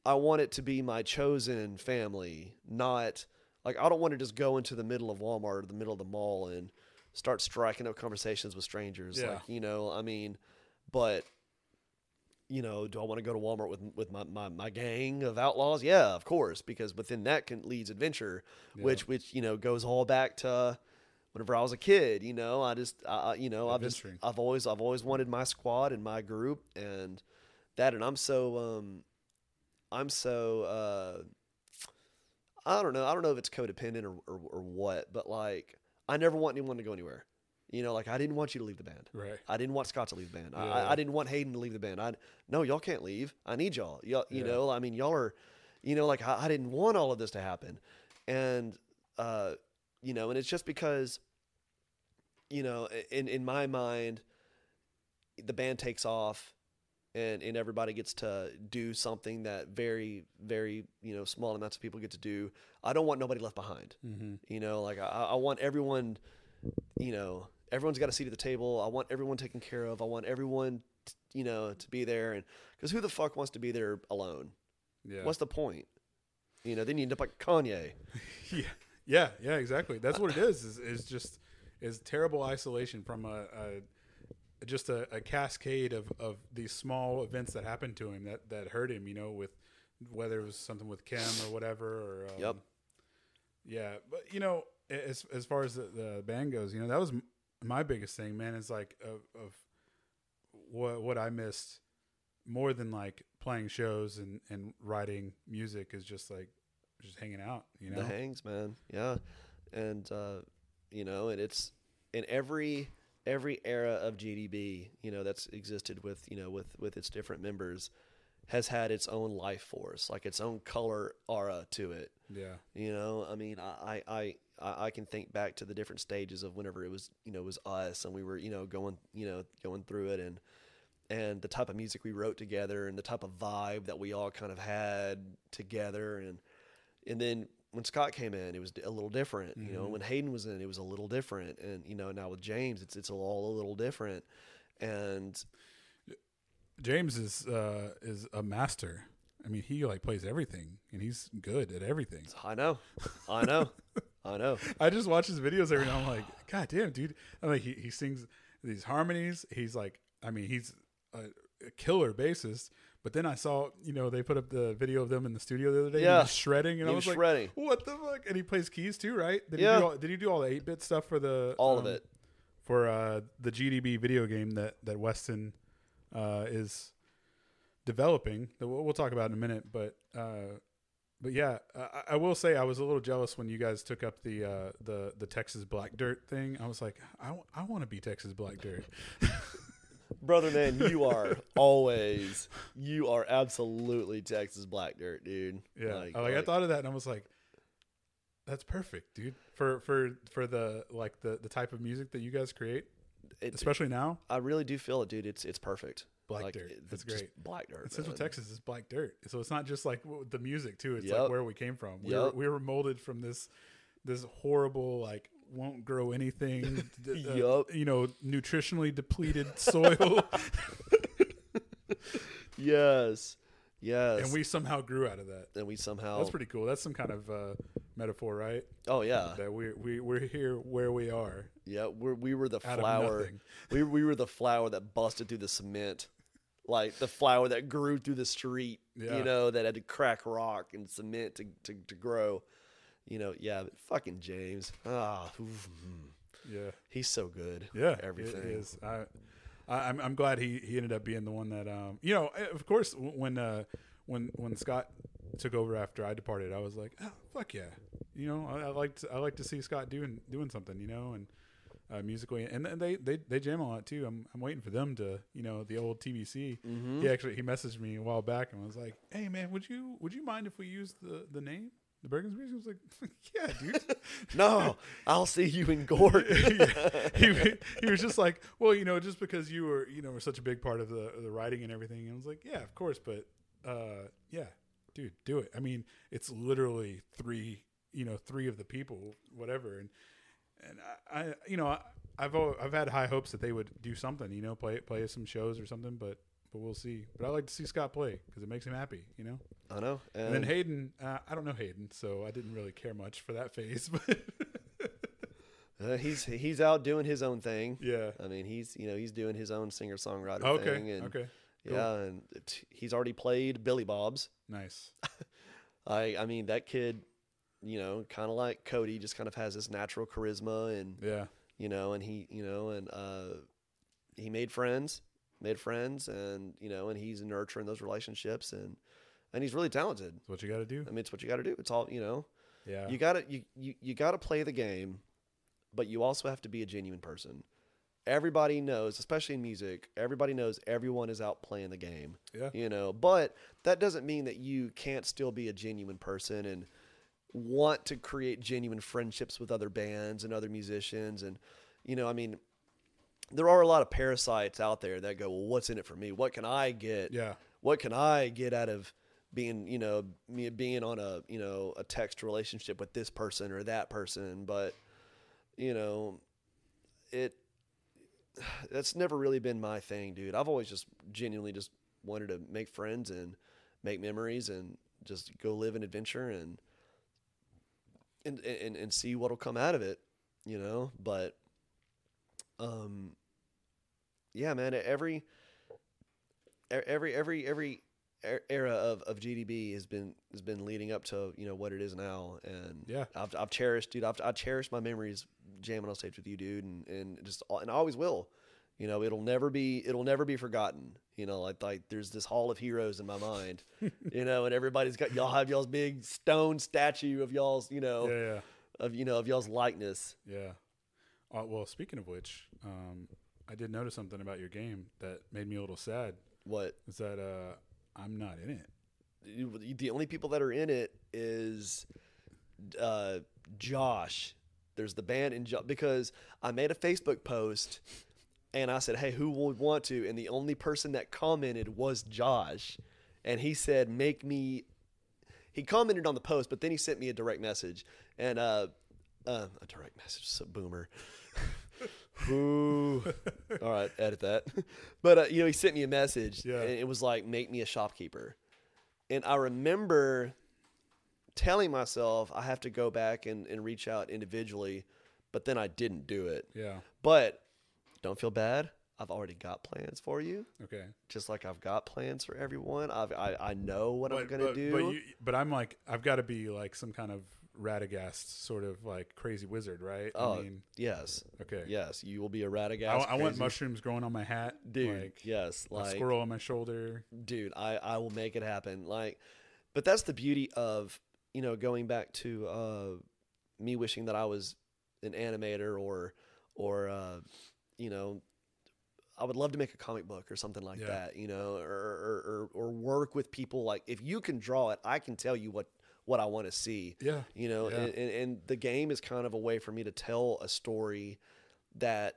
I want it to be my chosen family, not like I don't want to just go into the middle of Walmart or the middle of the mall and start striking up conversations with strangers. Yeah. Like, you know, I mean, but you know, do I want to go to Walmart with with my, my, my gang of outlaws? Yeah, of course, because within that can leads adventure, Yeah. which which you know goes all back to whenever I was a kid. You know, I just I, you know I've just I've always I've always wanted my squad and my group and that, and I'm so um I'm so uh I don't know I don't know if it's codependent or or, or what, but like I never want anyone to go anywhere. You know, like I didn't want you to leave the band. Right. I didn't want Scott to leave the band. I, Yeah. I, I didn't want Hayden to leave the band. I no, y'all can't leave. I need y'all. Y'all, you Yeah. know, I mean, y'all are, you know, like I, I didn't want all of this to happen, and uh, you know, and it's just because, you know, in in my mind, the band takes off, and and everybody gets to do something that very very you know small amounts of people get to do. I don't want nobody left behind. Mm-hmm. You know, like I, I want everyone, you know, everyone's got a seat at the table. I want everyone taken care of. I want everyone, t- you know, to be there. And because who the fuck wants to be there alone? Yeah. What's the point? You know, then you end up like Kanye. yeah. Yeah. Yeah. Exactly. That's what it is. Is, is just is terrible isolation from a, a just a, a cascade of, of these small events that happened to him that, that hurt him. You know, with whether it was something with Kim or whatever. Or um, Yep. Yeah, but you know, as as far as the, the band goes, you know, that was m- my biggest thing, man. Is like of, of what what I missed more than like playing shows and and writing music is just like just hanging out. You know, The hangs, man. Yeah, and uh, you know, and it's in every every era of GDB, you know, that's existed with you know with with its different members, has had its own life force, like its own color aura to it. yeah, You know, I mean, I, I, I, I can think back to the different stages of whenever it was, you know, it was us and we were, you know, going, you know, going through it and, and the type of music we wrote together and the type of vibe that we all kind of had together. And, and then when Scott came in, it was a little different, you know, Mhm. when Hayden was in, it was a little different. And, you know, now with James, it's, it's all a little different. And James is uh is a master. I mean, he like plays everything, and he's good at everything. I know, I know, I know. I just watch his videos every now. I'm like, God damn, dude! I'm like, he, he sings these harmonies. He's like, I mean, he's a, a killer bassist. But then I saw, you know, they put up the video of them in the studio the other day. Yeah. shredding, and He I was was like, what the fuck? And he plays keys too, right? Did Yeah. He do all, did he do all the eight bit stuff for the All of um, it. for uh, the GDB video game that that Weston uh, is developing that we'll, we'll talk about in a minute. But uh, but yeah, I, I will say I was a little jealous when you guys took up the uh, the the Texas Black Dirt thing. I was like, I, want to be Texas Black Dirt. Brother man, you are always you are absolutely Texas black dirt, dude. Yeah, like, I thought of that and I was like, that's perfect, dude. For for for the like the the type of music that you guys create, it, especially now, I really do feel it, dude. It's it's perfect. Black Like, Dirt. it- That's great. Black dirt. Central. Texas is black dirt, so it's not just like the music too. It's Yep. like where we came from. We, were, we were molded from this this horrible like won't grow anything. d- uh, Yup. You know, nutritionally depleted soil, Yes, yes. and we somehow grew out of that. and we somehow. That's pretty cool. That's some kind of uh, metaphor, right? oh yeah, That we we we're here where we are yeah. We're, we were the flower. We we were the flower that busted through the cement, like the flower that grew through the street. Yeah. You know that had to crack rock and cement to to, to grow. You know, yeah. But fucking James. Ah, mm. Yeah, he's so good. yeah. everything. is. I, I I'm I'm glad he he ended up being the one that um you know eh, of course when uh when when Scott took over after I departed I was like oh fuck yeah you know I, I liked I like to see Scott doing doing something you know and uh, musically and then they they they jam a lot too I'm I'm waiting for them to you know the old TBC Mm-hmm. he actually he messaged me a while back and was like hey man would you would you mind if we use the the name the Bergens Music was like yeah dude No, I'll see you in yeah. he, he was just like, well, you know, just because you were, you know, were such a big part of the the writing and everything. And I was like, yeah, of course, but uh, yeah, dude, do it. I mean, it's literally three you know three of the people, whatever. And and I, I you know I, I've I've had high hopes that they would do something, you know, play play some shows or something, but but we'll see. But I like to see Scott play because it makes him happy, you know. I know. And, And then Hayden, uh, I don't know Hayden, so I didn't really care much for that phase, but uh, he's he's out doing his own thing. yeah. I mean, he's you know he's doing his own singer songwriter Okay. thing, and okay. cool. yeah, and he's already played Billy Bob's. Nice. I I mean that kid, you know, kind of like Cody, just kind of has this natural charisma, and Yeah. you know, and he you know, and uh, he made friends, made friends, and you know, and he's nurturing those relationships, and and he's really talented. That's what you got to do. I mean, it's what you got to do. It's all you know. Yeah. You got to you, you you got to play the game, but you also have to be a genuine person. Everybody knows, especially in music, everybody knows everyone is out playing the game. Yeah. You know, but that doesn't mean that you can't still be a genuine person and want to create genuine friendships with other bands and other musicians and you know, I mean there are a lot of parasites out there that go, "Well, what's in it for me? What can I get? Yeah. what can I get out of being, you know, me being on a, you know, a text relationship with this person or that person? But, you know, it, that's never really been my thing, dude. I've always just genuinely just wanted to make friends and make memories and just go live an adventure and, and, and, and see what'll come out of it, you know, but, um, yeah, man, every, every every every er- era of, of GDB has been has been leading up to you know what it is now, and Yeah. I've I've cherished, dude. I've I cherish my memories jamming on stage with you, dude, and and just and I always will. You know, it'll never be it'll never be forgotten. You know, like like there's this hall of heroes in my mind. you know, and everybody's got y'all have y'all's big stone statue of y'all's you know Yeah. Yeah. of you know of y'all's likeness. Yeah. Uh, well, speaking of which, um, I did notice something about your game that made me a little sad. What Is that uh, I'm not in it. the only people that are in it is uh, Josh. There's the band in jo- because I made a Facebook post and I said, "Hey, who would want to?" And the only person that commented was Josh, and he said, "Make me." He commented on the post, but then he sent me a direct message and uh, uh a direct message. So boomer. Ooh. All right, edit that. But uh, you know, he sent me a message, Yeah. and it was like, "Make me a shopkeeper." And I remember telling myself I have to go back and, and reach out individually, but then I didn't do it. Yeah. But don't feel bad. I've already got plans for you, Okay. just like I've got plans for everyone. I've, I I know what I'm gonna but, do. but, you, but I'm like, I've got to be like some kind of Radagast sort of like crazy wizard, right? oh I mean, yes, okay. yes, you will be a Radagast. I, I want mushrooms growing on my hat, dude. Like yes, a like squirrel on my shoulder. dude i i will make it happen like but that's the beauty of you know going back to uh me wishing that i was an animator or or uh you know i would love to make a comic book or something like Yeah. that you know or, or or or work with people like if you can draw it i can tell you what what i want to see Yeah. you know Yeah. and, and, and the game is kind of a way for me to tell a story that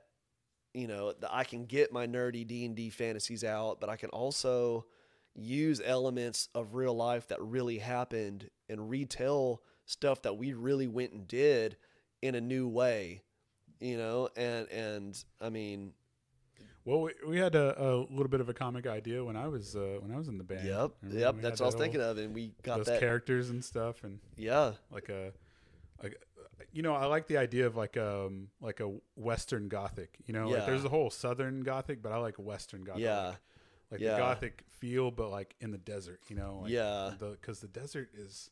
you know that i can get my nerdy d&d fantasies out but i can also use elements of real life that really happened and retell stuff that we really went and did in a new way you know and and i mean Well, we, we had a, a little bit of a comic idea when I was uh, when I was in the band. yep Remember yep that's what i was thinking of and we got Those that characters and stuff, and yeah like a like you know i like the idea of like um like a western gothic you know like there's a whole southern gothic but i like western gothic yeah like, like Yeah. the gothic feel but like in the desert you know like Yeah. because the desert is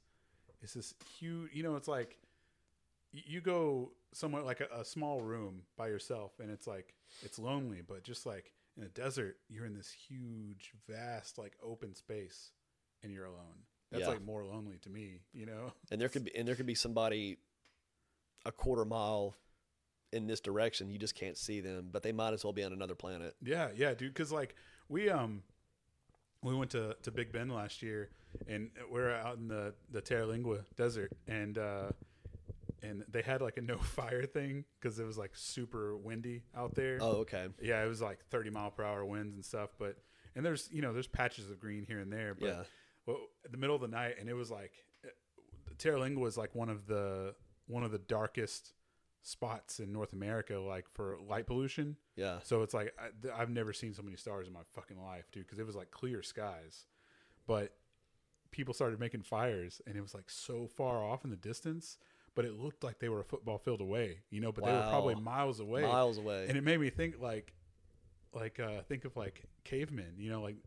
is this huge you know it's like you go somewhere like a, a small room by yourself and it's like it's lonely but just like in a desert you're in this huge vast like open space and you're alone that's Yeah. like more lonely to me you know and there could be and there could be somebody a quarter mile in this direction you just can't see them but they might as well be on another planet Yeah, yeah, dude. Because like we um we went to to Big Bend last year, and we're out in the the Terlingua desert, and uh and they had like a no fire thing because it was like super windy out there. oh okay Yeah, it was like thirty mile per hour winds and stuff. But and there's you know there's patches of green here and there. But Yeah. well, the middle of the night, and it was like eh, Terlingua was like one of the one of the darkest spots in North America, like for light pollution. Yeah. So it's like I, I've never seen so many stars in my fucking life, dude. Because it was like clear skies, but people started making fires, and it was like so far off in the distance, but it looked like they were a football field away, you know. But they were probably miles away, Miles away. and it made me think like, like uh, think of like cavemen, you know, like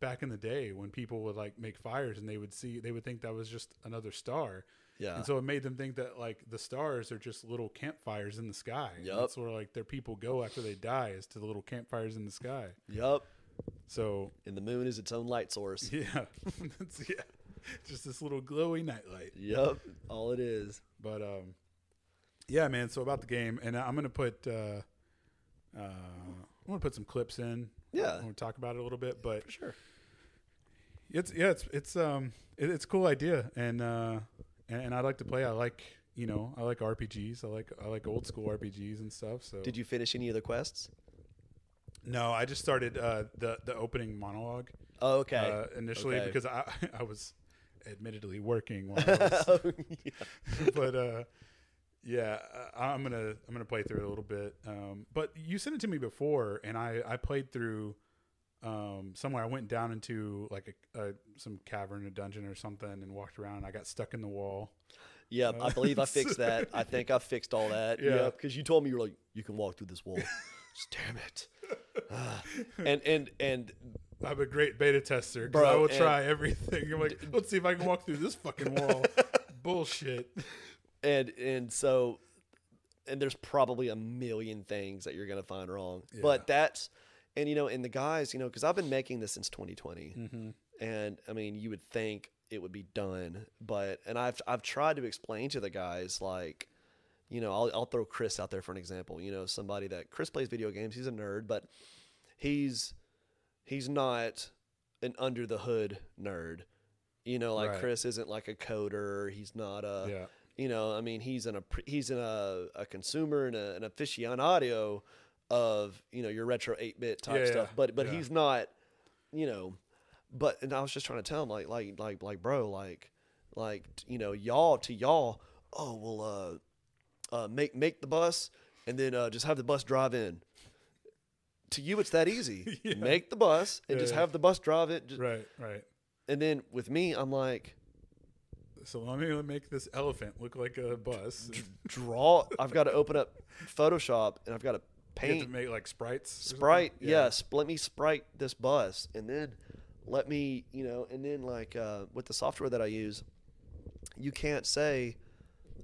back in the day when people would like make fires and they would see they would think that was just another star yeah. and so it made them think that like the stars are just little campfires in the sky Yup. that's where like their people go after they die is to the little campfires in the sky Yup. so And the moon is its own light source. yeah that's, yeah just this little glowy nightlight Yup. All it is. but um yeah man so about the game and i'm gonna put uh uh i'm gonna put some clips in Yeah. i'm gonna talk about it a little bit but For sure. it's yeah it's it's um it, it's a cool idea and uh and, and i like to play i like you know i like rpgs i like i like old school rpgs and stuff so Did you finish any of the quests? no i just started uh the the opening monologue Oh, okay. uh, initially Okay. because i i was admittedly working while I was, Oh, yeah. but uh yeah i'm gonna i'm gonna play through it a little bit um but you sent it to me before and i i played through um somewhere i went down into like a, a some cavern a dungeon or something and walked around and i got stuck in the wall Yep, I believe I fixed that. I think I fixed all that. Yeah. Yeah, because you told me you were like, you can walk through this wall. Just, Damn it. Ah. and and and I'm a great beta tester 'cause Bro, I will try everything. I'm like, let's see if I can walk through this fucking wall. Bullshit. and and so and there's probably a million things that you're gonna find wrong. But that's and you know, and the guys, you know, because I've been making this since 2020, Mm-hmm. and I mean, you would think it would be done, but and I've I've tried to explain to the guys like. You know, I'll, I'll throw Chris out there for an example. You know, somebody that Chris plays video games. He's a nerd, but he's he's not an under the hood nerd. You know, like Right. Chris isn't like a coder. He's not a yeah. you know, I mean, he's an appre- he's an, uh, a consumer and a, an aficionado of you know your retro eight bit type Yeah, stuff, yeah, but but he's not, you know, but and I was just trying to tell him like like like like bro like like you know y'all to y'all oh well uh uh make make the bus and then uh, just have the bus drive in. To you, it's that easy. Yeah. Make the bus and just Yeah. have the bus drive it. Just, Right, right. And then with me, I'm like, So let me make this elephant look like a bus. Draw. I've got to open up Photoshop and I've got to have paint to make like sprites. sprite. Yeah. Yes, let me sprite this bus, and then let me, you know, and then like uh, with the software that I use, you can't say,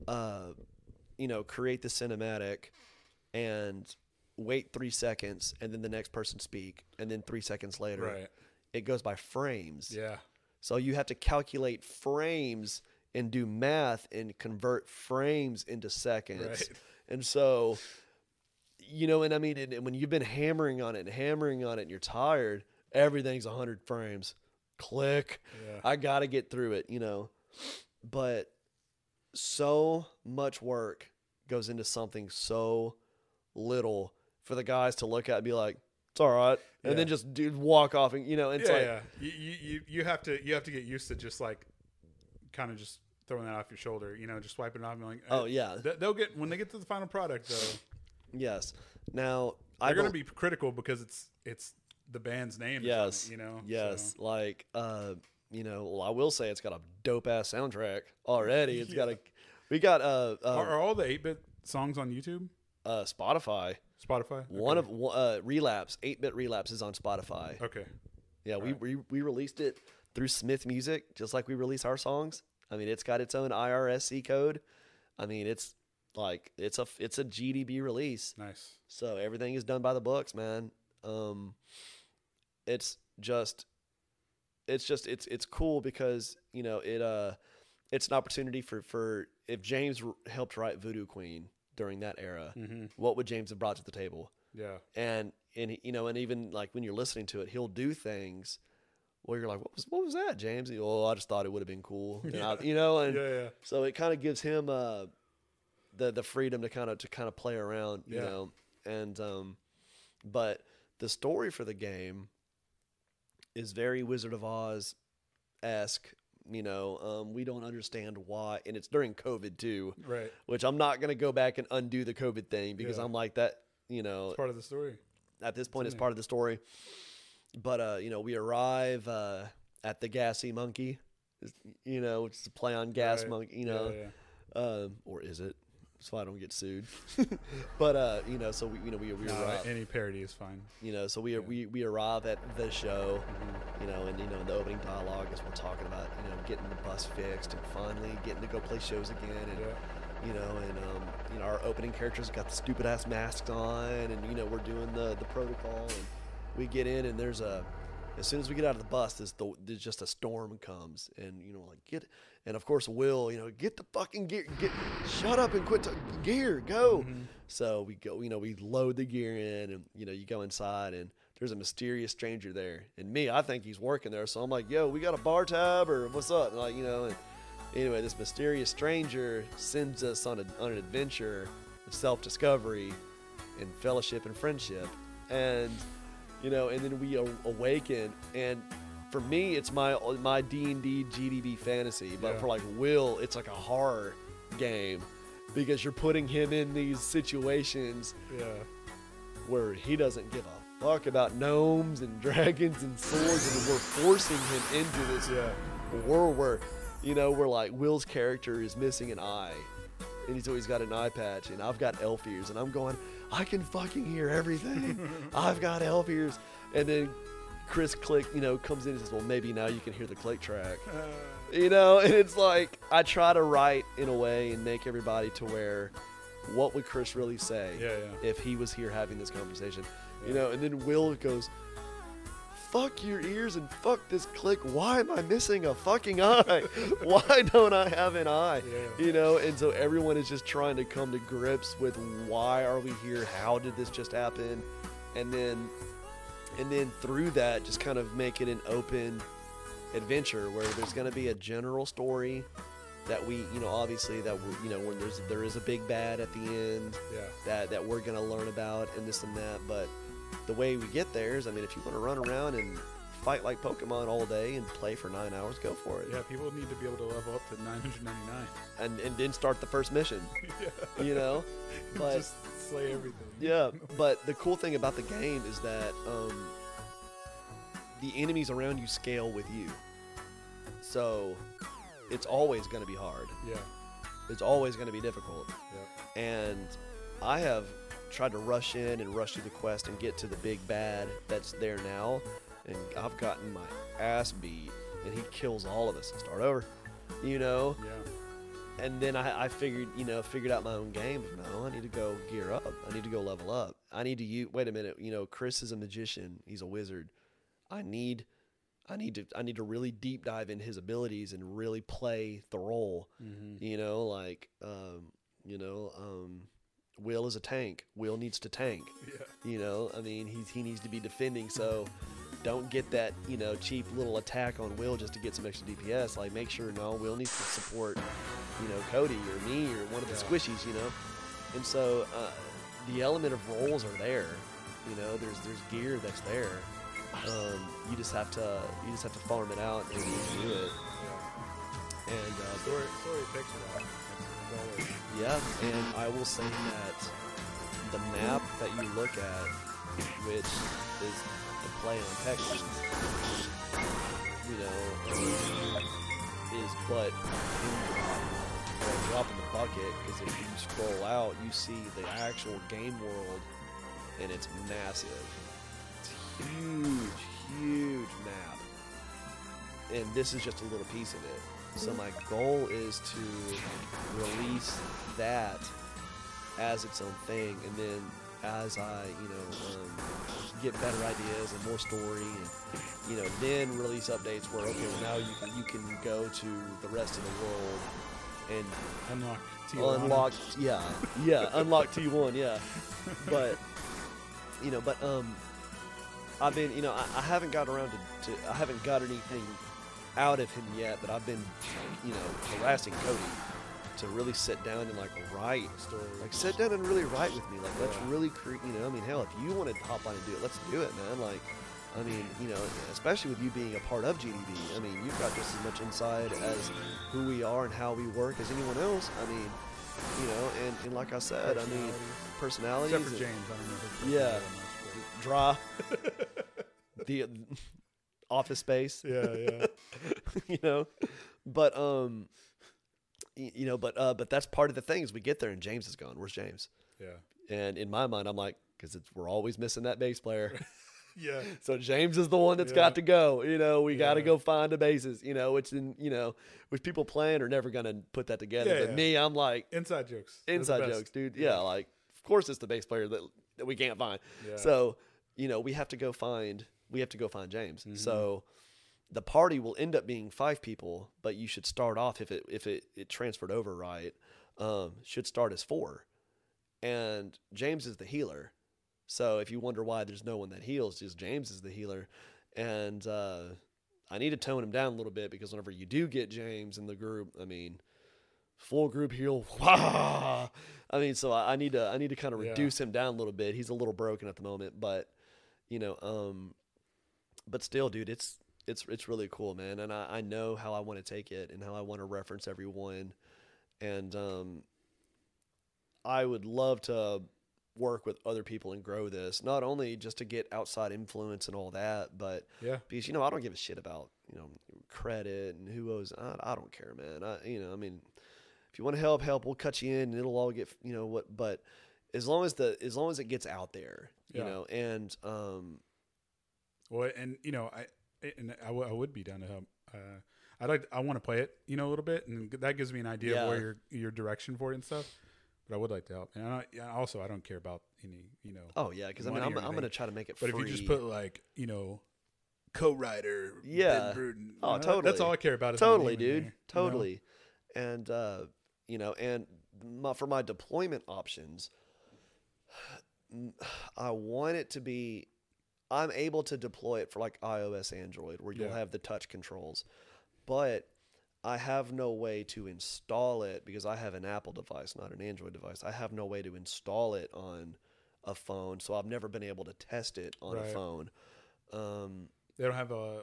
uh, you know, create the cinematic and wait three seconds and then the next person speak and then three seconds later Right. it goes by frames Yeah. so you have to calculate frames and do math and convert frames into seconds. Right. And so, you know, and I mean, and, and when you've been hammering on it and hammering on it and you're tired, everything's 100 frames. Click. Yeah. I got to get through it, you know. But so much work goes into something so little for the guys to look at and be like, it's all right. And then just dude walk off and, you know, it's yeah, like, yeah. You, you you have to you have to get used to just like kind of just throwing that off your shoulder, you know, just wiping it off and like oh, eh, yeah. they- They'll get when they get to the final product though. Yes. Now I They're going to be critical because it's it's the band's name. yes, you know. Yes, so. like uh, you know, well, I will say it's got a dope ass soundtrack already. It's got a, we got uh, uh, Are, are all the eight bit songs on YouTube, uh Spotify. Spotify? One Okay. of uh, relapse, eight bit relapse is on Spotify. okay. Yeah, we, Right. we we released it through Smith Music, just like we release our songs. I mean, it's got its own IRSC code. I mean, it's like it's a it's a GDB release. Nice. So everything is done by the books, man. Um, it's just, it's just, it's it's cool because you know it uh, it's an opportunity for for if James r- helped write Voodoo Queen during that era, Mm-hmm. what would James have brought to the table? Yeah. And and you know, and even like when you're listening to it, he'll do things where you're like, what was what was that, James? He, oh, I just thought it would have been cool, and I, you know, and Yeah. Yeah. so it kind of gives him uh, the the freedom to kind of to kind of play around, you Yeah. know. And um, but the story for the game is very Wizard of Oz esque. You know, um, we don't understand why, and it's during COVID too, Right. which I'm not gonna go back and undo the COVID thing because Yeah. I'm like that. You know, It's part of the story. at this point, it's in part of the story. But uh, you know, we arrive uh, at the Gassy Monkey. You know, which is a play on Gas Right. Monkey. You know, Yeah, yeah. um, or is it? So I don't get sued. but uh, you know, so we you know we we No, arrive. any parody is fine. You know, so we Yeah. we we arrive at the show. Mhm. You know, and you know, in the opening dialogue is we're talking about you know getting the bus fixed and finally getting to go play shows again and Yeah. you know, and um, you know, our opening characters got the stupid ass masks on, and you know, we're doing the the protocol, and we get in, and there's a, as soon as we get out of the bus, there's the there's just a storm comes, and you know, like get, and of course, Will, you know, get the fucking gear, get, shut up and quit t- gear, go. Mhm. So we go, you know, we load the gear in, and you know, you go inside, and there's a mysterious stranger there, and me, I think he's working there, so I'm like, yo, we got a bar tab or what's up, and like, you know, and anyway, this mysterious stranger sends us on, a, on an adventure of self-discovery and fellowship and friendship, and you know, and then we awaken, and for me, it's my my D and D GDB fantasy, but Yeah. for like Will, it's like a horror game because you're putting him in these situations Yeah. where he doesn't give a fuck about gnomes and dragons and swords, and we're forcing him into this Yeah. world where, you know, where like Will's character is missing an eye, and he's always got an eye patch, and I've got elf ears, and I'm going, I can fucking hear everything. I've got elf ears, and then Chris Click, you know, comes in and says, well, maybe now you can hear the click track. Uh, You know, and it's like I try to write in a way and make everybody to where, what would Chris really say? yeah. Yeah. if he was here having this conversation. You know, and then Will goes, Fuck your ears and fuck this click. Why am I missing a fucking eye? Why don't I have an eye? Yeah. You know, and so everyone is just trying to come to grips with why are we here? How did this just happen? And then and then through that just kind of make it an open adventure where there's going to be a general story that we, you know, obviously that we you know, when there's there is a big bad at the end Yeah. that that we're gonna learn about and this and that. But the way we get there is, I mean, if you want to run around and fight like Pokemon all day and play for nine hours, go for it. Yeah. People need to be able to level up to 999. And and then start the first mission. yeah. You know, but Just slay everything. Yeah. But the cool thing about the game is that um, the enemies around you scale with you, so it's always gonna be hard. Yeah. It's always gonna be difficult. Yeah. and I have tried to rush in and rush through the quest and get to the big bad that's there now, and I've gotten my ass beat, and he kills all of us and start over, you know. Yeah. And then I, I figured, you know, figured out my own game. No, I need to go gear up. I need to go level up. I need to use. Wait a minute, you know, Chris is a magician. He's a wizard. I need. I need to I need to really deep dive in his abilities and really play the role Mm-hmm. you know like um you know um will is a tank will needs to tank Yeah. you know i mean he's he needs to be defending so don't get that you know cheap little attack on will just to get some extra dps like make sure no will needs to support you know cody or me or one of the Yeah. squishies you know and so uh, the element of roles are there you know there's there's gear that's there um, you just have to you just have to farm it out and do it and uh, Story, story takes a while. Yeah, and I will say that the map that you look at, which is play on Texas, you know, um, is but in drop in the bucket. Because if you scroll out, you see the actual game world, and it's massive. It's huge, huge map. And this is just a little piece of it. So my goal is to release that as its own thing, and then as I, you know, um, get better ideas and more story, and you know, then release updates where okay, well now you can you can go to the rest of the world and Unlock Tijuana. unlock, yeah, yeah, unlock T1, yeah, but you know, but um, I've been, you know, I, I haven't got around to, to, I haven't got anything out of him yet, but I've been, you know, harassing Cody to really sit down and like write, Story. like sit down and really write with me, like let's really create, you know, I mean, hell, if you want to hop on and do it, let's do it, man, like, I mean, you know, especially with you being a part of GDB, I mean, you've got just as much insight as who we are and how we work as anyone else. I mean, you know, and, and like I said, I mean, personalities. Except for and- James, I don't know. Yeah. personality Dry. the office space. that much, but- Yeah, yeah. you know but um you know but uh but that's part of the thing is we get there and james is gone where's james Yeah. and in my mind i'm like because it's we're always missing that bass player Yeah. so james is the one that's Yeah. got to go you know we got to go find a basis you know which in you know which people playing are never gonna put that together Yeah, but yeah. me i'm like Inside jokes. Inside jokes dude yeah, like of course it's the bass player that, that we can't find Yeah. so you know we have to go find we have to go find james Mm-hmm. so the party will end up being five people but you should start off if it if it, it transferred over right um, should start as four. And james is the healer. So if you wonder why there's no one that heals just james is the healer. And uh, i need to tone him down a little bit because whenever you do get james in the group i mean full group heal i mean so I, I need to i need to kind of Yeah. reduce him down a little bit. He's a little broken at the moment but you know um but still dude it's it's it's really cool man and i, I know how i want to take it and how i want to reference everyone and um i would love to work with other people and grow this not only just to get outside influence and all that but Yeah. because you know I don't give a shit about you know credit and who owes. I, I don't care, man. I you know I mean, if you want to help, help. We'll cut you in, and it'll all get you know what. But as long as the as long as it gets out there, you Yeah. know, and um, Well, and you know, I and I, w- I would be down to help. Uh, I like I want to play it, you know, a little bit, and that gives me an idea Yeah. of where your your direction for it and stuff. But I would like to help, and I, yeah, also I don't care about any, you know. oh yeah, because I mean I'm, I'm gonna try to make it. but free. if you just put like, you know, co-writer, Ben Yeah. Bruton, Oh, you know, that- That's all I care about. Is totally, dude, there, you know? totally, and uh, you know, and my, for my deployment options, I want it to be. I'm able to deploy it for like iOS, Android, where you'll Yeah. have the touch controls, but I have no way to install it because I have an Apple device, not an Android device. I have no way to install it on a phone, so I've never been able to test it on a phone. Um, They don't have a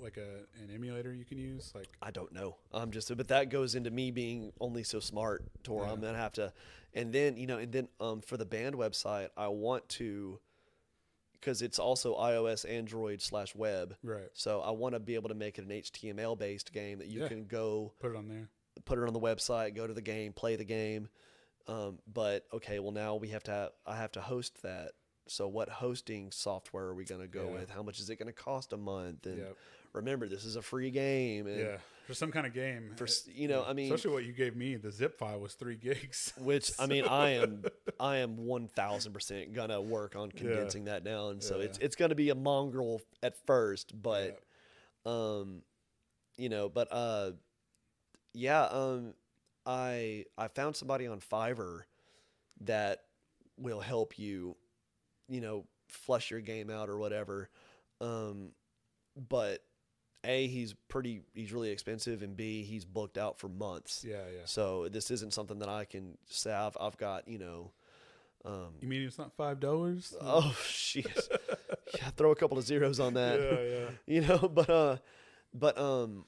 like a an emulator you can use, like I don't know. I'm just, but that goes into me being only so smart to where I'm gonna have to, and then you know, and then um, for the band website, I want to, because it's also iOS, Android slash web. right. So I want to be able to make it an HTML based game that you Yeah. can go Put it on there. put it on the website, go to the game, play the game. Um, but okay, well now we have to I have to host that. So what hosting software are we going to go Yeah. with? How much is it going to cost a month? And Yep. remember, this is a free game. And Yeah, for some kind of game. For you know, I mean, especially what you gave me, the zip file was three gigs. which I mean, I am I am one thousand percent gonna work on condensing that down. So it's Yeah. it's gonna be a mongrel at first, but um, you know, but uh, yeah, um, I I found somebody on Fiverr that will help you, you know, flush your game out or whatever. Um, but a he's pretty he's really expensive, and b he's booked out for months. yeah, yeah. So this isn't something that I can say I've, I've got, you know. Um, You mean it's not five dollars? oh shit! yeah, throw a couple of zeros on that. yeah, yeah. you know, but uh, but um,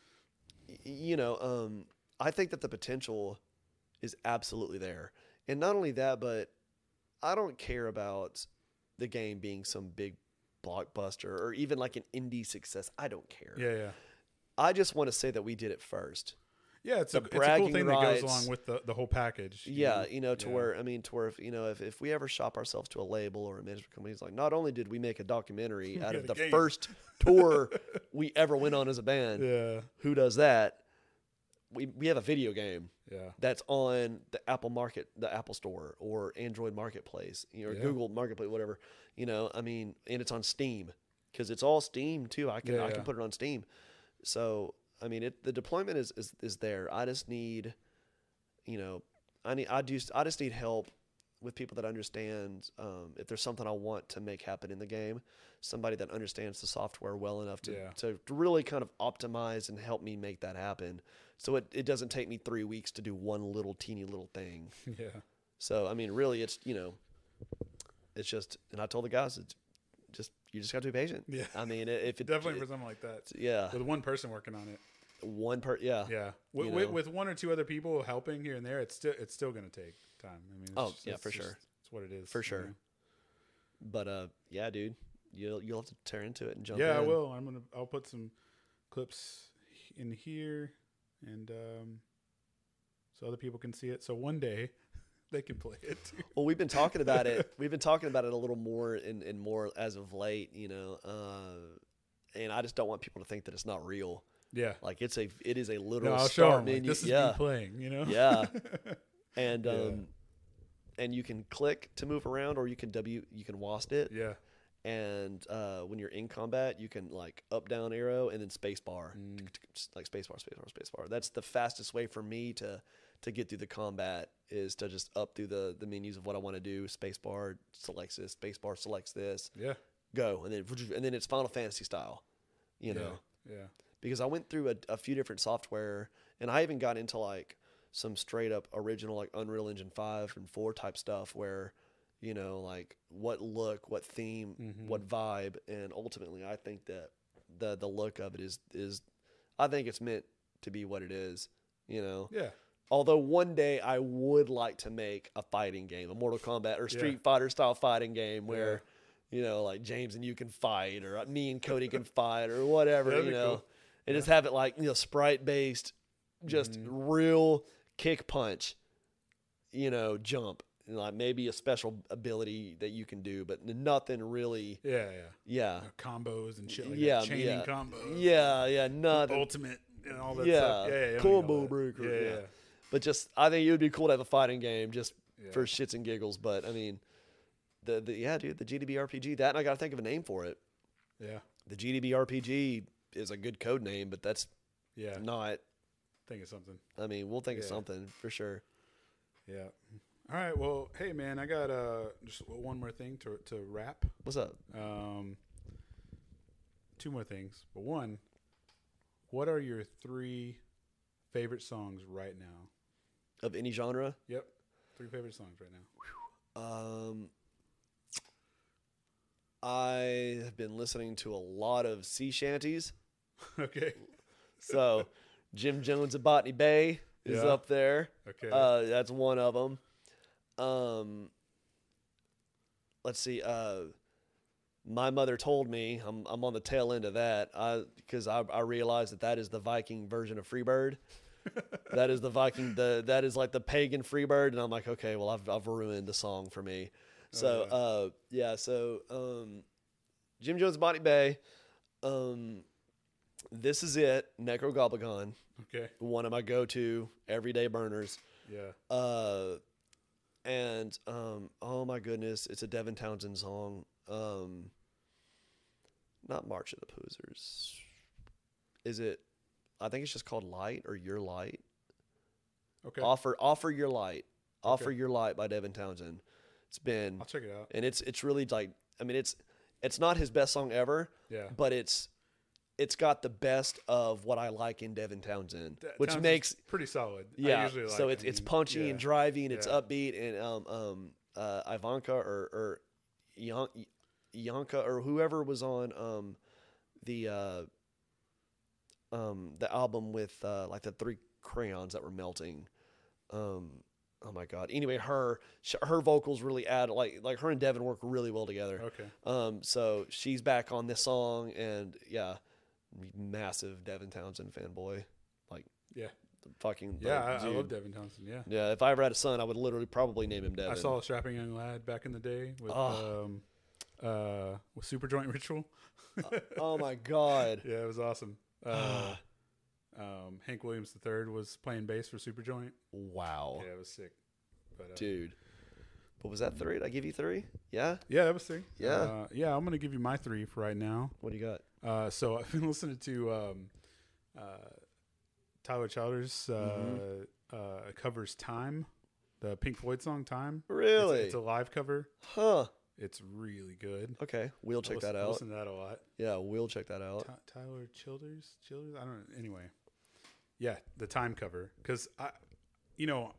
you know, um, I think that the potential is absolutely there, and not only that, but I don't care about the game being some big blockbuster or even like an indie success. I don't care. Yeah, yeah. I just want to say that we did it first. Yeah, it's, The a, it's a cool thing that goes along with the, the whole package. you Yeah, know? you know, to Yeah. where I mean, to where if you know, if, if we ever shop ourselves to a label or a management company, it's like not only did we make a documentary out of the game. first tour we ever went on as a band, Yeah, who does that? We we have a video game yeah. that's on the Apple Market, the Apple Store, or Android Marketplace, you know, or Yeah. Google Marketplace, whatever. You know, I mean, and it's on Steam because it's all Steam too. I can Yeah, I can put it on Steam. So I mean, it the deployment is is is there. I just need, you know, I need I do I just need help with people that understand um, if there's something I want to make happen in the game, somebody that understands the software well enough to, Yeah. to really kind of optimize and help me make that happen. So it, it doesn't take me three weeks to do one little teeny little thing. Yeah. So I mean, really, it's you know, it's just, and I told the guys, it's just you just got to be patient. Yeah. I mean, if it Definitely for something like that. yeah, With one person working on it. one part yeah. Yeah. With, with, with one or two other people helping here and there, it's still it's still going to take time. I mean, it's Oh, just- yeah, it's for sure. It's what it is. For you sure. know? But uh, yeah, dude, you'll you'll have to tear into it and jump. Yeah, I will. I'm gonna. I'll put some clips in here, and um, so other people can see it. So one day they can play it too. Well, we've been talking about it. We've been talking about it a little more and, and more as of late, you know. Uh, and I just don't want people to think that it's not real. Yeah. Like it's a, it is a No, literal I'll show start them. Like, this is yeah, me playing. You know. yeah. And um, and you can click to move around, or you can W, you can WASD it. yeah. And uh, when you're in combat, you can like up, down arrow, and then space bar, Mm. like space bar, space bar, space bar. That's the fastest way for me to to get through the combat is to just up through the the menus of what I want to do. Space bar selects this, space bar selects this, Yeah. go, and then and then it's Final Fantasy style, you know. Yeah. Yeah. Because I went through a, a few different software, and I even got into like some straight up original like Unreal Engine five and four type stuff where. You know, like what look, what theme, Mhm. what vibe, and ultimately, I think that the the look of it is is, I think it's meant to be what it is. You know, Yeah. Although one day I would like to make a fighting game, a Mortal Kombat or Street Yeah. Fighter style fighting game where, you know, like James and you can fight, or me and Cody can fight, or whatever, you know, cool. and just have it like you know sprite based, just Mm-hmm. real kick punch, you know, jump, like maybe a special ability that you can do, but nothing really, Yeah. Yeah. yeah, Combos and shit like yeah, that. Chaining yeah, combos. yeah, yeah, nothing. Ultimate and all that Yeah, stuff. Yeah. Yeah. combo breaker, Yeah. yeah. But just, I think it would be cool to have a fighting game just for shits and giggles. But I mean, the, the yeah, dude, the GDB RPG. That and I got to think of a name for it. Yeah. The GDB RPG is a good code name, but that's Yeah. not. Think of something. I mean, we'll think of something for sure. Yeah. All right. Well, hey man, I got uh just one more thing to to wrap. What's up? Um, two more things, but one, what are your three favorite songs right now? Of any genre? Yep, three favorite songs right now. Um, I have been listening to a lot of sea shanties. okay. So Jim Jones of Botany Bay is Yeah. up there. Okay. Uh, that's one of them. Um, let's see. Uh, my mother told me I'm I'm on the tail end of that. I because I, I realized that that is the Viking version of Freebird. that is the Viking. The that is like the pagan Freebird, and I'm like, okay, well, I've I've ruined the song for me. So yeah. uh, yeah. So um, Jim Jones, Bonnie Bay. Um, this is it. Necrogoblikon, okay. one of my go-to everyday burners. Yeah. Uh, and um, oh my goodness, it's a Devin Townsend song. Um, not March of the Poozers. Is it? I think it's just called Light or Your Light. Okay. Offer, offer your light. Offer Okay. your light by Devin Townsend. It's been, I'll check it out. and it's it's really like, I mean, it's it's not his best song ever, Yeah. but it's it's got the best of what I like in Devin Townsend, which Townsend's makes pretty solid. I yeah. usually so it's him. it's punchy Yeah. and driving. It's Yeah. upbeat and um um uh Ivanka or or Yanka or whoever was on um the uh um the album with uh like the three crayons that were melting. Um oh my god. Anyway, her her vocals really add like like her and Devin work really well together. Okay. Um, so she's back on this song, and yeah, massive Devin Townsend fanboy. Like, Yeah. fucking Yeah, like, I, I love. Devin Townsend. Yeah. Yeah, if I ever had a son, I would literally probably name him Devin. I saw a strapping young lad back in the day with Oh. um uh with Superjoint Ritual. oh my god, Yeah, it was awesome. Uh, um, Hank Williams III was playing bass for Super Joint. wow, Yeah, it was sick. But, uh, dude. What was that three? Did I give you three? Yeah. Yeah, that was three. Yeah. Uh, yeah, I'm gonna give you my three for right now. What do you got? Uh, so I've been listening to um, uh, Tyler Childers uh, Mm-hmm. uh, covers "Time," the Pink Floyd song "Time." Really? it's a, live cover. Huh. It's really good. Okay, we'll check I that out. Listen to that a lot. Yeah, we'll check that out. Ty- Tyler Childers, Childers. I don't know. Anyway, yeah, the time cover because I, you know,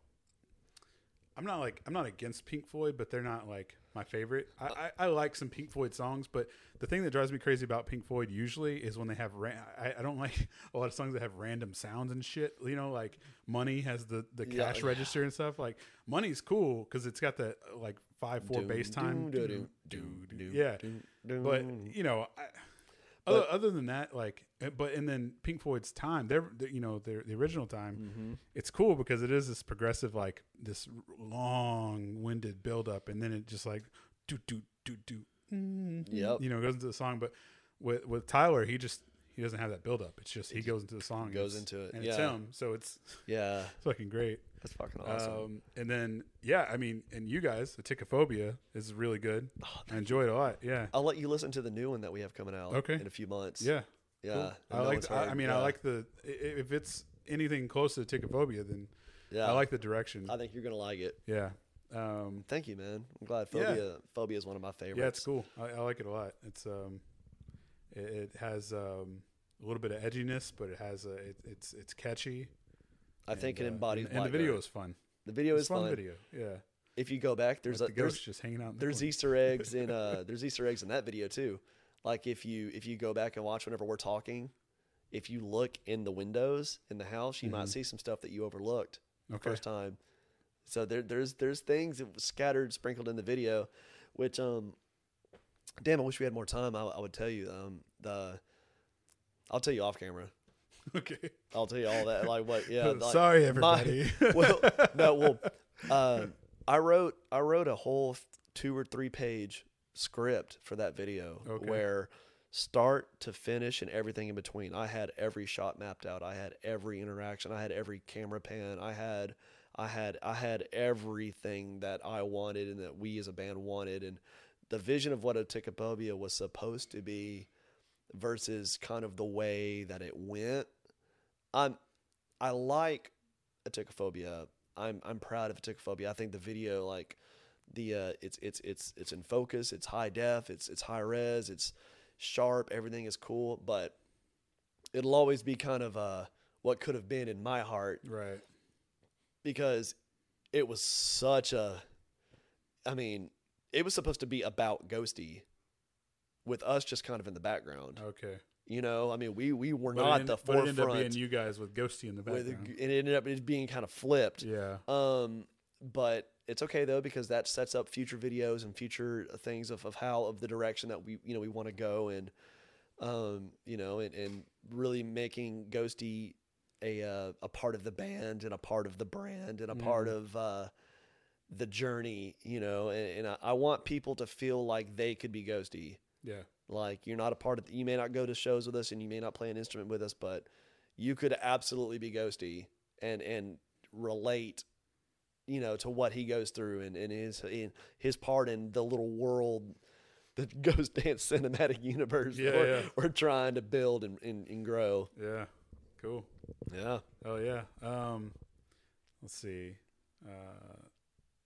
I'm not like I'm not against Pink Floyd, but they're not like my favorite. I, I, I like some Pink Floyd songs, but the thing that drives me crazy about Pink Floyd usually is when they have ran- I, I don't like a lot of songs that have random sounds and shit. You know, like Money has the the Yeah. cash register and stuff. Like Money's cool because it's got that uh, like five four Doom, bass time. doom, Doo, doom, doo, doom, doom, Yeah, but you know, I, other, other than that, like, uh, but and then Pink Floyd's time, they're, they you know, their the original time, Mm-hmm. it's cool because it is this progressive, like this long winded build up, and then it just like do do do do, Yep. you know, goes into the song. But with with Tyler, he just he doesn't have that build up. It's just he goes into the song, goes into it, and it's him. So it's yeah, it's fucking great. that's fucking awesome. Um, and then yeah, I mean, and you guys, the Ticophobia is really good. Oh, I enjoy it a lot. Yeah, I'll let you listen to the new one that we have coming out. Okay. in a few months. yeah. yeah. Cool. I like. one's I, mean, I like the if it's anything close to Ticophobia, then Yeah, I like the direction. I think you're gonna like it. yeah. Um, Thank you, man. I'm glad. Yeah. Phobia, Phobia is one of my favorites. yeah, it's cool. I, I like it a lot. It's um, it, it has um a little bit of edginess, but it has a it, it's it's catchy. I think and, it uh, embodies. and, and the video is fun. The video It's is fun fun. video. Yeah. If you go back, there's Like a the there's ghost just hanging out. In the there's. Easter eggs in uh there's Easter eggs in that video too. Like if you if you go back and watch whenever we're talking, if you look in the windows in the house, you might Mhm. see some stuff that you overlooked the okay. first time. So there there's there's things that was scattered sprinkled in the video, which um, damn, I wish we had more time. I, I would tell you um the, I'll tell you off camera. okay. I'll tell you all that like what yeah. like, Sorry, my- everybody. well, no, well, um, I wrote I wrote a whole two or three page script for that video Okay. where start to finish and everything in between. I had every shot mapped out. I had every interaction. I had every camera pan. I had I had I had everything that I wanted and that we as a band wanted and the vision of what a Oticopobia was supposed to be versus kind of the way that it went. I'm I like Aticophobia. I'm I'm proud of Aticophobia. I think the video like the uh it's it's it's it's in focus, it's high def, it's it's high res, it's sharp, everything is cool, but it'll always be kind of uh what could have been in my heart right. because it was such a I mean, it was supposed to be about Ghosty with us just kind of in the background. Okay. You know, I mean, we we were But it not ended- the but it ended up being you guys with Ghosty in the with, background. and it ended up just being kind of flipped. yeah. Um, but it's okay though because that sets up future videos and future things of, of how of the direction that we you know we want to go and um you know and, and really making Ghosty a uh, a part of the band and a part of the brand and a part Mhm. of uh, the journey you know and, and I, I want people to feel like they could be Ghosty Yeah. like you're not a part of. The, you may not go to shows with us, and you may not play an instrument with us, but you could absolutely be Ghosty and and relate, you know, to what he goes through and, and his in his part in the little world, the Ghost Dance cinematic universe Yeah, we're, yeah. we're trying to build and, and, and grow. Yeah. Cool. Yeah. Oh yeah. Um, let's see. Uh,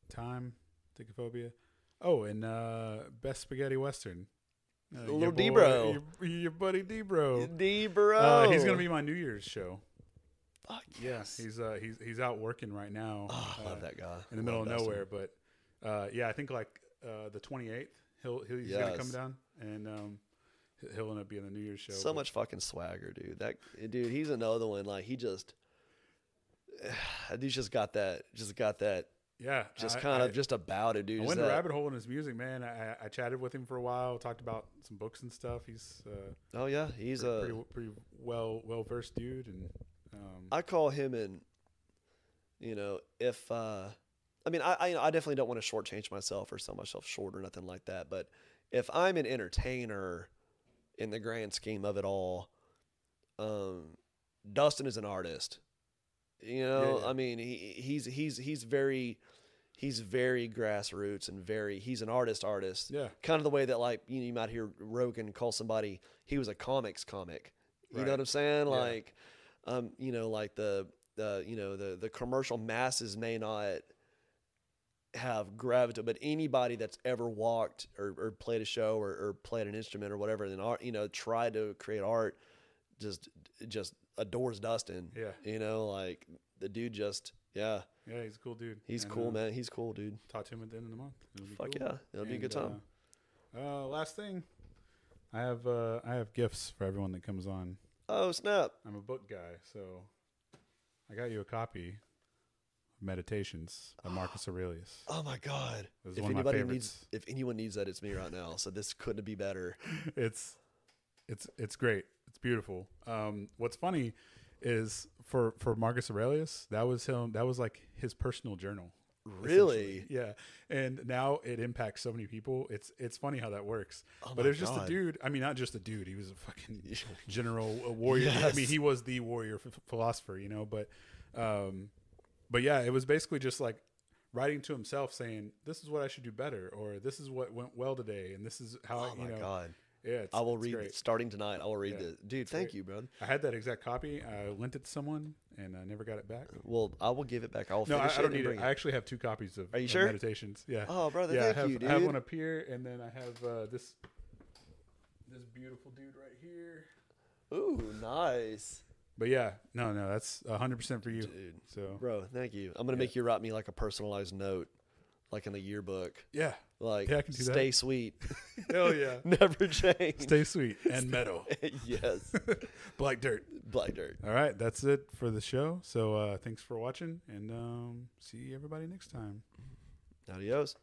time. Ticophobia. Oh, and uh, best spaghetti western. Uh, Little your D-bro. your, your buddy D bro. D bro. Uh, he's gonna be my New Year's show. Fuck Yeah, yes. he's uh, he's he's out working right now. Oh, I uh, love that guy. in the middle of nowhere. But uh, yeah, I think like uh, the 28th, he'll, he'll he's gonna come down and um, he- he'll end up being the New Year's show. So but- much fucking swagger, dude. That dude, he's another one. Like he just, he's just got that, just got that, Yeah, just kind I- of just about it, dude. I went that- to rabbit hole in his music, man. I, I chatted with him for a while, talked about some books and stuff. He's uh, Oh yeah, he's pretty, a. pretty, pretty well well versed dude, and um, I call him in. You know, if uh, I mean, I I, you know, I definitely don't want to shortchange myself or sell myself short or nothing like that. But if I'm an entertainer, in the grand scheme of it all, um, Dustin is an artist. You know, yeah. I mean, he he's he's he's very he's very grassroots and very he's an artist artist. yeah, Kind of the way that like you, know, you might hear Rogan call somebody he was a comics comic. You Right. know what I'm saying? Yeah. Like um, you know, like the the you know the the commercial masses may not have gravity, but anybody that's ever walked or, or played a show or, or played an instrument or whatever, and art, you know, tried to create art, just just adores Dustin. yeah, You know, like the dude just Yeah, Yeah, he's a cool dude. he's And, cool, uh, man. He's cool, dude. Talk to him at the end of the month. Fuck cool. yeah, it'll be a good time. Uh, uh, last thing, I have uh, I have gifts for everyone that comes on. Oh snap! I'm a book guy, so I got you a copy of Meditations by Marcus Aurelius. Oh my god! If one of my anybody needs, if anyone needs that, it's me right now. So this couldn't be better. it's it's it's great. Beautiful. Um, what's funny is for for Marcus Aurelius, that was him. That was like his personal journal. Really? Yeah. And now it impacts so many people. It's it's funny how that works. Oh but it was just a dude. I mean, not just a dude. He was a fucking general, a warrior. I mean, he was the warrior ph- philosopher, you know. But, um, but yeah, it was basically just like writing to himself, saying, "This is what I should do better," or "This is what went well today," and this is how Oh I, you my know. god! Yeah, it's, I will read great. starting tonight. I will read Yeah, this, dude. Thank great. you, bro. I had that exact copy. I lent it to someone, and I never got it back. Well, I will give it back. I will No, I, finish I don't need bring it. I actually have two copies of, Are you of sure? meditations. Yeah. Oh, brother, yeah, thank I have, you, I have one up here, and then I have uh, this this beautiful dude right here. Ooh, nice, But yeah, no, no, that's hundred percent for you. dude. So Bro, thank you. I'm gonna Yeah. make you write me like a personalized note, like in a yearbook. yeah, Like, Yeah, I can do that. stay sweet, hell yeah, never change. stay sweet and metal, yes, black dirt. black dirt. All right, that's it for the show. So uh, thanks for watching, and um, see everybody next time. Adios.